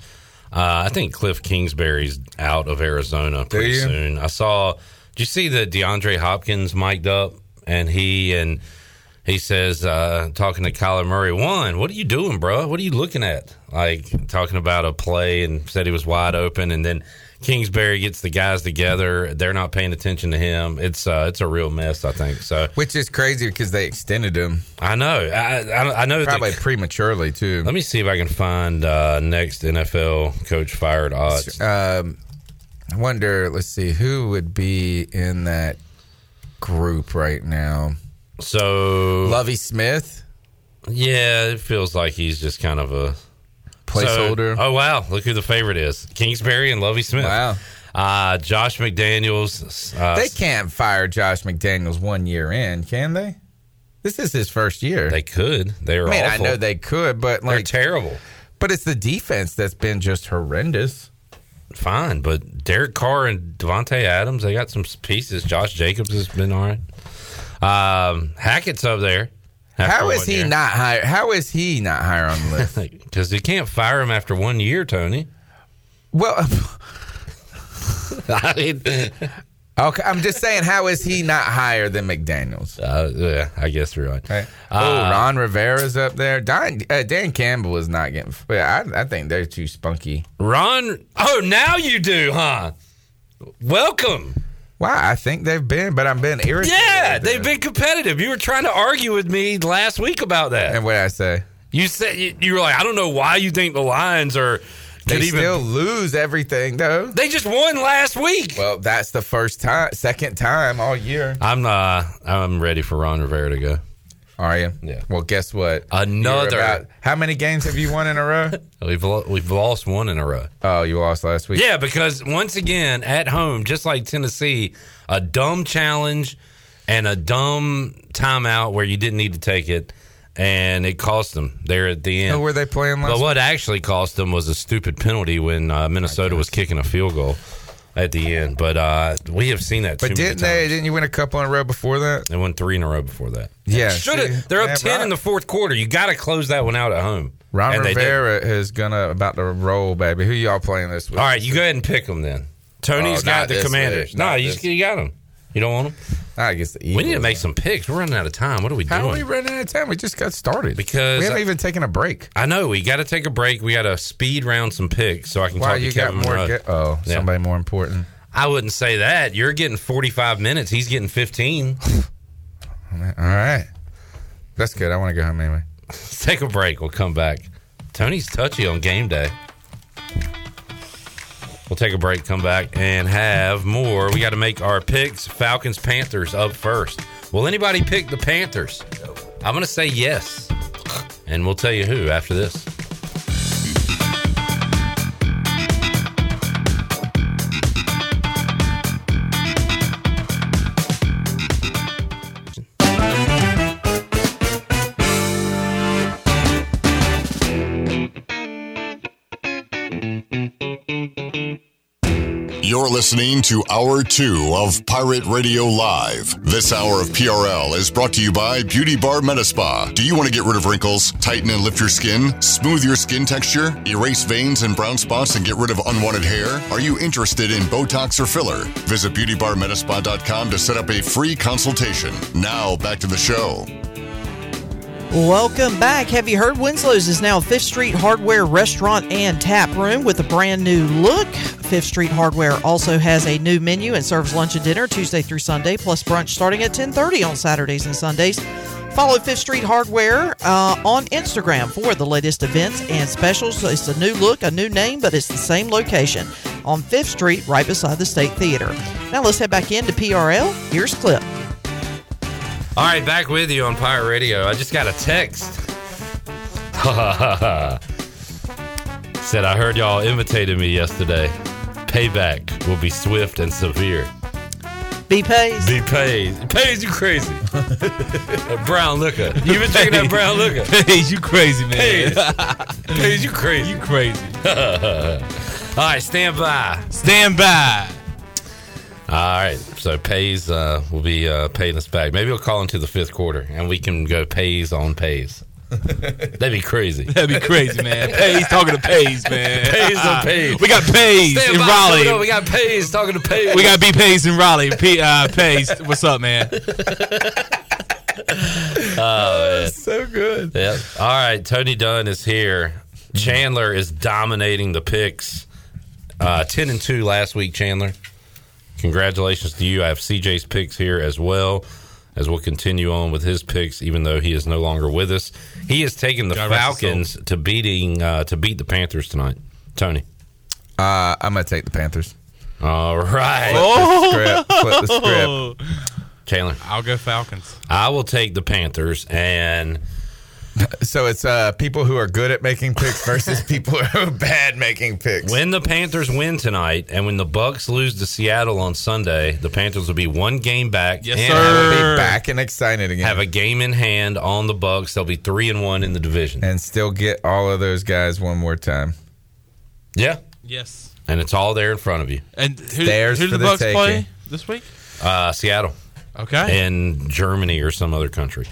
uh, I think Cliff Kingsbury's out of Arizona pretty soon. I saw. Did you see that DeAndre Hopkins mic'd up and he and he says uh, talking to Kyler Murray, one, what are you doing, bro? What are you looking at? Like talking about a play and said he was wide open, and then Kingsbury gets the guys together. They're not paying attention to him. It's uh, it's a real mess, I think. So, Which is crazy because they extended him. I know. I I, I know. that- Probably prematurely, too. let me see if I can find uh, next NFL coach fired odds. Um, I wonder, let's see, who would be in that group right now? So, Lovie Smith? yeah, it feels like he's just kind of a Placeholder. So- oh wow, look who the favorite is: Kingsbury and Lovie Smith. Wow. Uh, Josh McDaniels. Uh, they can't fire Josh McDaniels one year in, can they? This is his first year. They could. They're I mean, awful. I know they could, but They're like, terrible. but it's the defense that's been just horrendous. Fine, but Derek Carr and Davante Adams, they got some pieces. Josh Jacobs has been all right. Um, Hackett's up there. How is he not higher? How is he not higher on the list? Because you can't fire him after one year, Tony. well, I mean, okay, I'm just saying, how is he not higher than McDaniel's? uh, yeah, I guess you're right. Right. Uh, oh, Ron Rivera's up there. Dan, uh, Dan Campbell is not getting. I, I think they're too spunky. Ron. Oh, now you do, huh? Welcome. Why? I think they've been, but I'm being irritated. Yeah, they've been competitive. You were trying to argue with me last week about that. And what did I say? You said you, you were like, I don't know why you think the Lions are. They could even- still lose everything though. They just won last week. Well, that's the first time, second time all year. I'm uh, I'm ready for Ron Rivera to go. Are you? Yeah. Well, guess what? Another- about- how many games have you won in a row? We've lo- we've lost one in a row. Oh, you lost last week. Yeah, because once again at home, just like Tennessee, a dumb challenge and a dumb timeout where you didn't need to take it, and it cost them there at the end. Who were they playing last But what actually cost them was a stupid penalty when uh, Minnesota was kicking a field goal at the end. But uh, we have seen that. But too didn't they? times. Didn't you win a couple in a row before that? They won three in a row before that. Yeah, should have. They're up Yeah, ten Ron- in the fourth quarter. You got to close that one out at home. Ron And. Rivera is gonna about to roll, baby. Who y'all playing this week? All right, you go ahead and pick them then. Tony's Oh, got the Commanders. week, No, you, you got them. You don't want them. I guess the We need to make some picks. We're running out of time. What are we How doing? are we running out of time? We just got started. Because we haven't I- even taken a break. I know we got to take a break. We got to speed round some picks so I can talk you to got Kevin more? Monroe. Ge- oh, Yeah. somebody more important. I wouldn't say that. You're getting 45 minutes. He's getting 15. All right, that's good. I want to go home anyway. Let's take a break. We'll come back. Tony's touchy on game day. We'll take a break, come back, and have more. We got to make our picks. Falcons, Panthers up first. Will anybody pick the Panthers? I'm going to say yes. And we'll tell you who after this. You're listening to Hour 2 of Pirate Radio Live. This hour of PRL is brought to you by Beauty Bar Metaspa. Do you want to get rid of wrinkles, tighten and lift your skin, smooth your skin texture, erase veins and brown spots, and get rid of unwanted hair? Are you interested in Botox or filler? Visit BeautyBarMetaspa.com to set up a free consultation. Now, back to the show. Welcome back. Have you heard Winslow's is now Fifth Street Hardware restaurant and tap room with a brand new look? Fifth Street Hardware also has a new menu and serves lunch and dinner Tuesday through Sunday, plus brunch starting at 10:30 on Saturdays and Sundays. Follow Fifth Street Hardware uh, on Instagram for the latest events and specials. It's a new look, a new name, but it's the same location on Fifth Street, right beside the State Theater. Now let's head back into PRL. Here's Clip. All right, back with you on Pirate Radio. I just got a text. Said I heard y'all imitated me yesterday. Payback will be swift and severe. Be pays. Be paid. Pays you crazy. Brown liquor. You been drinking that brown liquor? Pays, you crazy, man. Pays. Pays you crazy. You crazy. All right, stand by. Stand by. All right, so Pays uh, will be uh, paying us back. Maybe we'll call into the fifth quarter and we can go Pays on Pays. That'd be crazy. That'd be crazy, man. Pays talking to Pays, man. Pays on Pays. We got Pays Stand in by, Raleigh. no, we got Pays talking to Pays. We got B Pays in Raleigh. P, uh, Pays, what's up, man? Oh, man. So good. Yep. All right, Tony Dunn is here. Chandler is dominating the picks. Uh, Ten and two last week, Chandler. Congratulations to you. I have CJ's picks here as well, as we'll continue on with his picks, even though he is no longer with us. He has taken the God Falcons to beating uh, to beat the Panthers tonight. Tony. Uh, I'm gonna take the Panthers. All right. Flip the script. Flip the script. Chandler. I'll go Falcons. I will take the Panthers and So it's uh, people who are good at making picks versus people who are bad making picks. When the Panthers win tonight, and when the Bucks lose to Seattle on Sunday, the Panthers will be one game back. Yes, and sir. have Be back and excited again. have a game in hand on the Bucks. They'll be three and one in the division. and still get all of those guys one more time. Yeah, Yes. and it's all there in front of you. And who, Theirs who do for the the Bucks play this week? Uh, Seattle Okay. and Germany or some other country.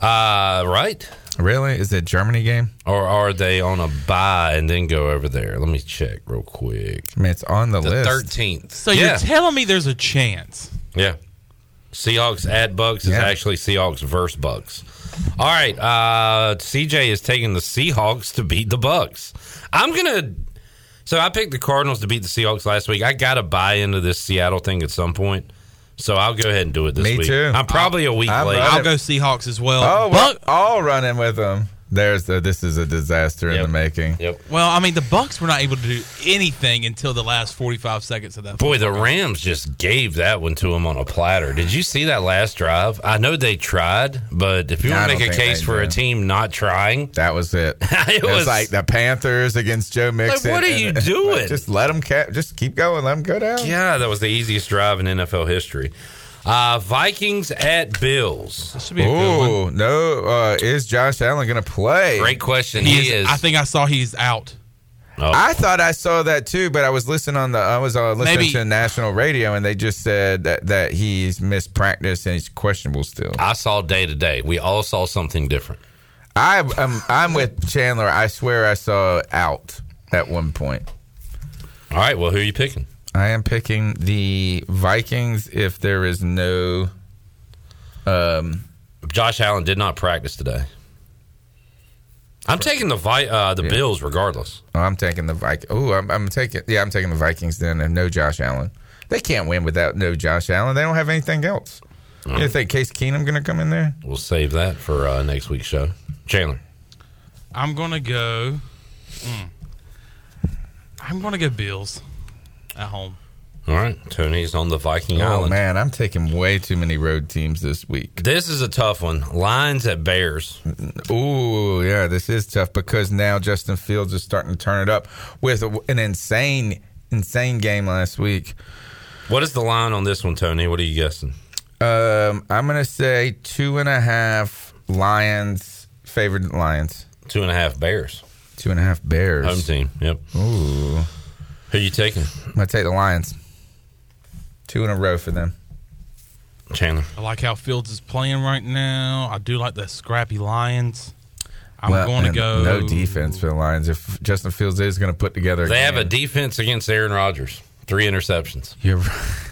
Uh, right? Really? Is it Germany game? Or are they on a bye and then go over there? Let me check real quick. I mean, it's on the, The list. thirteenth. so yeah, you're telling me there's a chance? yeah. Seahawks at Bucks is Yeah. actually Seahawks versus Bucks. All right, uh, CJ is taking the Seahawks to beat the Bucks. I'm gonna. So I picked the Cardinals to beat the Seahawks last week. I got to buy into this Seattle thing at some point. So I'll go ahead and do it this Me week. too. I'm probably a week I'm late. running- I'll go Seahawks as well. Oh, Buck- we're all running with them. There's the. This is a disaster in Yep. the making. Yep. well, I mean, the Bucks were not able to do anything until the last 45 seconds of that. Boy, the. Rams just gave that one to them on a platter. Did you see that last drive? I know they tried, but if you I want to don't make a think case they for a did. team not trying, That was it. It it was, was- like the Panthers against Joe Mixon. what are and- you doing? Just let them. Ca- just keep going. Let them go down. yeah, that was the easiest drive in NFL history. Uh, Vikings at Bills. This should be a good one. Oh no! Uh, is Josh Allen going to play? Great question. He, He, is, is. I think I saw he's out. Oh, I thought I saw that too, but I was listening on the I was uh, listening Maybe- to national radio, and they just said that, that he's missed practice and he's questionable still. I saw day to day. We all saw something different. I I'm, I'm with Chandler. I swear I saw out at one point. All right. Well, who are you picking? I am picking the Vikings if there is no. Um, Josh Allen did not practice today. I'm taking the Vi- uh, the Yeah. Bills regardless. oh, I'm taking the Vikings. Oh, I'm, I'm taking yeah, I'm taking the Vikings then, and no Josh Allen. They can't win without no Josh Allen. They don't have anything else. You think Case Keenum going to come in there? We'll save that for uh, next week's show. Chandler. I'm going to go. mm. I'm going to go Bills at home. All right. Tony's on the Viking Island. Oh Island. man, I'm taking way too many road teams this week. This is a tough one. Lions at Bears. Ooh, yeah, this is tough because now Justin Fields is starting to turn it up with an insane, insane game last week. What is the line on this one, Tony? What are you guessing? Um, I'm gonna say two and a half Lions favored Lions, Two and a half Bears. two and a half Bears. Home team. Yep. Ooh, Who you taking? I'm gonna take the Lions. Two in a row for them. Chandler. I like how Fields is playing right now. I do like the scrappy Lions. I'm Well, going to go. No defense for the Lions. If Justin Fields is going to put together, They have a defense against Aaron Rodgers. Three interceptions. You're right.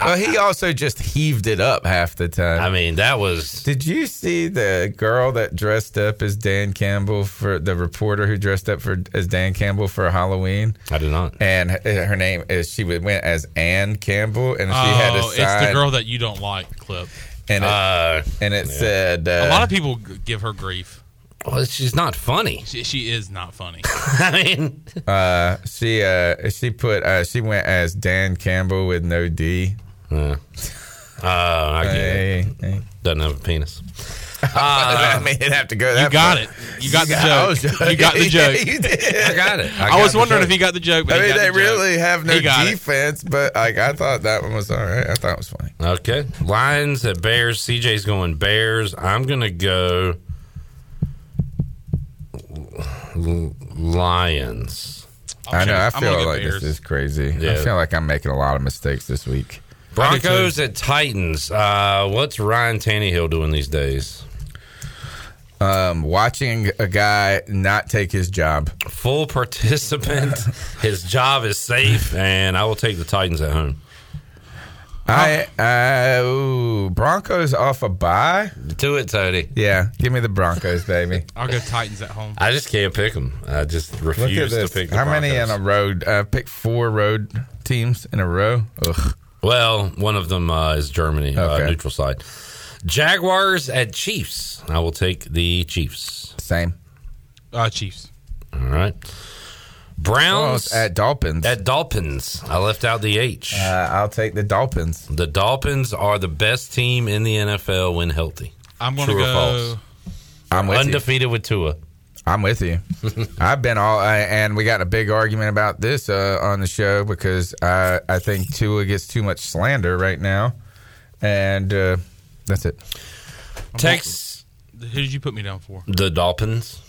Well, he also just heaved it up half the time. I mean, that was Did you see the girl that dressed up as Dan Campbell for the reporter who dressed up for as Dan Campbell for Halloween? I did not. And her her name is she went as Ann Campbell, and she had a Oh, sign, it's the girl that you don't like, Clip. and it, Uh, and it said uh, A lot of people give her grief. well, she's not funny. She, she is not funny. I mean, uh, she uh, she put uh, she went as Dan Campbell with no D. uh, uh, I get it. Hey, hey. Doesn't have a penis. I mean, it'd have to go. That You got far. it. You got the I joke. You got the Yeah, joke. you did. I got it. I, got was wondering joke. if he got the joke. But I mean, they the joke. really have no He got it. defense, but like I thought that one was all right. I thought it was funny. Okay. Lions at Bears. CJ's going Bears. I'm going to go Lions. I know. I I'm gonna feel like Bears. this is crazy. I feel like I'm making a lot of mistakes this week. Broncos at Titans. Uh, what's Ryan Tannehill doing these days? Um, watching a guy not take his job. Full participant. His job is safe, and I will take the Titans at home. I uh, ooh, Broncos off a bye. Do it, Tony. Yeah, give me the Broncos, baby. I'll go Titans at home. I just can't pick them. I just refuse to pick the How many in Broncos. a road? Uh, picked four road teams in a row. Ugh. Well, one of them uh, is Germany, uh, neutral side. Jaguars at Chiefs. I will take the Chiefs. Same. Uh, Chiefs. All right. Browns Oh, at Dolphins. at Dolphins. I left out the H. Uh, I'll take the Dolphins. the Dolphins are the best team in the NFL when healthy. I'm going to go. false? I'm with you. Undefeated with Tua. I'm with you. I've been all, I, and we got a big argument about this uh, on the show because I, I think Tua gets too much slander right now, and uh, that's it. Tex Who did you put me down for? the Dolphins.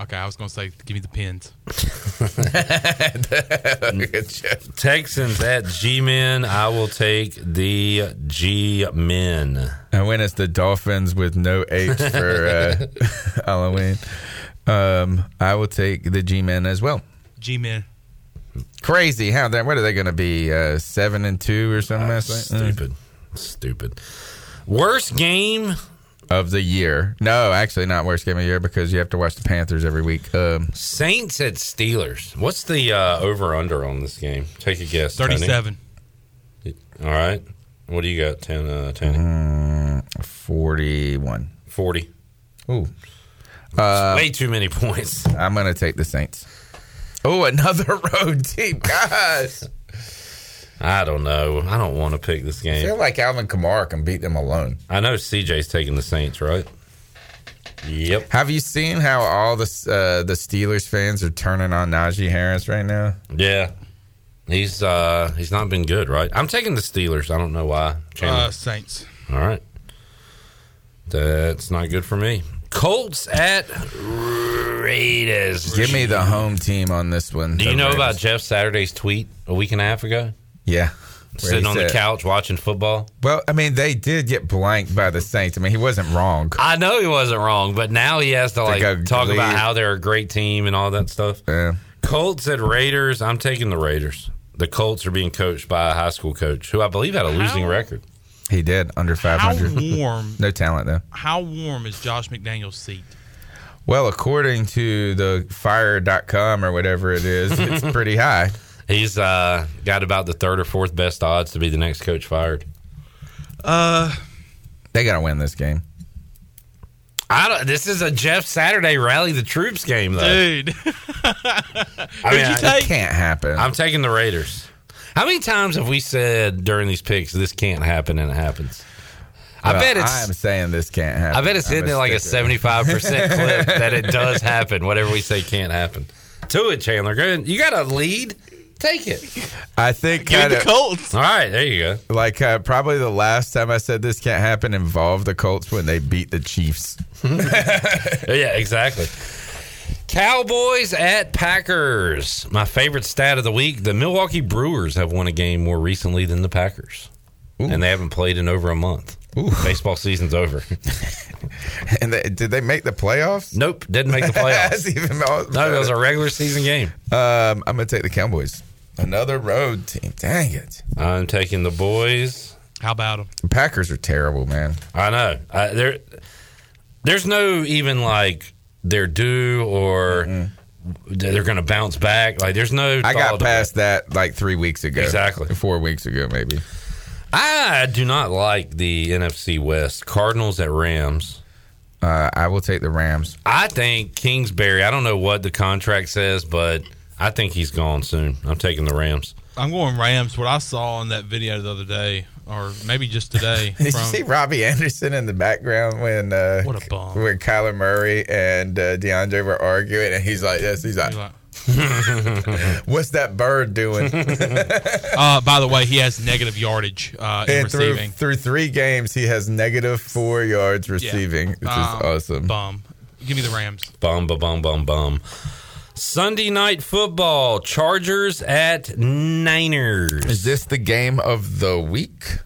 Okay, I was going to say, give me the pins. Texans at G Men. I will take the G Men. And when it's the Dolphins with no H for uh, Halloween, um, I will take the G-men as well. G Men. Crazy how that? What are they going to be? Uh, seven and two or something? like that? Stupid. Stupid. Worst game of the year. No, actually, not worst game of the year because you have to watch the Panthers every week. Um, Saints at Steelers. What's the uh, over under on this game? Take a guess. Tony. 37. All right. What do you got, Ten, uh, Tony? Mm, 41. 40. Ooh. Uh, way too many points. I'm going to take the Saints. Oh, another road team. Guys. I don't know. I don't want to pick this game. I game. feel like Alvin Kamara can beat them alone. I know CJ's taking the Saints, right? Yep. Have you seen how all the uh, the Steelers fans are turning on Najee Harris right now? Yeah. He's uh he's not been good, right? I'm taking the Steelers. I don't know why. Chandler. Uh, Saints. All right. That's not good for me. Colts at Raiders. Give me the home team on this one. Do you know Raiders. about Jeff Saturday's tweet a week and a half ago? Yeah. Sitting he on the said- couch watching football. Well, I mean, they did get blanked by the Saints. I mean, he wasn't wrong. I know he wasn't wrong, but now he has to like go talk about how they're a great team and all that stuff. Yeah. Colts at Raiders. I'm taking the Raiders. The Colts are being coached by a high school coach who I believe had a losing record. He did under 500. How warm? no talent though. How warm is Josh McDaniel's seat? Well, according to the fire.com or whatever it is, it's pretty high. He's uh, got about the third or fourth best odds to be the next coach fired. Uh, They got to win this game. I don't. This is a Jeff Saturday rally the troops game, though. Dude. I Who'd you I- take? Can't happen. I'm taking the Raiders. How many times have we said during these picks this can't happen and it happens? I Well, bet it's. I'm saying this can't happen. I bet it's I'm hitting it like a seventy-five percent clip that it does happen. Whatever we say can't happen. To it, Chandler. Go ahead. You got a lead. Take it. I think Give it kinda- the Colts. All right, there you go. Like uh, probably the last time I said this can't happen involved the Colts when they beat the Chiefs. yeah, exactly. Cowboys at Packers. My favorite stat of the week: the Milwaukee Brewers have won a game more recently than the Packers, and they haven't played in over a month. Baseball season's over. and they, did they make the playoffs? Nope, didn't make the playoffs. That's even more no, it was a regular season game. Um, I'm gonna take the Cowboys. Another road team. Dang it. I'm taking the boys. How about them? The Packers are terrible, man. I know. I, there, there's no even like they're due or they're going to bounce back. Like there's no. I got past that like three weeks ago. Exactly. Four weeks ago, maybe. I do not like the NFC West. Cardinals at Rams. Uh, I will take the Rams. I think Kingsbury. I don't know what the contract says, but I think he's gone soon. I'm taking the Rams. I'm going Rams. What I saw in that video the other day, or maybe just today, Did you see Robbie Anderson in the background when uh, What a bum. when Kyler Murray and uh, DeAndre were arguing, and he's like, "Yes, he's like, what's that bird doing?" uh, by the way, he has negative yardage uh, in and through receiving. through three games, he has negative four yards Yeah. receiving, which Um, is awesome. Bum. Give me the Rams. Bum, bum, bum, bum, bum. Sunday night football. Chargers at Niners. Is this the game of the week?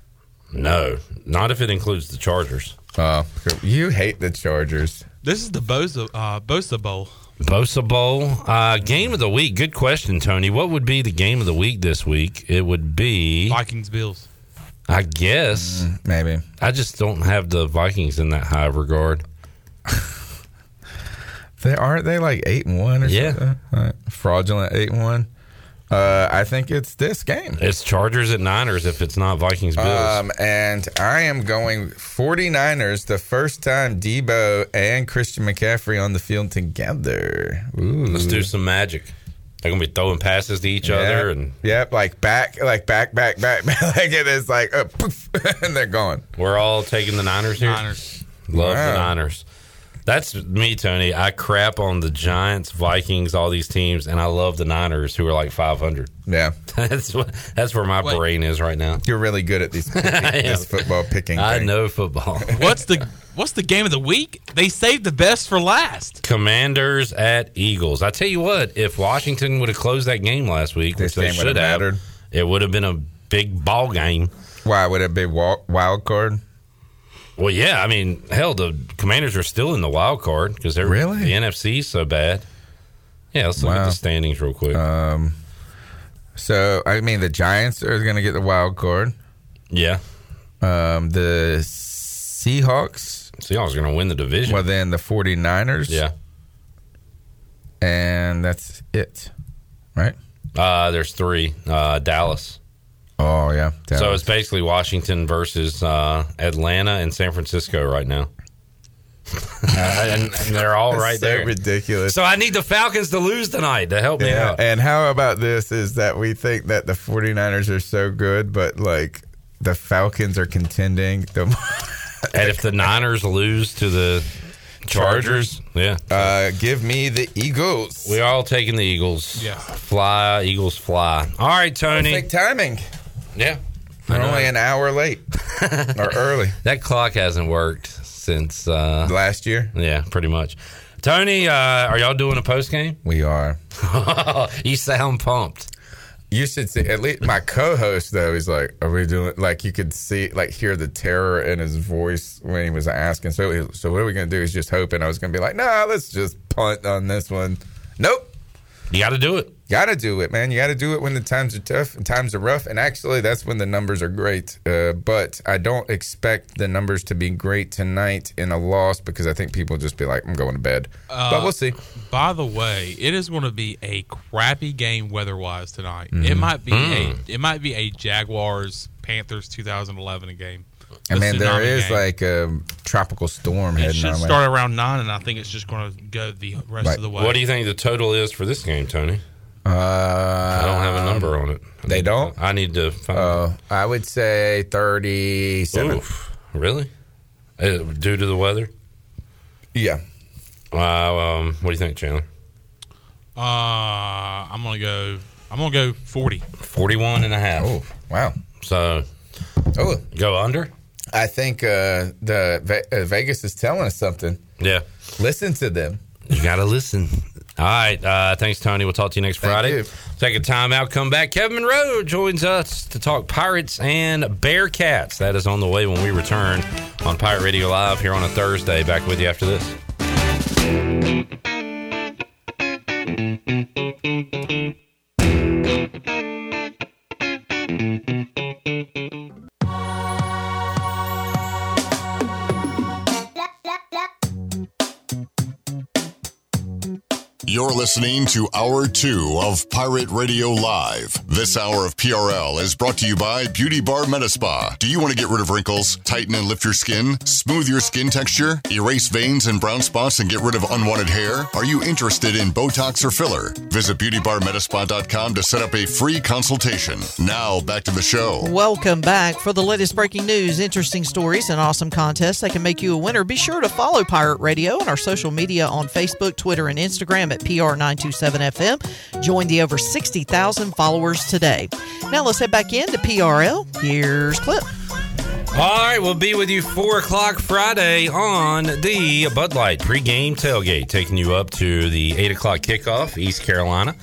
No, not if it includes the Chargers. Oh, you hate the Chargers. This is the Bosa, uh, Bosa Bowl. Bosa Bowl. Uh, game of the week. Good question, Tony. What would be the game of the week this week? It would be, Vikings Bills. I guess. maybe. I just don't have the Vikings in that high regard. They aren't they like eight and one or Yeah. something? Right. Fraudulent eight and one. Uh, I think it's this game. It's Chargers at Niners if it's not Vikings Bills. Um, and I am going 49ers the first time Deebo and Christian McCaffrey on the field together. Ooh. Let's do some magic. They're gonna be throwing passes to each Yep. other, and Yep, like back, like back, back, back, back. like it is like, uh, poof, and they're gone. we're all taking the Niners here. Niners. Love Wow. the Niners. That's me, Tony. I crap on the Giants, Vikings, all these teams, and I love the Niners, who are like 500. Yeah, That's what, that's where my Wait. brain is right now. you're really good at these picking, this football picking. I thing. know football. What's the What's the game of the week? They saved the best for last. Commanders at Eagles. I tell you what, if Washington would have closed that game last week, This which they should have have, mattered. it would have been a big ball game. Why would it be wa- wild card? Well, yeah, I mean, hell, the Commanders are still in the wild card because they're Really? the NFC's so bad. Yeah, let's look at the standings real quick. Um, so I mean, the Giants are going to get the wild card. yeah, Um, the Seahawks. Seahawks are going to win the division. Well, then the 49ers. Yeah. And that's it, right? Uh, there's three. Uh, Dallas. Oh yeah. So it's basically Washington versus uh, Atlanta and San Francisco right now. Uh, and, and they're all right That's right so there. ridiculous. So I need the Falcons to lose tonight to help me Yeah. out. And how about this is that we think that the 49ers are so good, but like the Falcons are contending. The and if the Niners lose to the Chargers, yeah. Uh, give me the Eagles. We are all taking the Eagles. Yeah. Fly, Eagles fly. All right, Tony. Perfect timing. Yeah. We're only an hour late or early. That clock hasn't worked since uh, last year. Yeah, pretty much. Tony, uh, are y'all doing a post game? We are. you sound pumped. You should see at least my co-host though. He's like, "Are we doing?" Like you could see, like hear the terror in his voice when he was asking. So, so what are we gonna do? He's just hoping I was gonna be like, "Nah, let's just punt on this one." Nope. You got to do it. Got to do it, man. You got to do it when the times are tough and times are rough. And actually, that's when the numbers are great. Uh, but I don't expect the numbers to be great tonight in a loss because I think people just be like, "I'm going to bed." Uh, but we'll see. By the way, it is going to be a crappy game weather-wise tonight. It Mhm. might be Mm. a it might be a Jaguars Panthers 2011 game. I mean, there is game. like a tropical storm it heading should our way. start around nine, and I think it's just going to go the rest Right. of the way. What do you think the total is for this game, Tony? Uh, I don't have a number on it. They don't. I need to find. Uh, I would say thirty-seven. Oof, really? Uh, due to the weather? Yeah. Uh, um, what do you think, Chandler? Uh, I'm gonna go. I'm gonna go 40. 41 and a half. Oh, wow. So, oh, go under? I think uh, the uh, Vegas is telling us something. Yeah. Listen to them. You got to listen. All right. Uh, thanks, Tony. We'll talk to you next Thank Friday. you. Take a time out, come back. Kevin Monroe joins us to talk Pirates and Bearcats. That is on the way when we return on Pirate Radio Live here on a Thursday. Back with you after this. You're listening to Hour 2 of Pirate Radio Live. This hour of PRL is brought to you by Beauty Bar Metaspa. Do you want to get rid of wrinkles, tighten and lift your skin, smooth your skin texture, erase veins and brown spots, and get rid of unwanted hair? Are you interested in Botox or filler? Visit BeautyBarMetaspa.com to set up a free consultation. Now, back to the show. Welcome back. For the latest breaking news, interesting stories, and awesome contests that can make you a winner, be sure to follow Pirate Radio on our social media on Facebook, Twitter, and Instagram at PR927FM. Join the over 60,000 followers today. Now let's head back into PRL. Here's Clip. All right, we'll be with you 4 o'clock Friday on the Bud Light pregame tailgate, taking you up to the 8 o'clock kickoff, East Carolina.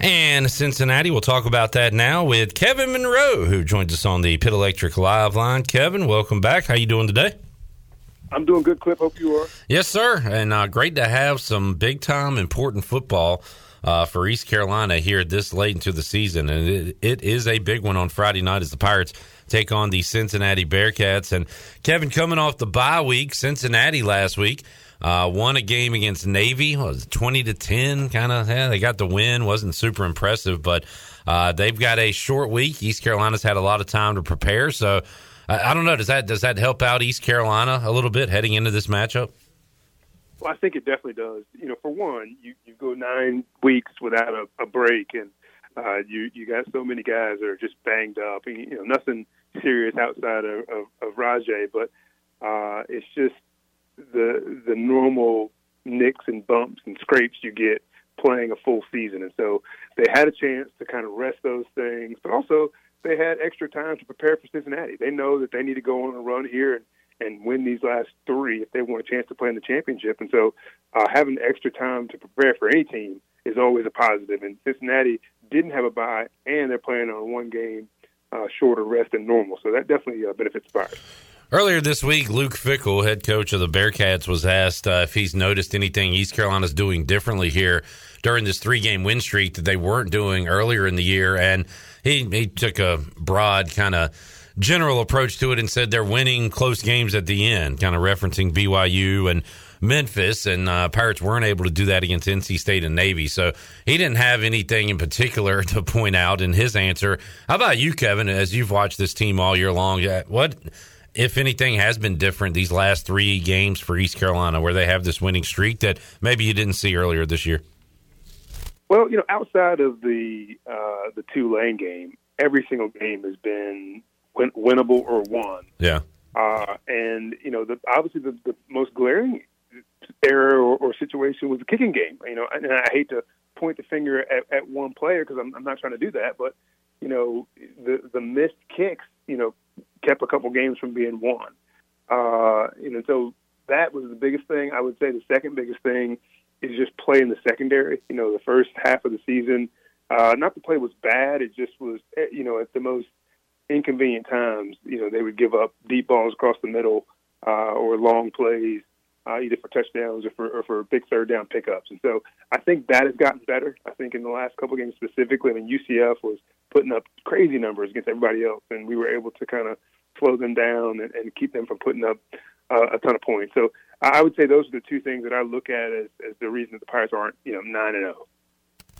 And Cincinnati, we'll talk about that now with Kevin Monroe, who joins us on the Pit Electric Live line. Kevin, welcome back. How you doing today? I'm doing good, Clip. Hope you are. Yes, sir. And uh, great to have some big time important football uh, for East Carolina here this late into the season. And it, it is a big one on Friday night as the Pirates take on the Cincinnati Bearcats. And Kevin, coming off the bye week, Cincinnati last week. Uh, won a game against Navy, what was it, twenty to ten, kind of. Yeah, they got the win. wasn't super impressive, but uh, they've got a short week. East Carolina's had a lot of time to prepare, so I, I don't know. Does that does that help out East Carolina a little bit heading into this matchup? Well, I think it definitely does. You know, for one, you, you go nine weeks without a, a break, and uh, you you got so many guys that are just banged up. And, you know, nothing serious outside of, of, of Rahjai, but uh, it's just the the normal nicks and bumps and scrapes you get playing a full season. And so they had a chance to kind of rest those things, but also they had extra time to prepare for Cincinnati. They know that they need to go on a run here and, and win these last three if they want a chance to play in the championship. And so uh, having extra time to prepare for any team is always a positive. And Cincinnati didn't have a bye, and they're playing on one game uh, shorter rest than normal. So that definitely uh, benefits the Pirates. Earlier this week, Luke Fickell, head coach of the Bearcats, was asked uh, if he's noticed anything East Carolina's doing differently here during this three game win streak that they weren't doing earlier in the year. And he, he took a broad kind of general approach to it and said they're winning close games at the end, kind of referencing BYU and Memphis, and uh, Pirates weren't able to do that against NC State and Navy. So he didn't have anything in particular to point out in his answer. How about you, Kevin? As you've watched this team all year long, uh, what, if anything, has been different these last three games for East Carolina, where they have this winning streak that maybe you didn't see earlier this year? Well, you know, outside of the uh, the Tulane game, every single game has been win- winnable or won. Yeah. Uh, and you know, the, obviously the, the most glaring error or, or situation was the kicking game. You know, and I hate to point the finger at, at one player because I'm, I'm not trying to do that, but you know, the the missed kicks, you know, kept a couple games from being won. Uh, you know, so that was the biggest thing. I would say the second biggest thing is just play in the secondary. You know, the first half of the season, uh, not the play was bad. It just was, eh, you know, at the most inconvenient times, you know, they would give up deep balls across the middle uh, or long plays, uh, either for touchdowns or for, or for big third down pickups. And so I think that has gotten better. I think in the last couple games specifically, I mean, UCF was putting up crazy numbers against everybody else, and we were able to kind of slow them down and, and keep them from putting up uh, a ton of points. So I would say those are the two things that I look at as, as the reason that the Pirates aren't, you know, nine and zero.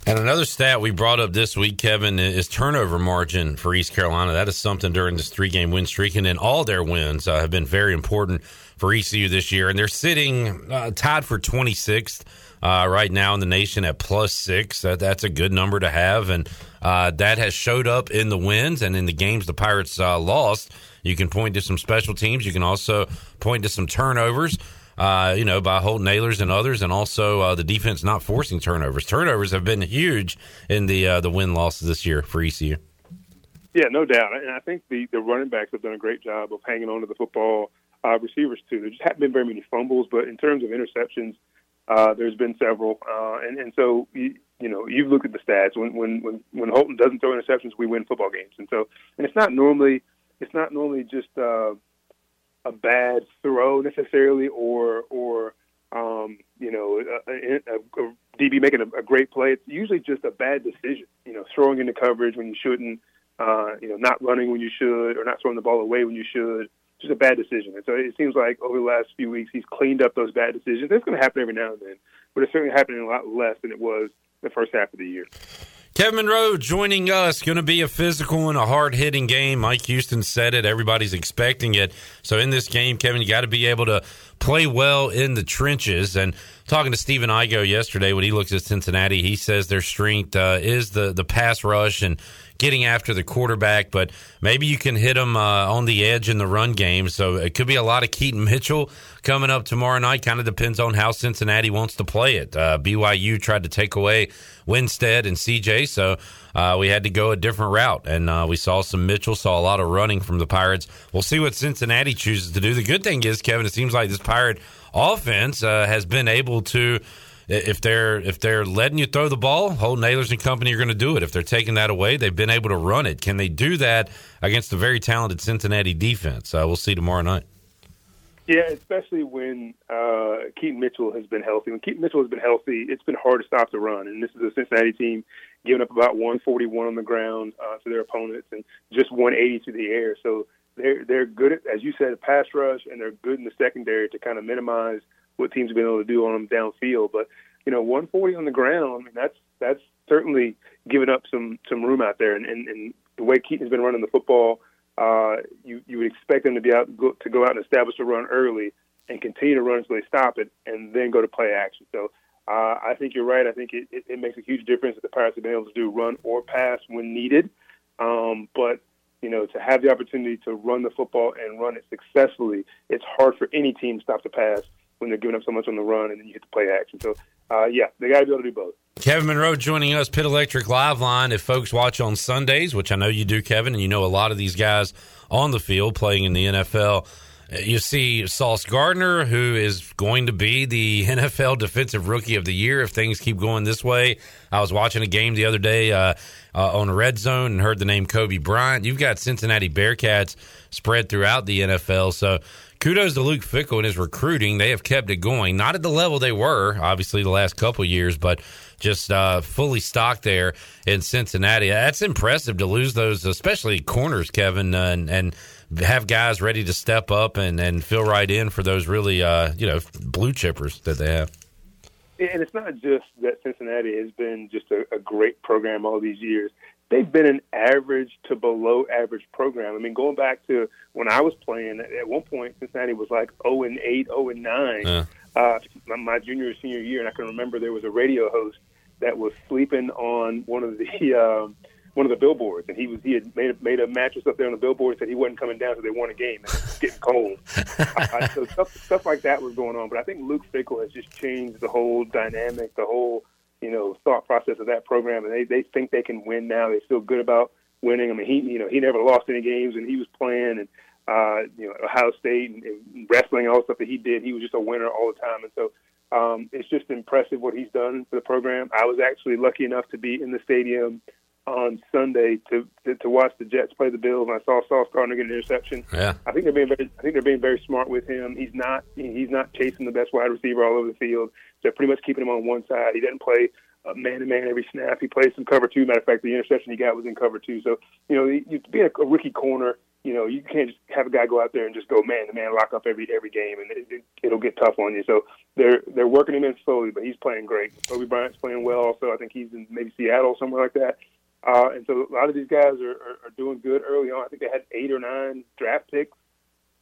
And another stat we brought up this week, Kevin, is turnover margin for East Carolina. That is something during this three game win streak, and then all their wins uh, have been very important for ECU this year. And they're sitting uh, tied for 26th uh, right now in the nation at plus six. That, that's a good number to have, and uh, that has showed up in the wins and in the games the Pirates uh, lost. You can point to some special teams. You can also point to some turnovers uh, you know, by Holton Ahlers and others, and also uh, the defense not forcing turnovers. Turnovers have been huge in the uh, the win losses this year for ECU. Yeah, no doubt, and I think the the running backs have done a great job of hanging on to the football. Uh, receivers too. There just haven't been very many fumbles, but in terms of interceptions, uh, there's been several, uh, and and so you, you know you've looked at the stats. When when when when Holton doesn't throw interceptions, we win football games, and so and it's not normally it's not normally just uh, a bad throw necessarily, or or um, you know a, a, a DB making a, a great play. It's usually just a bad decision. You know, throwing into coverage when you shouldn't. Uh, you know, not running when you should, or not throwing the ball away when you should. Just a bad decision. And so it seems like over the last few weeks, he's cleaned up those bad decisions. It's going to happen every now and then, but it's certainly happening a lot less than it was the first half of the year. Kevin Monroe joining us. Going to be a physical and a hard hitting game. Mike Houston said it. Everybody's expecting it. So in this game, Kevin, you got to be able to play well in the trenches. And talking to Stephen Igo yesterday when he looks at Cincinnati, he says their strength uh, is the the pass rush and getting after the quarterback, but maybe you can hit them uh, on the edge in the run game. So it could be a lot of Keaton Mitchell coming up tomorrow night. Kind of depends on how Cincinnati wants to play it. Uh, BYU tried to take away Winstead and CJ, so uh, we had to go a different route. And uh, we saw some Mitchell, saw a lot of running from the Pirates. We'll see what Cincinnati chooses to do. The good thing is, Kevin, it seems like this Pirate offense uh, has been able to if they're if they're letting you throw the ball, Holton Ahlers and company are going to do it. If they're taking that away, they've been able to run it. Can they do that against a very talented Cincinnati defense? Uh, we'll see tomorrow night. Yeah, especially when uh, Keaton Mitchell has been healthy. When Keaton Mitchell has been healthy, it's been hard to stop the run. And this is a Cincinnati team giving up about 141 on the ground uh, to their opponents and just 180 to the air. So they're they're good at, as you said, pass rush, and they're good in the secondary to kind of minimize what teams have been able to do on them downfield. But you know, 140 on the ground, I mean, that's that's certainly giving up some some room out there. And, and, and the way Keaton's been running the football, uh, you you would expect them to be out go, to go out and establish a run early and continue to run until they stop it, and then go to play action. So. Uh, I think you're right. I think it, it, it makes a huge difference that the Pirates have been able to do run or pass when needed. Um, but you know, to have the opportunity to run the football and run it successfully, it's hard for any team to stop the pass when they're giving up so much on the run and then you get to play action. So, uh, yeah, they got to be able to do both. Kevin Monroe joining us, Pit Electric Live Line. If folks watch on Sundays, which I know you do, Kevin, and you know a lot of these guys on the field playing in the NFL, you see Sauce Gardner, who is going to be the NFL Defensive Rookie of the Year if things keep going this way. I was watching a game the other day uh, uh, on Red Zone and heard the name Coby Bryant. You've got Cincinnati Bearcats spread throughout the NFL. So, kudos to Luke Fickell and his recruiting. They have kept it going, not at the level they were, obviously, the last couple years, but just uh, fully stocked there in Cincinnati. That's impressive to lose those, especially corners, Kevin, uh, and, and have guys ready to step up and, and fill right in for those really, uh, you know, blue chippers that they have. And it's not just that Cincinnati has been just a, a great program all these years. They've been an average to below average program. I mean, going back to when I was playing, at one point Cincinnati was like 0 and 8, 0 and 9. Yeah. Uh, my, my junior or senior year, and I can remember there was a radio host that was sleeping on one of the um, one of the billboards, and he was he had made a, made a mattress up there on the billboard. Said he wasn't coming down, so they won a game, and it was getting cold. uh, so stuff stuff like that was going on. But I think Luke Fickell has just changed the whole dynamic, the whole you know thought process of that program, and they they think they can win now. They feel good about winning. I mean, he you know he never lost any games, and he was playing and. Uh, you know, Ohio State and, and wrestling, all the stuff that he did, he was just a winner all the time. And so um, it's just impressive what he's done for the program. I was actually lucky enough to be in the stadium on Sunday to, to to watch the Jets play the Bills, and I saw Sauce Gardner get an interception. Yeah. I think they're being very, I think they're being very smart with him. He's not he's not chasing the best wide receiver all over the field. They're pretty much keeping him on one side. He doesn't play man to man every snap. He plays some cover two. Matter of fact, the interception he got was in cover two. So you know, you, being a, a rookie corner, you know, you can't just have a guy go out there and just go man to man, lock up every every game, and it, it, it'll get tough on you. So they're they're working him in slowly, but he's playing great. Coby Bryant's playing well. Also, I think he's in maybe Seattle somewhere like that. Uh, and so a lot of these guys are, are, are doing good early on. I think they had eight or nine draft picks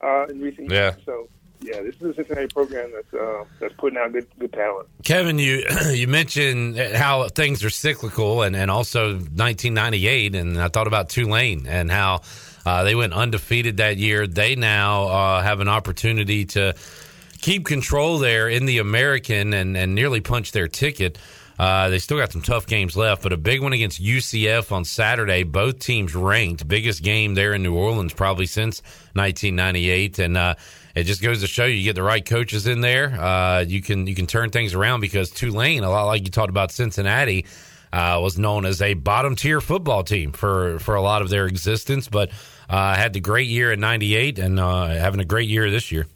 uh, in recent Yeah. years. So yeah, this is a Cincinnati program that's uh, that's putting out good good talent. Kevin, you you mentioned how things are cyclical, and, and also 1998, and I thought about Tulane and how uh, they went undefeated that year. They now uh, have an opportunity to keep control there in the American and, and nearly punch their ticket. Uh, they still got some tough games left, but a big one against UCF on Saturday. Both teams ranked. Biggest game there in New Orleans probably since 1998, and uh, it just goes to show you, you get the right coaches in there, uh, you can you can turn things around because Tulane, a lot like you talked about Cincinnati, uh, was known as a bottom tier football team for for a lot of their existence, but uh, had the great year in '98 and uh, having a great year this year.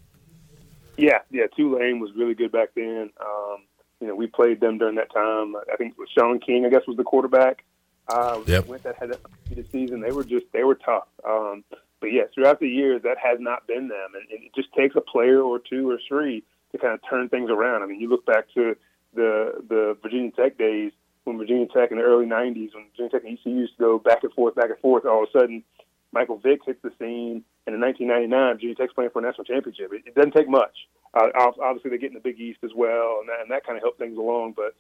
Yeah, yeah, Tulane was really good back then. Um, you know, we played them during that time. I think it was Shaun King, I guess, was the quarterback. Uh, Yep. Went that had that season. They were just they were tough. Um, but yeah, throughout the years, that has not been them, and, and it just takes a player or two or three to kind of turn things around. I mean, you look back to the the Virginia Tech days when Virginia Tech in the early '90s, when Virginia Tech and ECU used to go back and forth, back and forth. All of a sudden, Michael Vick hits the scene, and in 1999, Virginia Tech's playing for a national championship. It, it doesn't take much. Uh, obviously, they get in the Big East as well, and that, and that kind of helped things along. But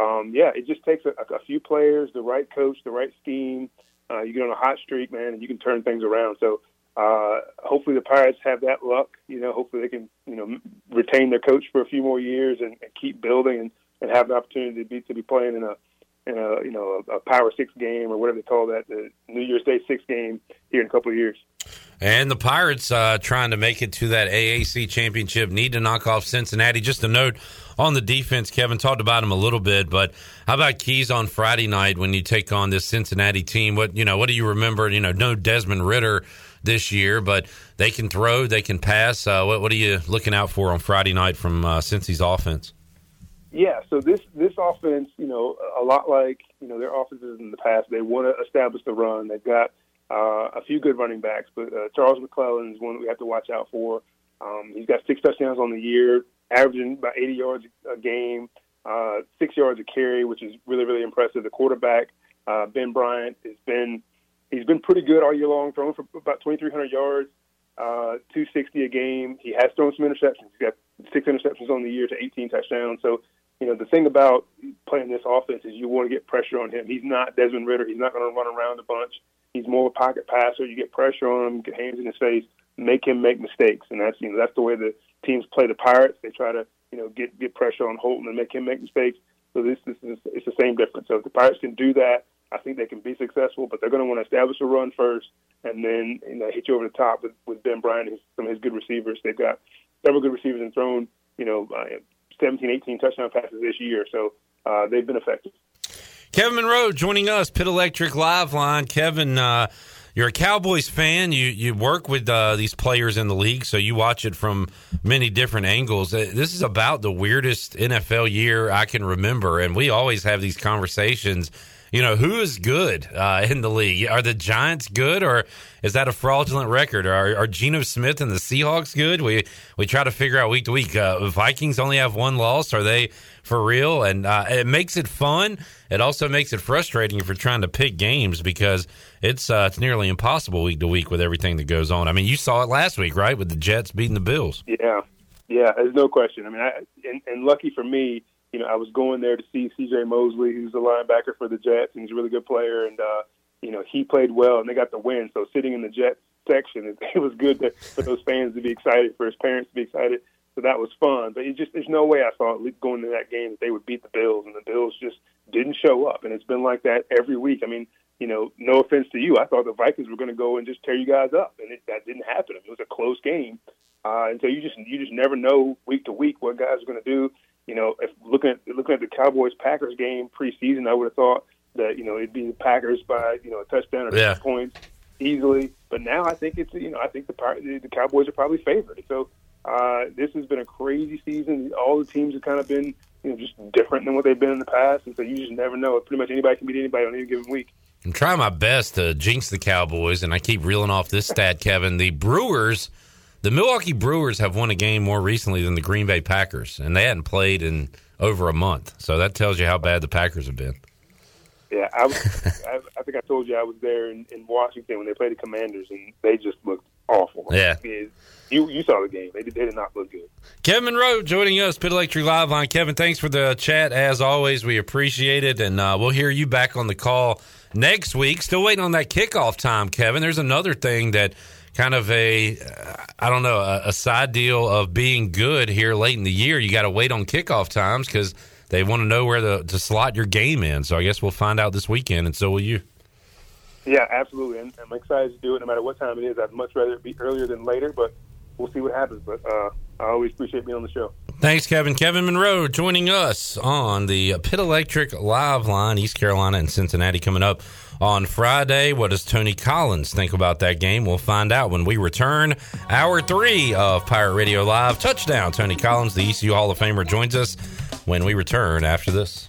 um, yeah, it just takes a, a few players, the right coach, the right scheme. Uh, you get on a hot streak, man, and you can turn things around. So uh, hopefully the Pirates have that luck. You know, hopefully they can you know retain their coach for a few more years and, and keep building and, and have the opportunity to be to be playing in a in a you know a, a Power Six game or whatever they call that, the New Year's Day Six game here in a couple of years. And the Pirates uh, trying to make it to that AAC championship need to knock off Cincinnati. Just a note on the defense, Kevin talked about him a little bit, but how about Keys on Friday night when you take on this Cincinnati team? What you know, what do you remember? You know, no Desmond Ridder this year, but they can throw, they can pass. Uh, what, what are you looking out for on Friday night from uh, Cincy's offense? Yeah, so this this offense, you know, a lot like you know their offenses in the past, they want to establish the run. They've got uh, a few good running backs, but uh, Charles McClelland is one that we have to watch out for. Um, he's got six touchdowns on the year, averaging about 80 yards a game, uh, six yards a carry, which is really really impressive. The quarterback uh, Ben Bryant has been he's been pretty good all year long, throwing for about 2,300 yards, uh, 260 a game. He has thrown some interceptions. He's got six interceptions on the year to 18 touchdowns. So you know, the thing about playing this offense is you want to get pressure on him. He's not Desmond Ridder. He's not going to run around a bunch. He's more of a pocket passer. You get pressure on him, get hands in his face, make him make mistakes, and that's you know that's the way the teams play the Pirates. They try to you know get get pressure on Holton and make him make mistakes. So this this is it's the same difference. So if the Pirates can do that, I think they can be successful. But they're going to want to establish a run first, and then you know hit you over the top with, with Ben Bryant and some of his good receivers. They've got several good receivers and thrown you know uh, 17, 18 touchdown passes this year. So uh, they've been effective. Kevin Monroe joining us, Pit Electric Live Line. Kevin, uh, you're a Cowboys fan. You you work with uh, these players in the league, so you watch it from many different angles. Uh, This is about the weirdest NFL year I can remember, and we always have these conversations. You know, who is good uh, in the league? Are the Giants good, or is that a fraudulent record? Are, are Geno Smith and the Seahawks good? We we try to figure out week to week. Uh, Vikings only have one loss. Are they for real? And uh, it makes it fun. It also makes it frustrating if you're trying to pick games because it's uh, it's nearly impossible week to week with everything that goes on. I mean, you saw it last week, right, with the Jets beating the Bills. Yeah, yeah, there's no question. I mean, I, and, and lucky for me, you know, I was going there to see C.J. Mosley, who's the linebacker for the Jets, and he's a really good player, and uh, you know, he played well, and they got the win. So sitting in the Jets section, it, it was good to, for those fans to be excited, for his parents to be excited. So that was fun. But it just there's no way I it going into that game that they would beat the Bills, and the Bills just didn't show up, and it's been like that every week. I mean, you know, no offense to you, I thought the Vikings were going to go and just tear you guys up, and it, that didn't happen. It was a close game, uh, and so you just you just never know week to week what guys are going to do. You know, if looking at looking at the Cowboys Packers game preseason, I would have thought that you know it'd be the Packers by you know a touchdown or Yeah. six points easily. But now I think it's you know I think the the the Cowboys are probably favored. So uh, this has been a crazy season. All the teams have kind of been you know just different than what they've been in the past, and so you just never know. Pretty much anybody can beat anybody on any given week. I'm trying my best to jinx the Cowboys, and I keep reeling off this stat, Kevin. The Brewers, the Milwaukee Brewers, have won a game more recently than the Green Bay Packers, and they hadn't played in over a month. So that tells you how bad the Packers have been. Yeah, I, was, I, I think I told you I was there in, in Washington when they played the Commanders, and they just looked awful. Yeah. you you saw the game; they did, they did not look good. Kevin Monroe joining us, Pit Electric Live Line. Kevin, thanks for the chat as always. We appreciate it, and uh, we'll hear you back on the call next week. Still waiting on that kickoff time, Kevin. There's another thing that kind of a uh, don't know a, a side deal of being good here late in the year. You got to wait on kickoff times because they want to know where the, to slot your game in. So I guess we'll find out this weekend, and so will you. Yeah, absolutely, and I'm excited to do it no matter what time it is. I'd much rather it be earlier than later, but we'll see what happens. But uh, I always appreciate being on the show. Thanks, Kevin. Kevin Monroe joining us on the Pit Electric Live Line, East Carolina and Cincinnati coming up on Friday. What does Tony Collins think about that game? We'll find out when we return. Hour three of Pirate Radio Live. Touchdown, Tony Collins, the ECU Hall of Famer, joins us when we return after this.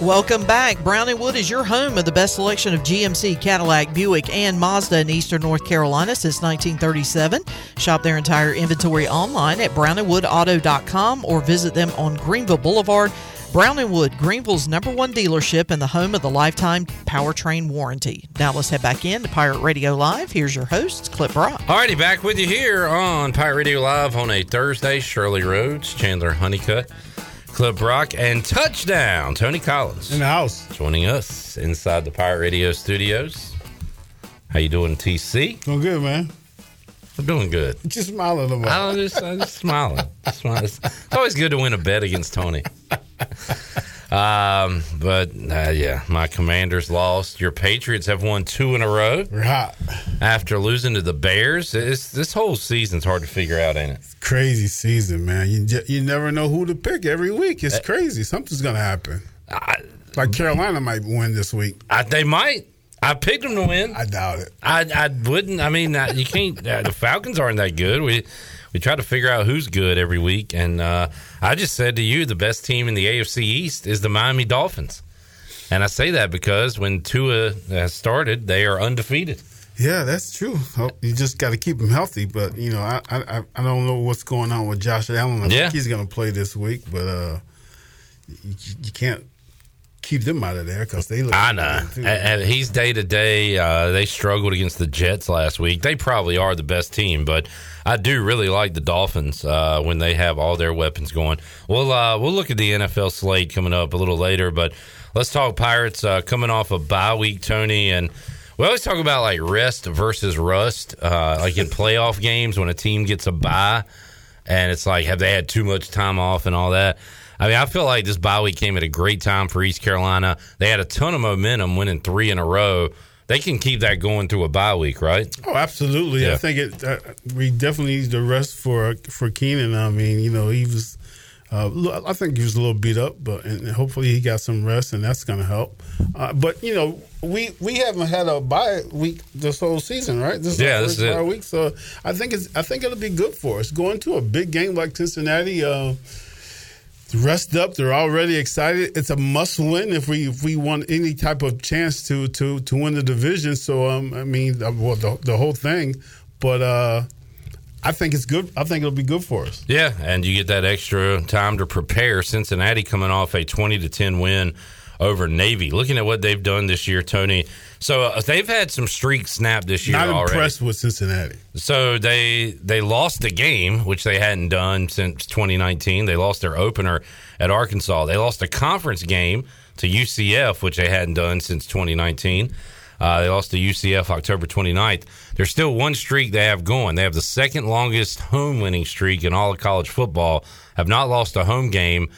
Welcome back. Browning Wood is your home of the best selection of GMC, Cadillac, Buick, and Mazda in Eastern North Carolina since 1937. Shop their entire inventory online at browningwoodauto.com or visit them on Greenville Boulevard. Brown & Wood, Greenville's number one dealership and the home of the lifetime powertrain warranty. Now let's head back in to Pirate Radio Live. Here's your host, Clip Brock. Alrighty, back with you here on Pirate Radio Live on a Thursday. Shirley Rhodes, Chandler Honeycutt, Clip Rock, and touchdown Tony Collins in the house, joining us inside the Pirate Radio studios. How you doing, TC? Doing good, man. I'm doing good. Just smile a little bit. I'm just, I'm just smiling. Smiling. It's always good to win a bet against Tony. Um, but uh, yeah, my Commanders lost. Your Patriots have won two in a row. Right. After losing to the Bears, it's, this whole season's hard to figure out, ain't it? Crazy season, man. You you never know who to pick every week. Uh, It's crazy. Something's gonna happen. like Carolina might win this week. I, they might. I picked them to win. I doubt it. I, I wouldn't. I mean, uh, you can't. Uh, the Falcons aren't that good. We we try to figure out who's good every week, and uh, I just said to you, the best team in the AFC East is the Miami Dolphins, and I say that because when Tua has started, they are undefeated. Yeah, that's true. Oh, You just got to keep him healthy. But you know, I, I I don't know what's going on with Josh Allen. I Yeah. think he's going to play this week, but uh, you, you can't keep them out of there because they look. I know. And, and he's day to day. uh, They struggled against the Jets last week. They probably are the best team, but I do really like the Dolphins uh, when they have all their weapons going. We'll uh, we'll look at the NFL slate coming up a little later, but let's talk Pirates uh, coming off a bye week, Tony, and. We always talk about like rest versus rust, uh, like in playoff games when a team gets a bye, and it's like have they had too much time off and all that. I mean, I feel like this bye week came at a great time for East Carolina. They had a ton of momentum, winning three in a row. They can keep that going through a bye week, right? Oh, absolutely. Yeah. I think it. Uh, we definitely need the rest for for Keenan. I mean, you know, he was. Uh, I think he was a little beat up, but and hopefully he got some rest, and that's going to help. Uh, but you know, we we haven't had a bye week this whole season, right? This is Yeah, our this is it. bye week, so I think it's I think it'll be good for us going to a big game like Cincinnati. Uh, rest up. They're already excited. It's a must win if we if we want any type of chance to to to win the division. So um, I mean, well, the, the whole thing. But uh, I think it's good. I think it'll be good for us. Yeah, and you get that extra time to prepare. Cincinnati coming off a twenty to ten win over Navy. Looking at what they've done this year, Tony. So uh, they've had some streaks snap this year Not already. impressed with Cincinnati. So they they lost the game, which they hadn't done since 2019. They lost their opener at Arkansas. They lost a conference game to UCF, which they hadn't done since 2019. Uh, they lost to UCF October 29th. There's still one streak they have going. They have the second longest home winning streak in all of college football. Have not lost a home game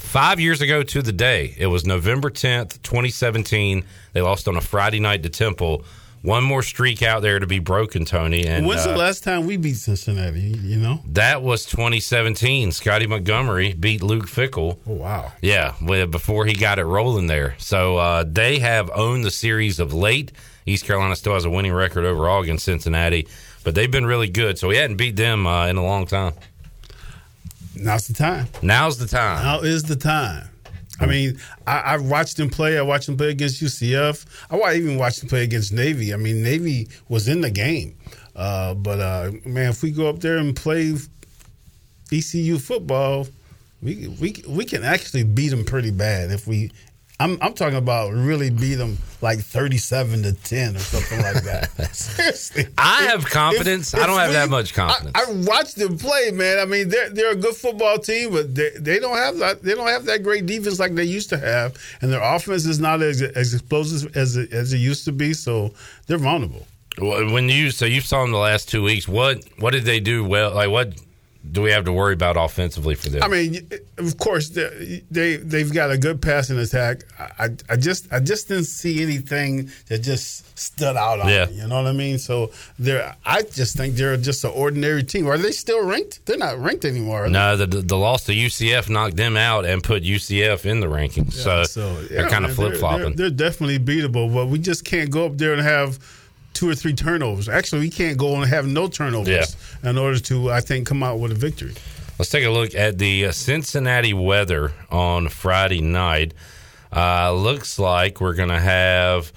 five years ago to the day. It was November 10th, 2017. They lost on a Friday night to Temple. One more streak out there to be broken, Tony. And When's uh, the last time we beat Cincinnati? You know. that was 2017. Scottie Montgomery beat Luke Fickell. Oh wow! Yeah, before he got it rolling there. So uh, they have owned the series of late. East Carolina still has a winning record overall against Cincinnati, but they've been really good. So we hadn't beat them uh, in a long time. Now's the time. Now's the time. Now is the time. I mean, I, I watched him play. I watched him play against UCF. I even watched him play against Navy. I mean, Navy was in the game. Uh, but uh, man, if we go up there and play ECU football, we we we can actually beat them pretty bad if we. I'm I'm talking about really beat them like 37 to 10 or something like that. Seriously, I have confidence. I don't have that much confidence. I, I watched them play, man. I mean, they're they're a good football team, but they, they don't have that they don't have that great defense like they used to have, and their offense is not as as explosive as it, as it used to be. So they're vulnerable. When you so you saw them the last two weeks, what what did they do well? Like what do we have to worry about offensively for them? I mean, of course, they, they they've got a good passing attack. I, I- just I just didn't see anything that just stood out on Yeah. me. You know what I mean? So they're I just think they're just an ordinary team. Are they still ranked? They're not ranked anymore. No, the the loss to UCF knocked them out and put UCF in the rankings. Yeah, so, yeah, they're kind of flip flopping. They're, they're definitely beatable, but we just can't go up there and have two or three turnovers. Actually, we can't go and have no turnovers in order to, I think, come out with a victory. Let's take a look at the uh, Cincinnati weather on Friday night. Uh, looks like we're going to have.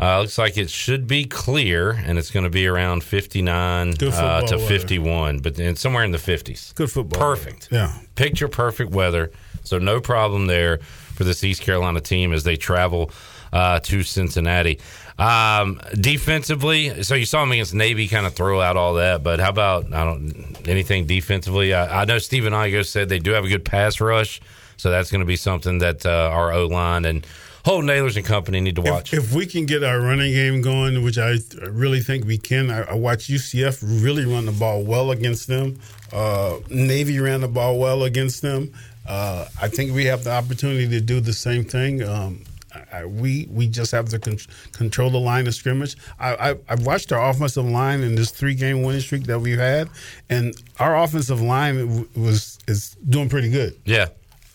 Uh, looks like it should be clear, and it's going to be around 59 uh, to weather. 51, but in, somewhere in the 50s. Good football. Perfect. Yeah. Picture perfect weather. So no problem there for this East Carolina team as they travel uh, to Cincinnati. Um, defensively, so you saw them against Navy kind of throw out all that, but how about I don't anything defensively? I, I know Stephen Igo said they do have a good pass rush, so that's going to be something that uh, our O line and Holton Ahlers and company need to watch. If, if we can get our running game going, which I really think we can, I, I watched UCF really run the ball well against them. Uh, Navy ran the ball well against them. Uh, I think we have the opportunity to do the same thing. Um, I, we we just have to con- control the line of scrimmage. I, I I've watched our offensive line in this three game winning streak that we've had, and our offensive line was is doing pretty good. yeah.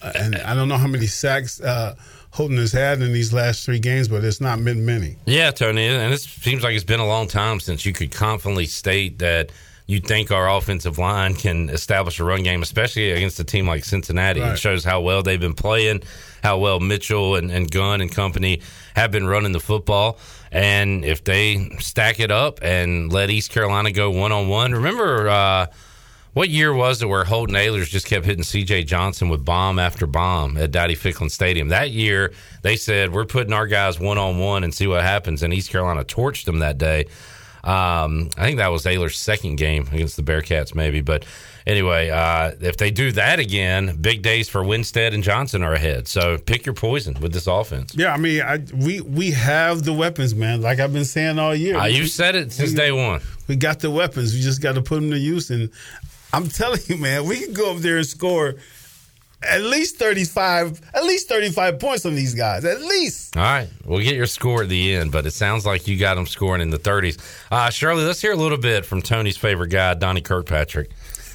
Uh, and I don't know how many sacks uh, Holton has had in these last three games, but it's not been many. Yeah, Tony, and it seems like it's been a long time since you could confidently state that you think our offensive line can establish a run game, especially against a team like Cincinnati. It shows how well they've been playing, how well Mitchell and, and Gunn and company have been running the football. And if they stack it up and let East Carolina go one on one, remember uh, What year was it where Holton Ahlers just kept hitting C.J. Johnson with bomb after bomb at Dowdy Ficklen Stadium? That year, they said we're putting our guys one on one and see what happens. And East Carolina torched them that day. Um, I think that was Ahlers' second game against the Bearcats, maybe. But anyway, uh, if they do that again, big days for Winstead and Johnson are ahead. So pick your poison with this offense. Yeah, I mean, I, we we have the weapons, man. Like I've been saying all year. Uh, you said it since we- day one. We got the weapons. We just got to put them to use. And I'm telling you, man, we can go up there and score at least 35, at least 35 points on these guys. At least. All right, we'll get your score at the end, but it sounds like you got them scoring in the 30s. Uh, Shirley, let's hear a little bit from Tony's favorite guy, Donnie Kirkpatrick,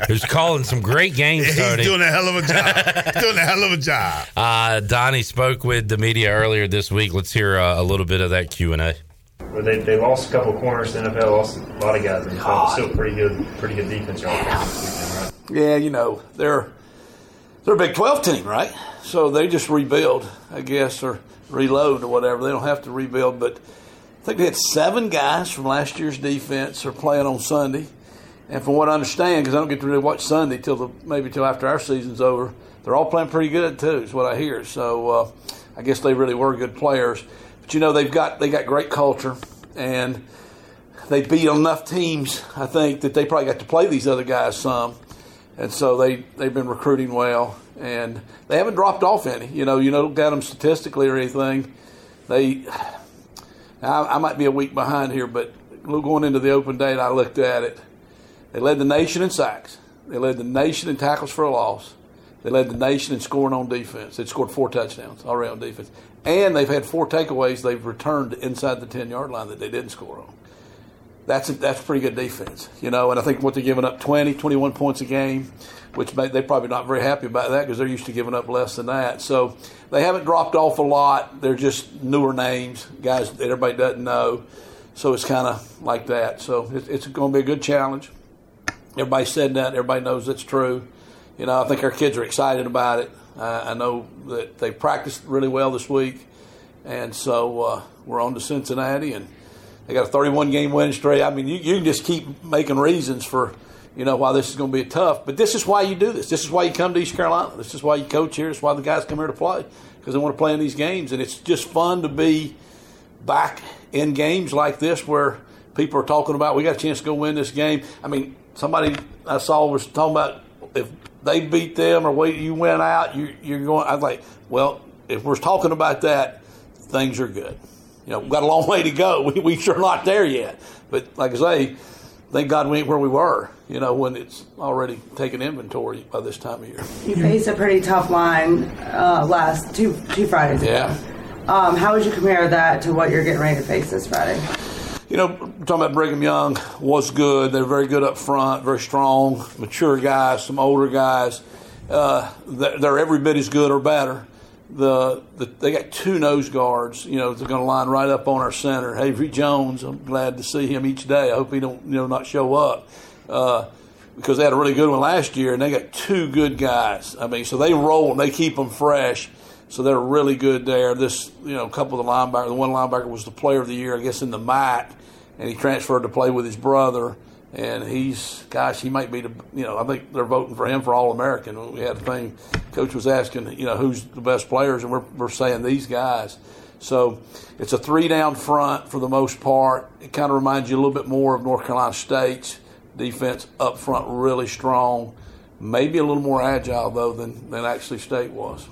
who's calling some great games. He's Tony. doing a hell of a job. He's doing a hell of a job. Uh, Donnie spoke with the media earlier this week. Let's hear uh, a little bit of that Q and A. Where they, they lost a couple corners. The NFL lost a lot of guys. And it's still pretty good, pretty good defense. y'all played this weekend, right? Yeah, you know they're they're a Big Twelve team, right? So they just rebuild, I guess, or reload or whatever. They don't have to rebuild, but I think they had seven guys from last year's defense are playing on Sunday. And from what I understand, because I don't get to really watch Sunday till the maybe till after our season's over, they're all playing pretty good too. Is what I hear. So uh, I guess they really were good players. But you know they've got they got great culture and they beat enough teams, I think, that they probably got to play these other guys some, and so they they've been recruiting well, and they haven't dropped off any. You know, you know, got them statistically or anything. They, I, I might be a week behind here, but going into the open date, I looked at it. They led the nation in sacks. They led the nation in tackles for a loss. They led the nation in scoring on defense. They scored four touchdowns already on defense. And they've had four takeaways they've returned inside the 10 yard line that they didn't score on. That's a, that's pretty good defense, you know. And I think what they're giving up 20, 21 points a game, which may, they're probably not very happy about that because they're used to giving up less than that. So they haven't dropped off a lot. They're just newer names, guys that everybody doesn't know. So it's kind of like that. So it, it's going to be a good challenge. Everybody said that. Everybody knows it's true. You know, I think our kids are excited about it. Uh, I know that they practiced really well this week, and so uh, we're on to Cincinnati, and they got a 31 game win streak. I mean, you, you can just keep making reasons for, you know, why this is going to be tough. But this is why you do this. This is why you come to East Carolina. This is why you coach here. This is why the guys come here to play because they want to play in these games, and it's just fun to be back in games like this where people are talking about we got a chance to go win this game. I mean, somebody I saw was talking about if they beat them or we, you went out, you, you're going. I was like, well, if we're talking about that, things are good. You know, we've got a long way to go. We, we sure not there yet. But like I say, thank God we ain't where we were. You know, when it's already taken inventory by this time of year. You faced a pretty tough line uh, last two two Fridays ago. Yeah. Um, how would you compare that to what you're getting ready to face this Friday? You know, talking about Brigham Young was good. They're very good up front, very strong, mature guys, some older guys. Uh, they're, every bit as good or better. The, the they got two nose guards. You know, they're going to line right up on our center. Avery Jones. I'm glad to see him each day. I hope he don't you know not show up. Uh, because they had a really good one last year, and they got two good guys. I mean, so they roll and they keep them fresh. So they're really good there. This, you know, couple of the linebackers. The one linebacker was the player of the year, I guess, in the MAC, and he transferred to play with his brother. And he's, gosh, he might be the, you know, I think they're voting for him for All American. We had a thing, coach was asking, you know, who's the best players, and we're, we're saying these guys. So it's a three down front for the most part. It kind of reminds you a little bit more of North Carolina State's defense up front, really strong. Maybe a little more agile though than, than actually State was.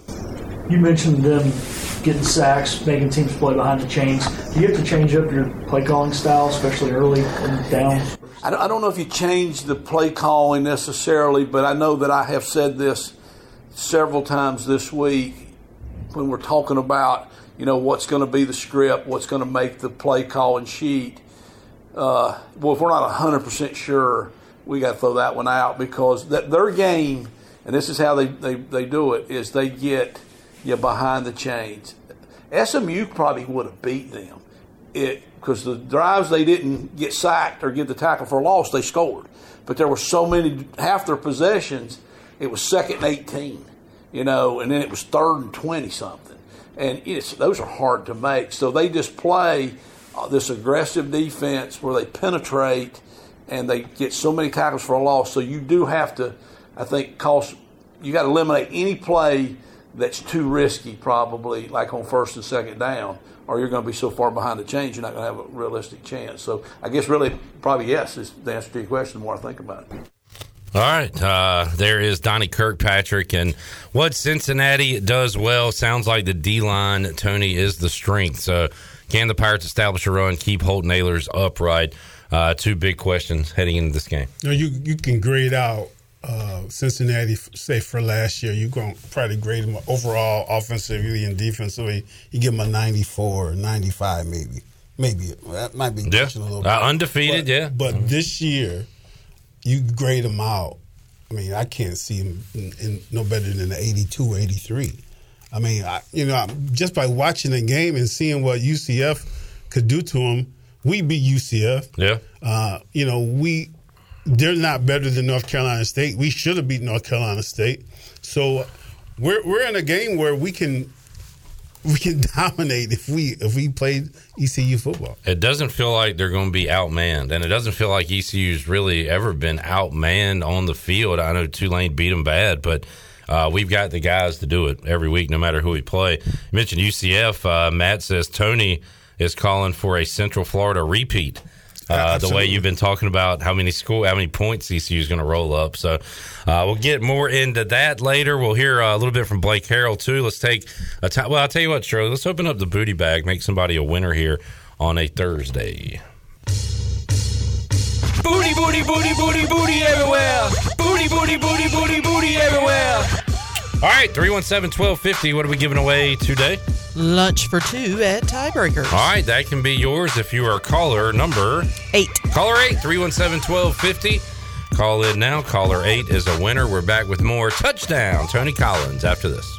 You mentioned them getting sacks, making teams play behind the chains. Do you have to change up your play calling style, especially early and don't, I don't know if you change the play calling necessarily, but I know that I have said this several times this week when we're talking about you know what's going to be the script, what's going to make the play calling sheet. Uh, well, if we're not hundred percent sure, we got to throw that one out because that their game, and this is how they, they, they do it, is they get you behind the chains. SMU probably would have beat them because the drives they didn't get sacked or get the tackle for a loss, they scored. But there were so many half their possessions, it was second and eighteen, you know, and then it was third and twenty something, and it's those are hard to make. So they just play uh, this aggressive defense where they penetrate and they get so many tackles for a loss. So you do have to, I think, cost you got to eliminate any play that's too risky, probably like on first and second down, or you're going to be so far behind the chains you're not going to have a realistic chance. So I guess really probably yes is the answer to your question. The more I think about it. All right, uh, there is Donnie Kirkpatrick, and what Cincinnati does well sounds like the D line. Tony is the strength. So, can the Pirates establish a run, keep Holton Ahlers upright? Uh, two big questions heading into this game. You, know, you you can grade out uh, Cincinnati, say for last year, you're going to probably grade them overall offensively and defensively. You give them a 94, 95 maybe. Maybe that might be Yeah. a little Uh, bit. undefeated, But- yeah. But this year, you grade them out. I mean, I can't see them in, in no better than an 82, 83. I mean, I, you know, just by watching the game and seeing what UCF could do to them, we beat UCF. Yeah. Uh, you know, we they're not better than North Carolina State. We should have beat North Carolina State. So we're we're in a game where we can we can dominate if we if we played ECU football. It doesn't feel like they're going to be outmanned, and it doesn't feel like ECU's really ever been outmanned on the field. I know Tulane beat them bad, but uh, we've got the guys to do it every week, no matter who we play. You mentioned UCF. Uh, Matt says Tony is calling for a Central Florida repeat. Uh, the way you've been talking about how many school, how many points ECU is going to roll up. So uh, we'll get more into that later. We'll hear uh, a little bit from Blake Harrell too. Let's take a time. Well, I'll tell you what, Shirley. Let's open up the booty bag, make somebody a winner here on a Thursday. Booty, booty, booty, booty, booty everywhere. Booty, booty, booty, booty, booty everywhere. All right, 317 1250. What are we giving away today? Lunch for two at Tiebreakers. All right, that can be yours if you are caller number eight. Caller eight, 317 1250. Call in now. Caller eight is a winner. We're back with more touchdown. Tony Collins after this.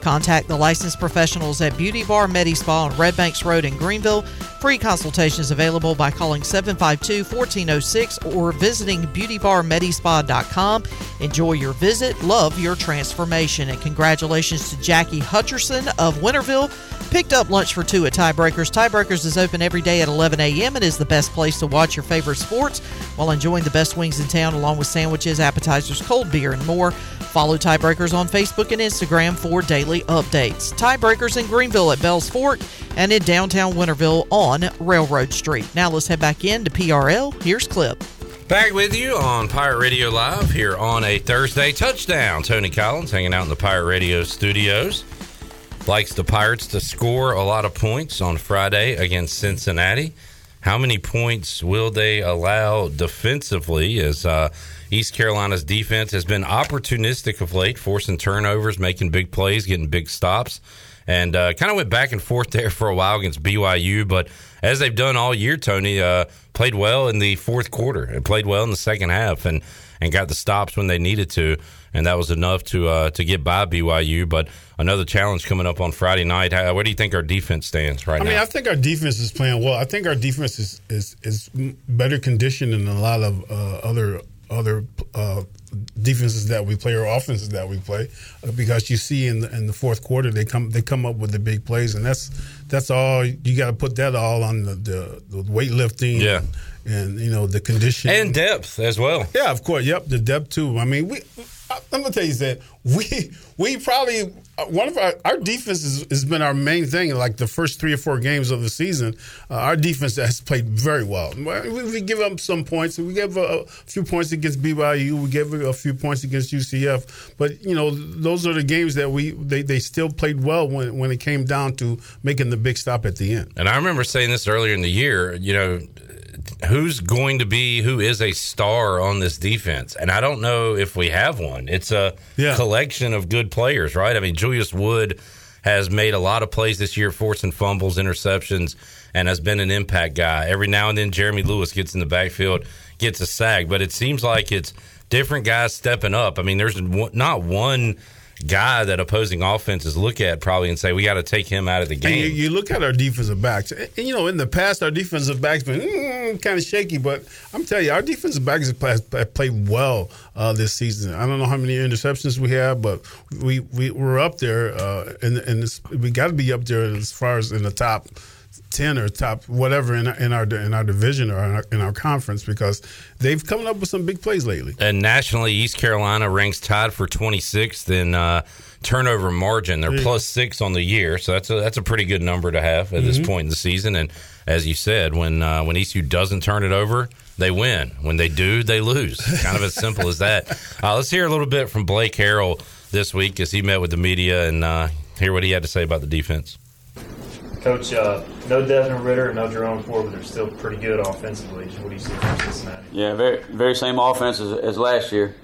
Contact the licensed professionals at Beauty Bar Medi Spa on Red Banks Road in Greenville. Free consultations available by calling 752 1406 or visiting beautybarmedispa.com. Enjoy your visit, love your transformation, and congratulations to Jackie Hutcherson of Winterville. Picked up lunch for two at Tiebreakers. Tiebreakers is open every day at 11 a.m. and is the best place to watch your favorite sports while enjoying the best wings in town, along with sandwiches, appetizers, cold beer, and more. Follow Tiebreakers on Facebook and Instagram for daily updates. Tiebreakers in Greenville at Bells Fork and in downtown Winterville on Railroad Street. Now let's head back in to PRL. Here's Clip. Back with you on Pirate Radio Live here on a Thursday. Touchdown. Tony Collins hanging out in the Pirate Radio studios. Likes the Pirates to score a lot of points on Friday against Cincinnati. How many points will they allow defensively? As uh, East Carolina's defense has been opportunistic of late, forcing turnovers, making big plays, getting big stops, and uh, kind of went back and forth there for a while against BYU. But as they've done all year, Tony uh, played well in the fourth quarter and played well in the second half, and and got the stops when they needed to, and that was enough to uh, to get by BYU. But another challenge coming up on Friday night. How, where do you think our defense stands right I now? mean, I think our defense is playing well. I think our defense is is, is better conditioned than a lot of uh, other other uh, defenses that we play or offenses that we play, uh, because you see in the, in the fourth quarter they come they come up with the big plays, and that's that's all you got to put that all on the, the, the weightlifting, Yeah. and you know the condition and depth as well. Yeah, of course. Yep, the depth too. I mean, we. I- I'm gonna tell you that we we probably uh, one of our our defense has been our main thing. Like the first three or four games of the season, uh, our defense has played very well. We, we give up some points. We gave a, a few points against BYU. We gave a few points against UCF. But you know, those are the games that we they, they still played well when when it came down to making the big stop at the end. And I remember saying this earlier in the year. You know, who's going to be who is a star on this defense? And I don't know if we have one. It's a collection of good players, right? I mean, Julius Wood has made a lot of plays this year, forcing fumbles, interceptions, and has been an impact guy. Every now and then, Jeremy Lewis gets in the backfield, gets a sack, but it seems like it's different guys stepping up. I mean, there's not one guy that opposing offenses look at probably and say we got to take him out of the game. you, you look at our defensive backs, and, you know, in the past, our defensive backs been kind of shaky, but I'm telling you, our defensive backs have played, played well uh, this season. I don't know how many interceptions we have, but we, we, we're up there, uh, and, and we got to be up there as far as in the top. 10 or top whatever in our, in our in our division or in our, in our conference because they've come up with some big plays lately. And nationally, East Carolina ranks tied for 26th in uh, turnover margin. They're Yeah. plus six on the year, so that's a that's a pretty good number to have at this Mhm. point in the season. And as you said, when uh, when ECU doesn't turn it over, they win. When they do, they lose. Kind of as simple as that. Uh, let's hear a little bit from Blake Harrell this week as he met with the media and uh, hear what he had to say about the defense. Coach, uh, no Desmond Ridder, and no Jerome Ford, but they're still pretty good offensively. What do you see from Cincinnati? Yeah, very very same offense as, as last year.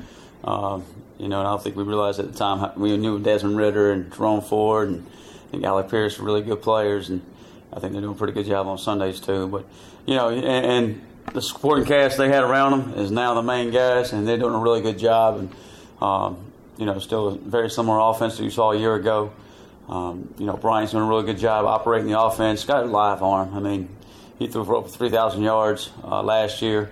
Um, you know, and I don't think we realized at the time how, we knew Desmond Ridder and Jerome Ford and, and Alec Pierce were really good players, and I think they're doing a pretty good job on Sundays too. But you know, and, and the supporting cast they had around them is now the main guys, and they're doing a really good job. And um, you know, still a very similar offense that you saw a year ago. Um, you know, Brian's doing a really good job operating the offense. Got a live arm. I mean, he threw for over 3,000 yards uh, last year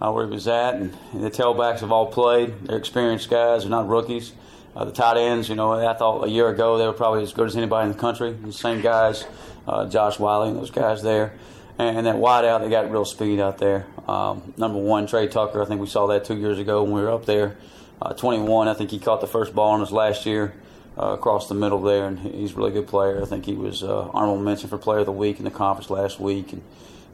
uh, where he was at, and, and the tailbacks have all played. They're experienced guys. They're not rookies. Uh, the tight ends, you know, I thought a year ago they were probably as good as anybody in the country. The same guys, uh, Josh Whyle and those guys there. And, that wide out, they got real speed out there. Um, number one, Tre Tucker, I think we saw that two years ago when we were up there. Uh, 21, I think he caught the first ball on us last year uh, across the middle there, and he's a really good player. I think he was uh, honorable mention for Player of the Week in the conference last week. And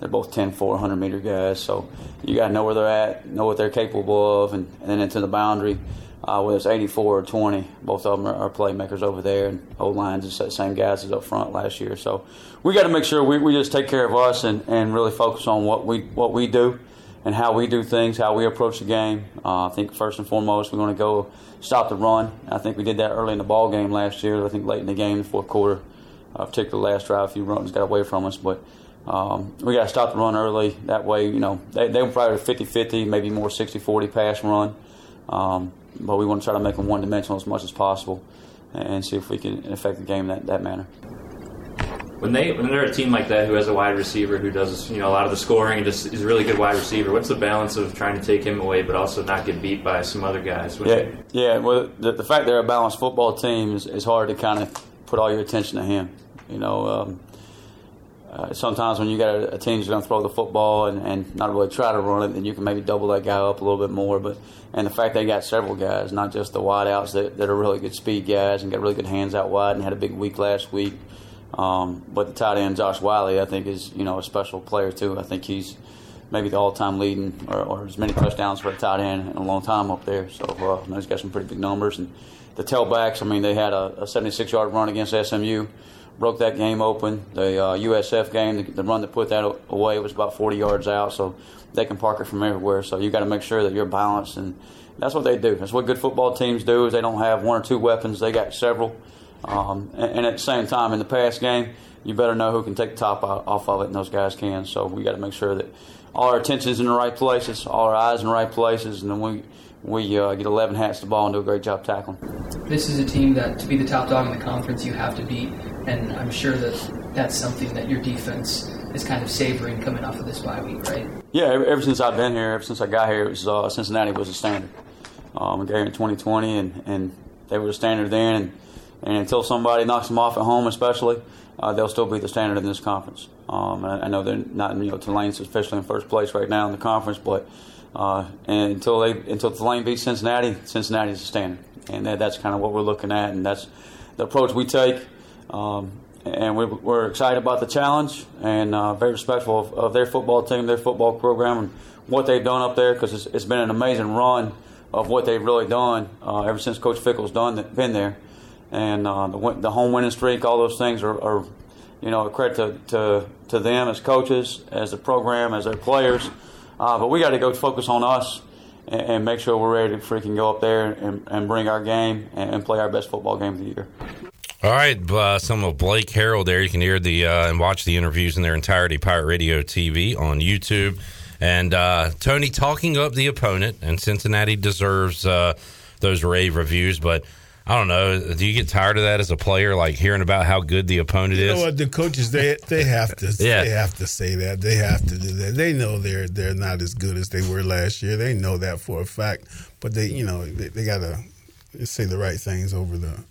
they're both 10, 400 meter guys, so you got to know where they're at, know what they're capable of, and, and then into the boundary. Uh, whether it's 84 or 20, both of them are, are playmakers over there, and O lines is the same guys as up front last year. So we got to make sure we, we just take care of us and, and really focus on what we what we do and how we do things, how we approach the game. Uh, I think first and foremost, we're going to go stop the run. I think we did that early in the ball game last year. I think late in the game, the fourth quarter, uh, particularly last drive, a few runs got away from us. But um, we got to stop the run early. That way, you know, they, they were probably 50 50, maybe more 60 40 pass run. Um, but we want to try to make them one dimensional as much as possible and see if we can affect the game that, that manner. When they when they're a team like that who has a wide receiver who does you know a lot of the scoring and just is a really good wide receiver, what's the balance of trying to take him away but also not get beat by some other guys? Yeah, yeah. Well, the, the fact they're a balanced football team is, is hard to kind of put all your attention to him. You know, um, uh, sometimes when you got a, a team that's going to throw the football and, and not really try to run it, then you can maybe double that guy up a little bit more. But and the fact they got several guys, not just the wideouts that, that are really good speed guys and got really good hands out wide and had a big week last week. Um, but the tight end Josh Whyle, I think, is you know a special player too. I think he's maybe the all-time leading or, or as many touchdowns for a tight end in a long time up there. So uh, he's got some pretty big numbers. And the tailbacks, I mean, they had a, a 76-yard run against SMU, broke that game open. The uh, USF game, the, the run that put that away was about 40 yards out. So they can park it from everywhere. So you got to make sure that you're balanced, and that's what they do. That's what good football teams do. Is they don't have one or two weapons; they got several. Um, and, and at the same time, in the pass game, you better know who can take the top off of it, and those guys can. So we got to make sure that all our attention's in the right places, all our eyes in the right places, and then we we uh, get 11 hats to the ball and do a great job tackling. This is a team that to be the top dog in the conference, you have to beat, and I'm sure that that's something that your defense is kind of savoring coming off of this bye week, right? Yeah, ever, ever since I've been here, ever since I got here, it was uh, Cincinnati was a standard. Um, I got here in 2020, and, and they were the standard then. And, and until somebody knocks them off at home, especially, uh, they'll still be the standard in this conference. Um, I, I know they're not, you know, Tulane's officially in first place right now in the conference, but uh, until they until Tulane beats Cincinnati, Cincinnati's the standard, and that, that's kind of what we're looking at, and that's the approach we take. Um, and we're, we're excited about the challenge and uh, very respectful of, of their football team, their football program, and what they've done up there because it's, it's been an amazing run of what they've really done uh, ever since Coach Fickell's done been there, and uh, the, the home winning streak, all those things are, are you know, a credit to, to, to them as coaches, as the program, as their players. Uh, but we got to go focus on us and, and make sure we're ready to freaking go up there and, and bring our game and, and play our best football game of the year. All right, uh, some of Blake Harrell there. You can hear the uh, and watch the interviews in their entirety. Pirate Radio TV on YouTube, and uh, Tony talking up the opponent. And Cincinnati deserves uh, those rave reviews, but I don't know. Do you get tired of that as a player, like hearing about how good the opponent You is? know what? The coaches they they have to Yeah. they have to say that they have to do that. They know they're they're not as good as they were last year. They know that for a fact. But they you know they, they gotta say the right things over the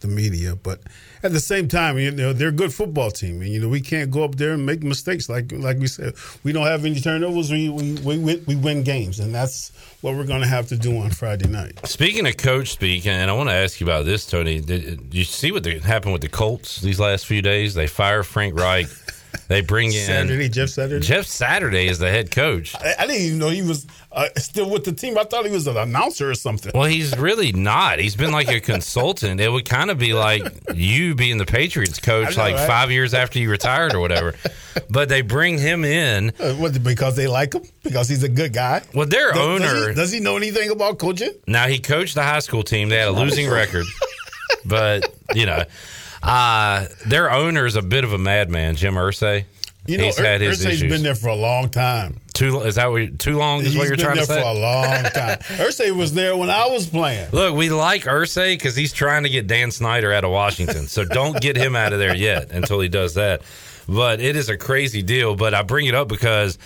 the media. But at the same time, you know they're a good football team, and you know we can't go up there and make mistakes. Like like we said, we don't have any turnovers. We we we, win- we win games, and that's what we're going to have to do on Friday night. Speaking of coach speak, and I want to ask you about this, Tony. Did you see what happened with the Colts these last few days? They fire Frank Reich. They bring in Saturday, Jeff Saturday. Jeff Saturday is the head coach. I, I didn't even know he was uh, still with the team. I thought he was an announcer or something. Well, he's really not. He's been like a consultant. It would kind of be like you being the Patriots coach, know, like right? five years after you retired or whatever. But they bring him in. Uh, what, because they like him? Because he's a good guy? Well, their Does- owner. Does he, does he know anything about coaching? Now he coached the high school team. They had a losing record, but you know, uh, their owner is a bit of a madman, Jim Irsay. You know, He's had his Irsay's issues. been there for a long time. Too is that what, too long? Is He's what you're trying to say? for a long time. Irsay was there when I was playing. Look, we like Irsay because he's trying to get Dan Snyder out of Washington. So don't get him out of there yet until he does that. But it is a crazy deal. But I bring it up because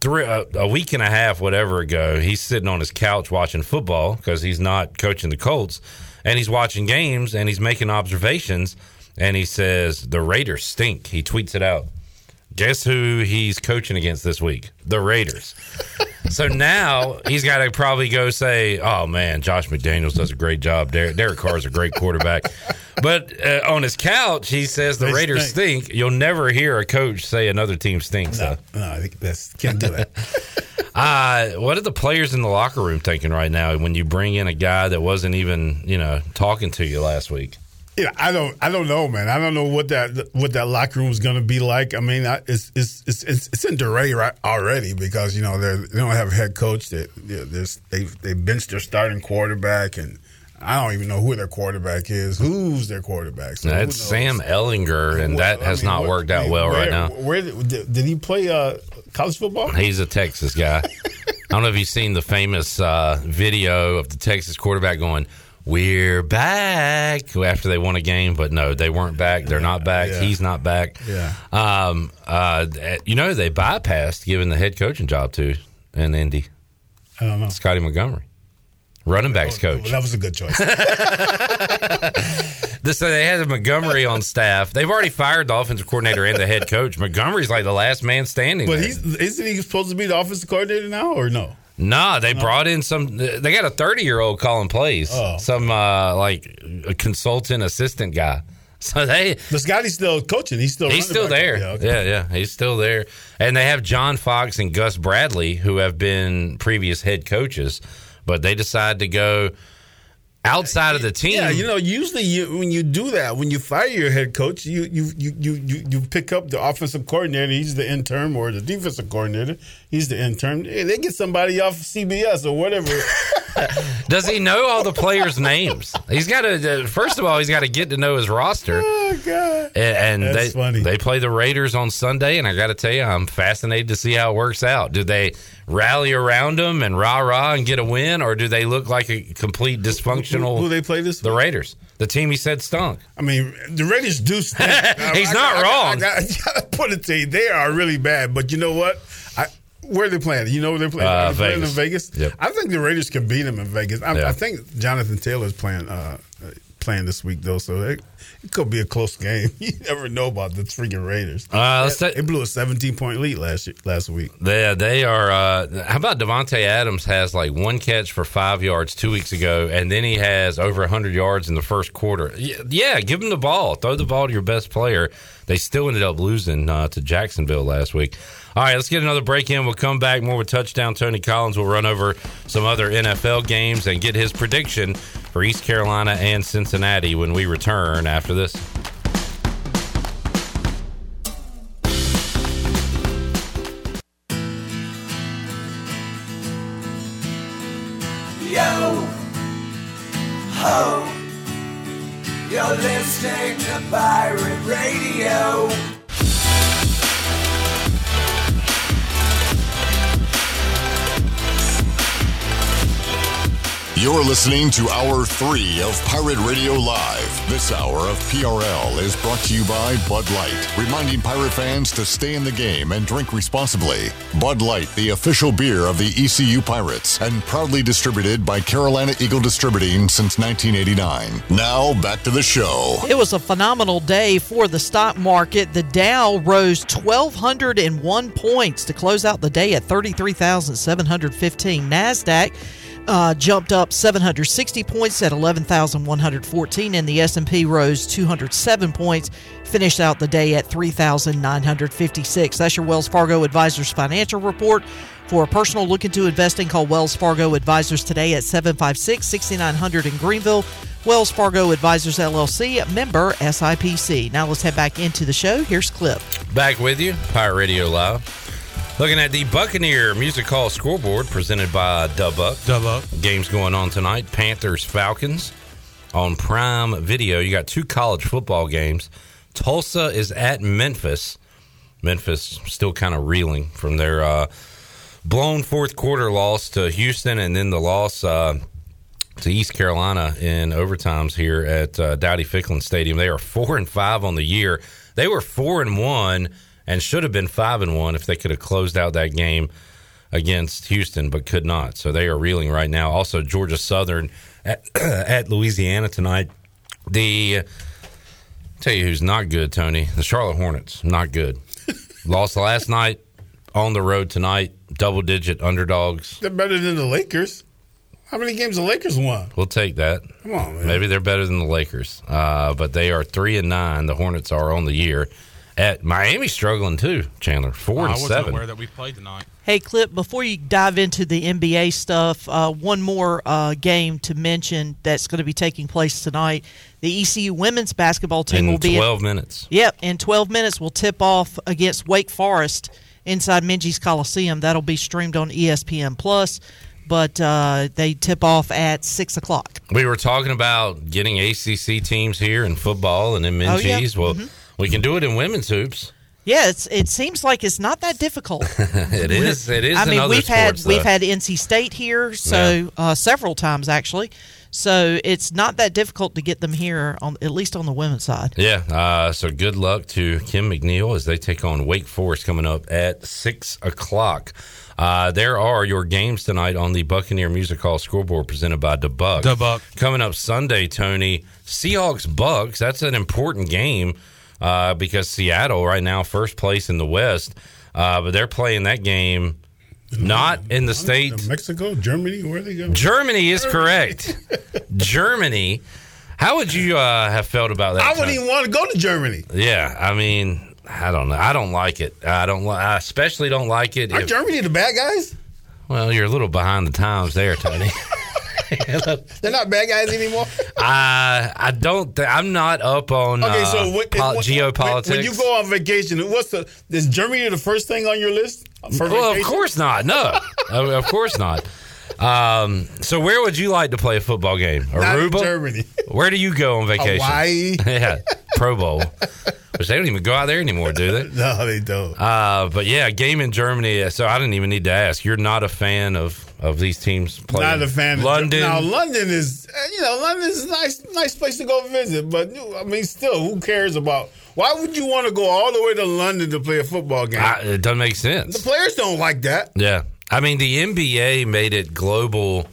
three, a, a week and a half, whatever ago, he's sitting on his couch watching football because he's not coaching the Colts, and he's watching games and he's making observations. And he says the Raiders stink. He tweets it out. Guess who he's coaching against this week? The Raiders. so now he's got to probably go say, "Oh man, Josh McDaniels does a great job. Derek, Derek Carr is a great quarterback." But uh, on his couch, he says the They Raiders stink. You'll never hear a coach say another team stinks. though. No, I think that's can't do that. Uh, what are the players in the locker room thinking right now when you bring in a guy that wasn't even, you know, talking to you last week? Yeah, I don't, I don't know, man. I don't know what that what that locker room is going to be like. I mean, I, it's, it's it's it's it's in disarray right already because you know they're, they don't have a head coach. That yeah, there's they they benched their starting quarterback, and I don't even know who their quarterback is. Who's their quarterback? So That's? Sam Ehlinger, and that I has mean, not what- worked out I well right now. Where did, did he play uh, college football? He's a Texas guy. I don't know if you've seen the famous uh, video of the Texas quarterback going, "We're back" after they won a game, but no, they weren't back. They're not back. Yeah. He's not back. Yeah. Um. Uh. You know they bypassed giving the head coaching job to in Indy. I don't know. Scottie Montgomery, running backs coach. Well, that was a good choice. So they had Montgomery on staff. They've already fired the offensive coordinator and the head coach. Montgomery's like the last man standing. but there. he's isn't he supposed to be the offensive coordinator now or no? Nah, they brought in some. They got a thirty-year-old calling plays. Oh. Some uh, like a consultant assistant guy. So they. But Scottie's still coaching. He's still He's still there. Yeah, okay. Yeah, yeah, he's still there. And they have John Fox and Gus Bradley, who have been previous head coaches, but they decide to go outside of the team. Yeah, you know, usually you, when you do that, when you fire your head coach, you you you you you, you pick up the offensive coordinator. He's the intern, or the defensive coordinator. He's the intern. Hey, They get somebody off CBS or whatever. Does he know all the players' names? He's got to. Uh, first of all, he's got to get to know his roster. oh God! And, and That's they funny. they play the Raiders on Sunday, and I got to tell you, I'm fascinated to see how it works out. Do they rally around them and rah rah and get a win, or do they look like a complete dysfunctional? Who they play this? The Raiders, the team he said stunk. I mean, the Raiders do stink. He's I- not I- wrong. I, I gotta put it to you, they are really bad. But you know what? Where are they playing? You know where they're playing? Uh, they playing in Vegas. Vegas. Yep. I think the Raiders can beat them in Vegas. I, Yeah. I think Jonathan Taylor's playing uh, playing this week though, so it, it could be a close game. You never know about the freaking Raiders. Uh, let's they, ta- they blew a 17 point lead last year, last week. They they are. Uh, how about Davante Adams has like one catch for five yards two weeks ago, and then he has over hundred yards in the first quarter. Yeah, give him the ball. Throw the ball to your best player. They still ended up losing uh, to Jacksonville last week. All right, let's get another break in. We'll come back more with touchdown. Tony Collins will run over some other NFL games and get his prediction for East Carolina and Cincinnati when we return after this. Listening to Hour 3 of Pirate Radio Live. This hour of PRL is brought to you by Bud Light, reminding pirate fans to stay in the game and drink responsibly. Bud Light, the official beer of the ECU Pirates, and proudly distributed by Carolina Eagle Distributing since 1989. Now, back to the show. It was a phenomenal day for the stock market. The Dow rose 1,201 points to close out the day at 33,715. NASDAQ uh, jumped up 760 points at 11,114, and the S&P rose 207 points, finished out the day at 3,956. That's your Wells Fargo Advisors financial report. For a personal look into investing, call Wells Fargo Advisors today at 756 6900 in Greenville. Wells Fargo Advisors LLC, member SIPC. Now let's head back into the show. Here's Clip. Back with you, Pirate Radio Live. Looking at the Buccaneer Music Hall scoreboard presented by Dubuck. Dubuck. Games going on tonight. Panthers Falcons on Prime Video. You got two college football games. Tulsa is at Memphis. Memphis still kind of reeling from their uh, blown fourth quarter loss to Houston and then the loss uh, to East Carolina in overtimes here at uh, Dowdy Ficklen Stadium. They are four and five on the year. They were four and one and should have been five and one if they could have closed out that game against Houston, but could not. So they are reeling right now. Also, Georgia Southern at, at Louisiana tonight. The tell you who's not good, Tony. The Charlotte Hornets, not good. Lost last night on the road tonight. Double digit underdogs. They're better than the Lakers. How many games the Lakers won? We'll take that. Come on, man. Maybe they're better than the Lakers, uh, but they are three and nine. The Hornets are on the year. At Miami, struggling too. Chandler four I and wasn't seven. aware that we played tonight. Hey, Clip, before you dive into the NBA stuff, uh, one more uh, game to mention that's going to be taking place tonight. The ECU women's basketball team In will be. 12 minutes. Yep, in 12 minutes, we'll tip off against Wake Forest inside Minges Coliseum. That'll be streamed on ESPN Plus, but uh, they tip off at 6 o'clock. We were talking about getting ACC teams here in football and in Oh, yeah. Minges. Well, Mhm. We can do it in women's hoops. Yeah, it's, it seems like it's not that difficult. it is. It is. I mean, we've had sports, we've had NC State here, so uh, several times actually. So it's not that difficult to get them here, on at least on the women's side. Yeah. Uh, so good luck to Kim McNeill as they take on Wake Forest coming up at six o'clock. Uh, there are your games tonight on the Buccaneer Music Hall scoreboard presented by DeBuck. DeBuck. Coming up Sunday, Tony, Seahawks Bucks. That's an important game uh, because Seattle right now first place in the West, uh, but they're playing that game not in the state. Mexico, Germany, where they go? Germany is correct. Germany. How would you uh, have felt about that? I wouldn't Tony? even want to go to Germany. Yeah, I mean, I don't know. I don't like it. I don't. li- I especially don't like it. Are If, Germany the bad guys? well, you're a little behind the times there, Tony. They're not bad guys anymore. I I don't. Th- I'm not up on Okay, uh, so when, pol- when- geopolitics. When, when you go on vacation, what's the is Germany the first thing on your list? Well, of course not. No, of course not. Um, so where would you like to play a football game? Aruba, Germany. Where do you go on vacation? Hawaii. yeah, Pro Bowl. Which they don't even go out there anymore, do they? No, they don't. Uh, but yeah, game in Germany. So I didn't even need to ask. You're not a fan of of these teams playing. Not a fan. of London. Now London is, uh, you know, London is a nice, nice place to go visit. But I mean, still, who cares about? Why would you want to go all the way to London to play a football game? I- it doesn't make sense. the players don't like that. Yeah. I mean, the NBA made it global.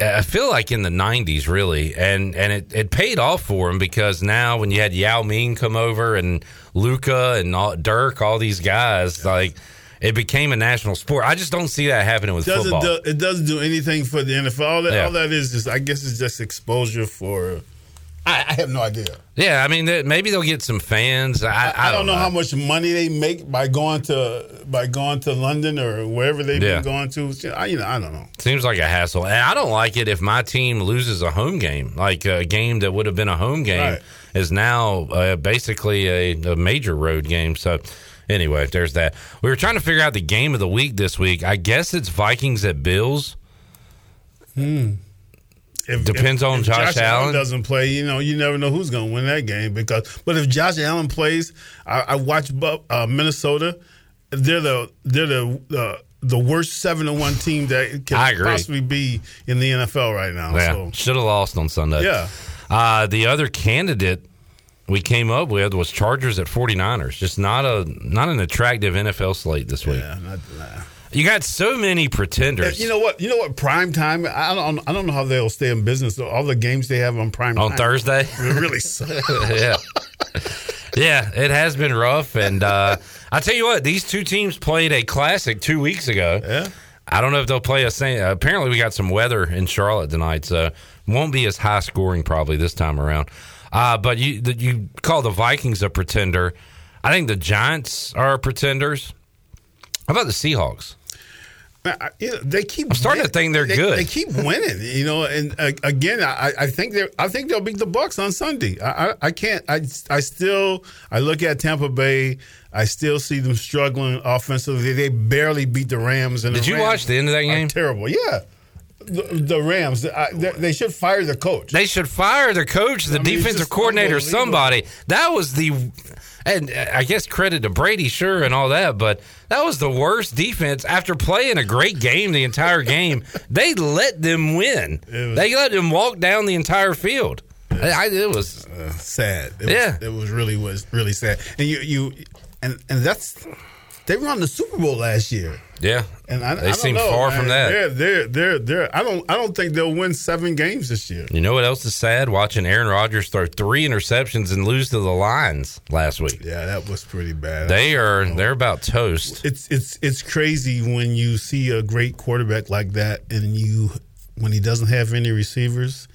Uh, I feel like in the '90s, really, and and it, it paid off for them because now when you had Yao Ming come over and Luka and all, Dirk, all these guys, like it became a national sport. I just don't see that happening with doesn't football. do, it doesn't do anything for the NFL. All that, Yeah. all that is, is I guess it's just exposure for. I, I have no idea. yeah, I mean, maybe they'll get some fans. I, I, I, don't know, how much money they make by going to by going to London or wherever they've Yeah. been going to. I, you know, I don't know. Seems like a hassle, and I don't like it if my team loses a home game, like a game that would have been a home game Right. is now uh, basically a, a major road game. So, anyway, there's that. We were trying to figure out the game of the week this week. I guess it's Vikings at Bills. Hmm. If Depends if- on if Josh Allen. doesn't play. You know, you never know who's going to win that game because. But if Josh Allen plays, I, I watched uh, Minnesota. They're the they're the the, the worst seven to one team that can possibly be in the NFL right now. Yeah, So should have lost on Sunday. Yeah. Uh, the other candidate we came up with was Chargers at 49ers. Just not a not an attractive NFL slate this week. You got so many pretenders. you know what? You know what? Prime time. I don't. I don't know how they'll stay in business. All the games they have on prime on time Thursday. really suck. yeah. Yeah, it has been rough. And uh, I tell you what, these two teams played a classic two weeks ago. Yeah. I don't know if they'll play a same. apparently, we got some weather in Charlotte tonight, so won't be as high scoring probably this time around. Uh, but you the, you call the Vikings a pretender. I think the Giants are pretenders. How about the Seahawks? I- you know, they keep. I'm starting to think they're they, good. They keep winning, you know. And uh, again, I, I think they I think they'll beat the Bucks on Sunday. I, I, I can't. I, I still. I look at Tampa Bay. I still see them struggling offensively. They barely beat the Rams. And Did the you Rams watch the end of that game? Terrible. Yeah. The, the Rams. I, they, they should fire the coach. They should fire their coach, the I mean, defensive coordinator, somebody. That was the, and I guess credit to Brady, sure, and all that, but that was the worst defense after playing a great game the entire game. they let them win. they let them walk down the entire field. I, I- it was uh, sad. It Yeah. was, it was really was really sad. And you you and and that's they won the Super Bowl last year. Yeah. And I, they I don't seem know, far man. from that. They're, they're, they're, they're, I don't, I don't think they'll win seven games this year. You know what else is sad? Watching Aaron Rodgers throw three interceptions and lose to the Lions last week. Yeah, that was pretty bad. They are they're about toast. It's, it's, it's crazy when you see a great quarterback like that, and you, when he doesn't have any receivers,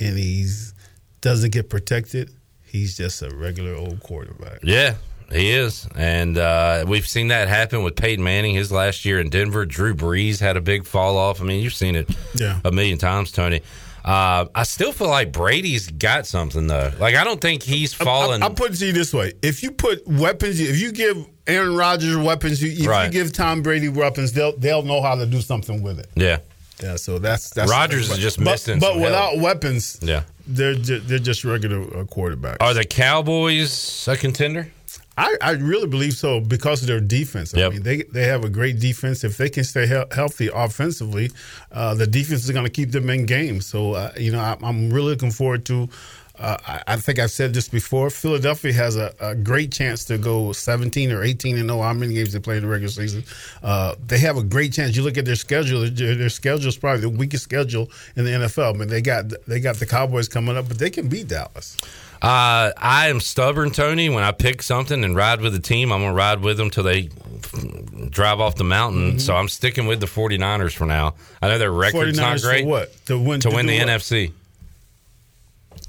and he's doesn't get protected, he's just a regular old quarterback. Yeah, he is, and uh, we've seen that happen with Peyton Manning his last year in Denver. Drew Brees had a big fall off. I mean, you've seen it Yeah. a million times, Tony. Uh, I still feel like Brady's got something though. Like I don't think he's fallen. I, put it to you this way: if you put weapons, if you give Aaron Rodgers weapons, you, if Right. you give Tom Brady weapons, they'll they'll know how to do something with it. yeah, Yeah, so that's that's Rodgers is just but, missing But some without help. weapons, yeah. they're they're just regular uh, quarterbacks. Are the Cowboys a contender? I, I really believe so because of their defense. I Yep. mean, they they have a great defense. If they can stay he- healthy offensively, uh, the defense is going to keep them in games. So uh, you know, I, I'm really looking forward to. Uh, I, I think I've said this before. Philadelphia has a, a great chance to go 17 or 18 and know how many games they play in the regular season. Uh, they have a great chance. You look at their schedule; their, their schedule is probably the weakest schedule in the NFL. I mean, they got they got the Cowboys coming up, but they can beat Dallas. Uh, I am stubborn, Tony. When I pick something and ride with the team, I'm going to ride with them till they drive off the mountain. So I'm sticking with the 49ers for now. I know their record's 49ers not great. what? To win- to to win the what? NFC.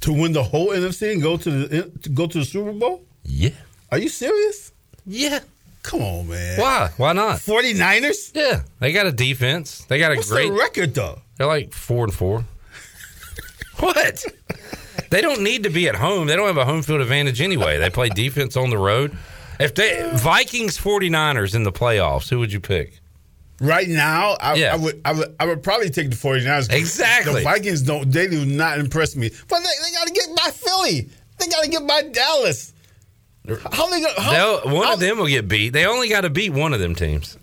to win the whole NFC and go to the to go to the Super Bowl? Yeah. Are you serious? Yeah. Come on, man. Why? Why not? 49ers? Yeah. They got a defense. They got a What's great record though? They're like four and four. what? They don't need to be at home. They don't have a home field advantage anyway. They play defense on the road. If they Vikings 49ers in the playoffs, who would you pick? Right now, I, Yeah. I would I would I would probably take the 49ers. Exactly. The Vikings don't they do not impress me. But they, they gotta get by Philly. They gotta get by Dallas. How they gonna how, one how- of them will get beat. They only got to beat one of them teams.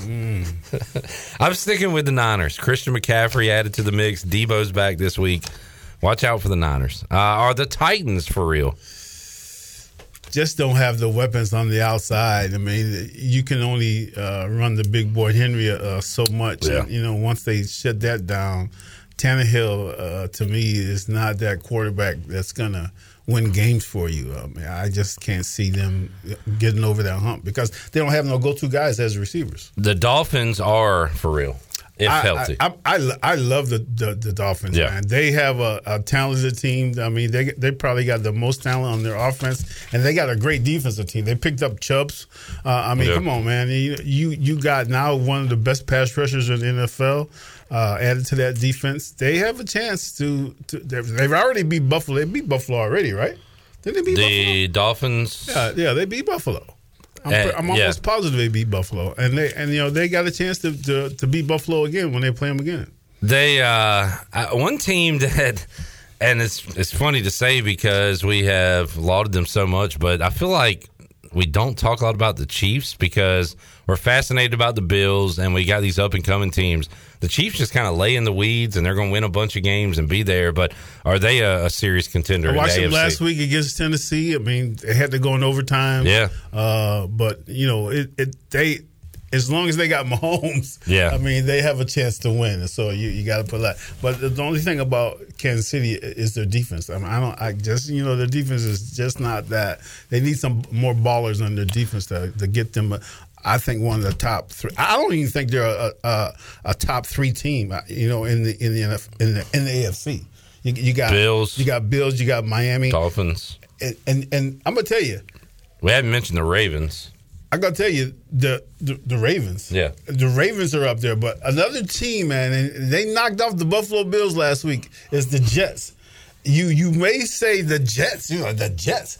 Hmm. I'm sticking with the Niners. Christian McCaffrey added to the mix. Deebo's back this week. Watch out for the Niners. Uh, are the Titans for real? just don't have the weapons on the outside. I mean, you can only uh, run the big boy Henry uh, so much. Yeah. And, you know, once they shut that down, Tannehill uh, to me is not that quarterback that's gonna win games for you. I mean, I just can't see them getting over that hump because they don't have no go-to guys as receivers. The Dolphins are for real, if I, healthy. I, I, I, I love the, the, the Dolphins, Yeah. man. They have a, a talented team. I mean, they they probably got the most talent on their offense, and they got a great defensive team. They picked up Chubbs. Uh, I mean, Yeah. come on, man. You, you you got now one of the best pass rushers in the NFL. Uh, added to that defense, they have a chance to. to they've, already beat Buffalo. They beat Buffalo already, right? Did they beat the Dolphins. Buffalo? Yeah, yeah, they beat Buffalo. I'm, Uh, I'm yeah. almost positive they beat Buffalo, and they and you know they got a chance to, to to beat Buffalo again when they play them again. They uh, one team that, and it's it's funny to say because we have lauded them so much, but I feel like we don't talk a lot about the Chiefs because we're fascinated about the Bills and we got these up and coming teams. The Chiefs just kind of lay in the weeds and they're going to win a bunch of games and be there, but are they a, a serious contender? I in the watched them AFC? last week against Tennessee. I mean, they had to go in overtime. Yeah. Uh, but you know, it, it they as long as they got Mahomes, Yeah. I mean, they have a chance to win. So you, you got to put that. But the, the only thing about Kansas City is their defense. I mean, I don't. I just you know their defense is just not that. They need some more ballers on their defense to, to get them. I think one of the top three. I don't even think they're a, a, a top three team. uh, You know, in the in the NF in the, in the AFC. You, you got Bills. You got Bills. You got Miami. Dolphins. And and, and I'm gonna tell you. We haven't mentioned the Ravens. I gotta tell you the, the the Ravens. Yeah. the Ravens are up there, but another team, man, and they knocked off the Buffalo Bills last week. Is the Jets. You you may say the Jets. You know the Jets.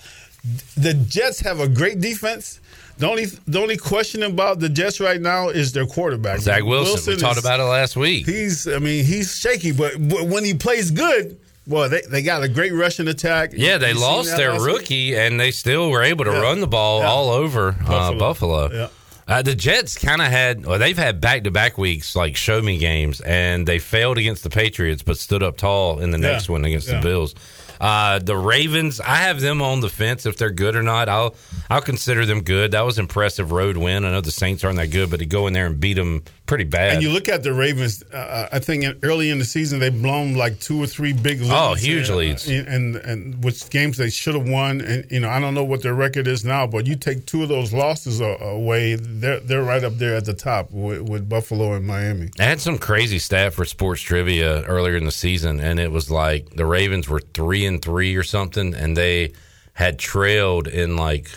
The Jets have a great defense. The only the only question about the Jets right now is their quarterback. Zach Wilson. we talked is- about it last week. He's I mean he's shaky, but when he plays good, well they, they got a great rushing attack. Yeah, they You lost their last week? rookie, and they still were able to Yeah. run the ball Yeah. all over Buffalo. Uh, Buffalo. Yeah. Uh, the Jets kind of had, well, they've had back to back weeks, like show me games, and they failed against the Patriots, but stood up tall in the next one against the Bills. Uh, the Ravens, I have them on the fence if they're good or not. I'll I'll consider them good. That was impressive road win. I know the Saints aren't that good, but to go in there and beat them pretty bad. And you look at the Ravens. Uh, I think early in the season they've blown like two or three big leads. Oh, huge uh, leads. and, and and which games they should have won. And you know I don't know what their record is now, but you take two of those losses away, they're they're right up there at the top with, with Buffalo and Miami. I had some crazy stat for sports trivia earlier in the season, and it was like the Ravens were three and three or something, and they had trailed in like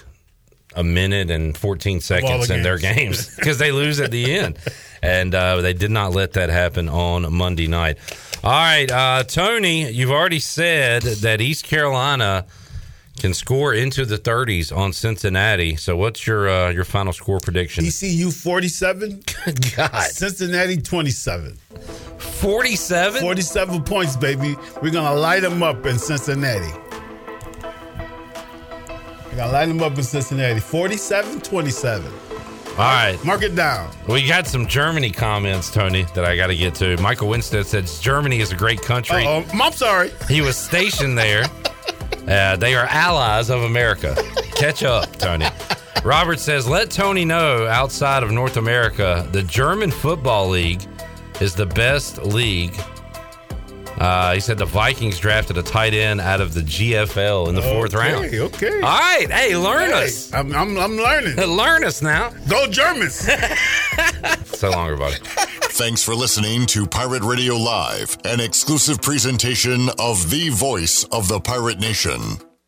a minute and 14 seconds in their games. because they lose at the end. And uh, they did not let that happen on Monday night. All right, uh, Tony, you've already said that East Carolina can score into the 30s on Cincinnati. So, what's your uh, your final score prediction? ECU forty seven. God. Cincinnati twenty seven. 47? 47 points, baby. We're gonna light them up in Cincinnati. We're gonna light them up in Cincinnati. 47-27. All right. Mark it down. We got some Germany comments, Tony, that I got to get to. Michael Winstead says Germany is a great country. Oh, I'm sorry. He was stationed there. Uh, they are allies of America. Catch up, Tony. Robert says, let Tony know outside of North America, the German Football League is the best league. Uh, he said the Vikings drafted a tight end out of the GFL in the fourth okay, round. Okay. All right. Hey, learn Hey, us. I'm, I'm, I'm learning. learn us now. Go Germans. So long, everybody. Thanks for listening to Pirate Radio Live, an exclusive presentation of the voice of the pirate nation.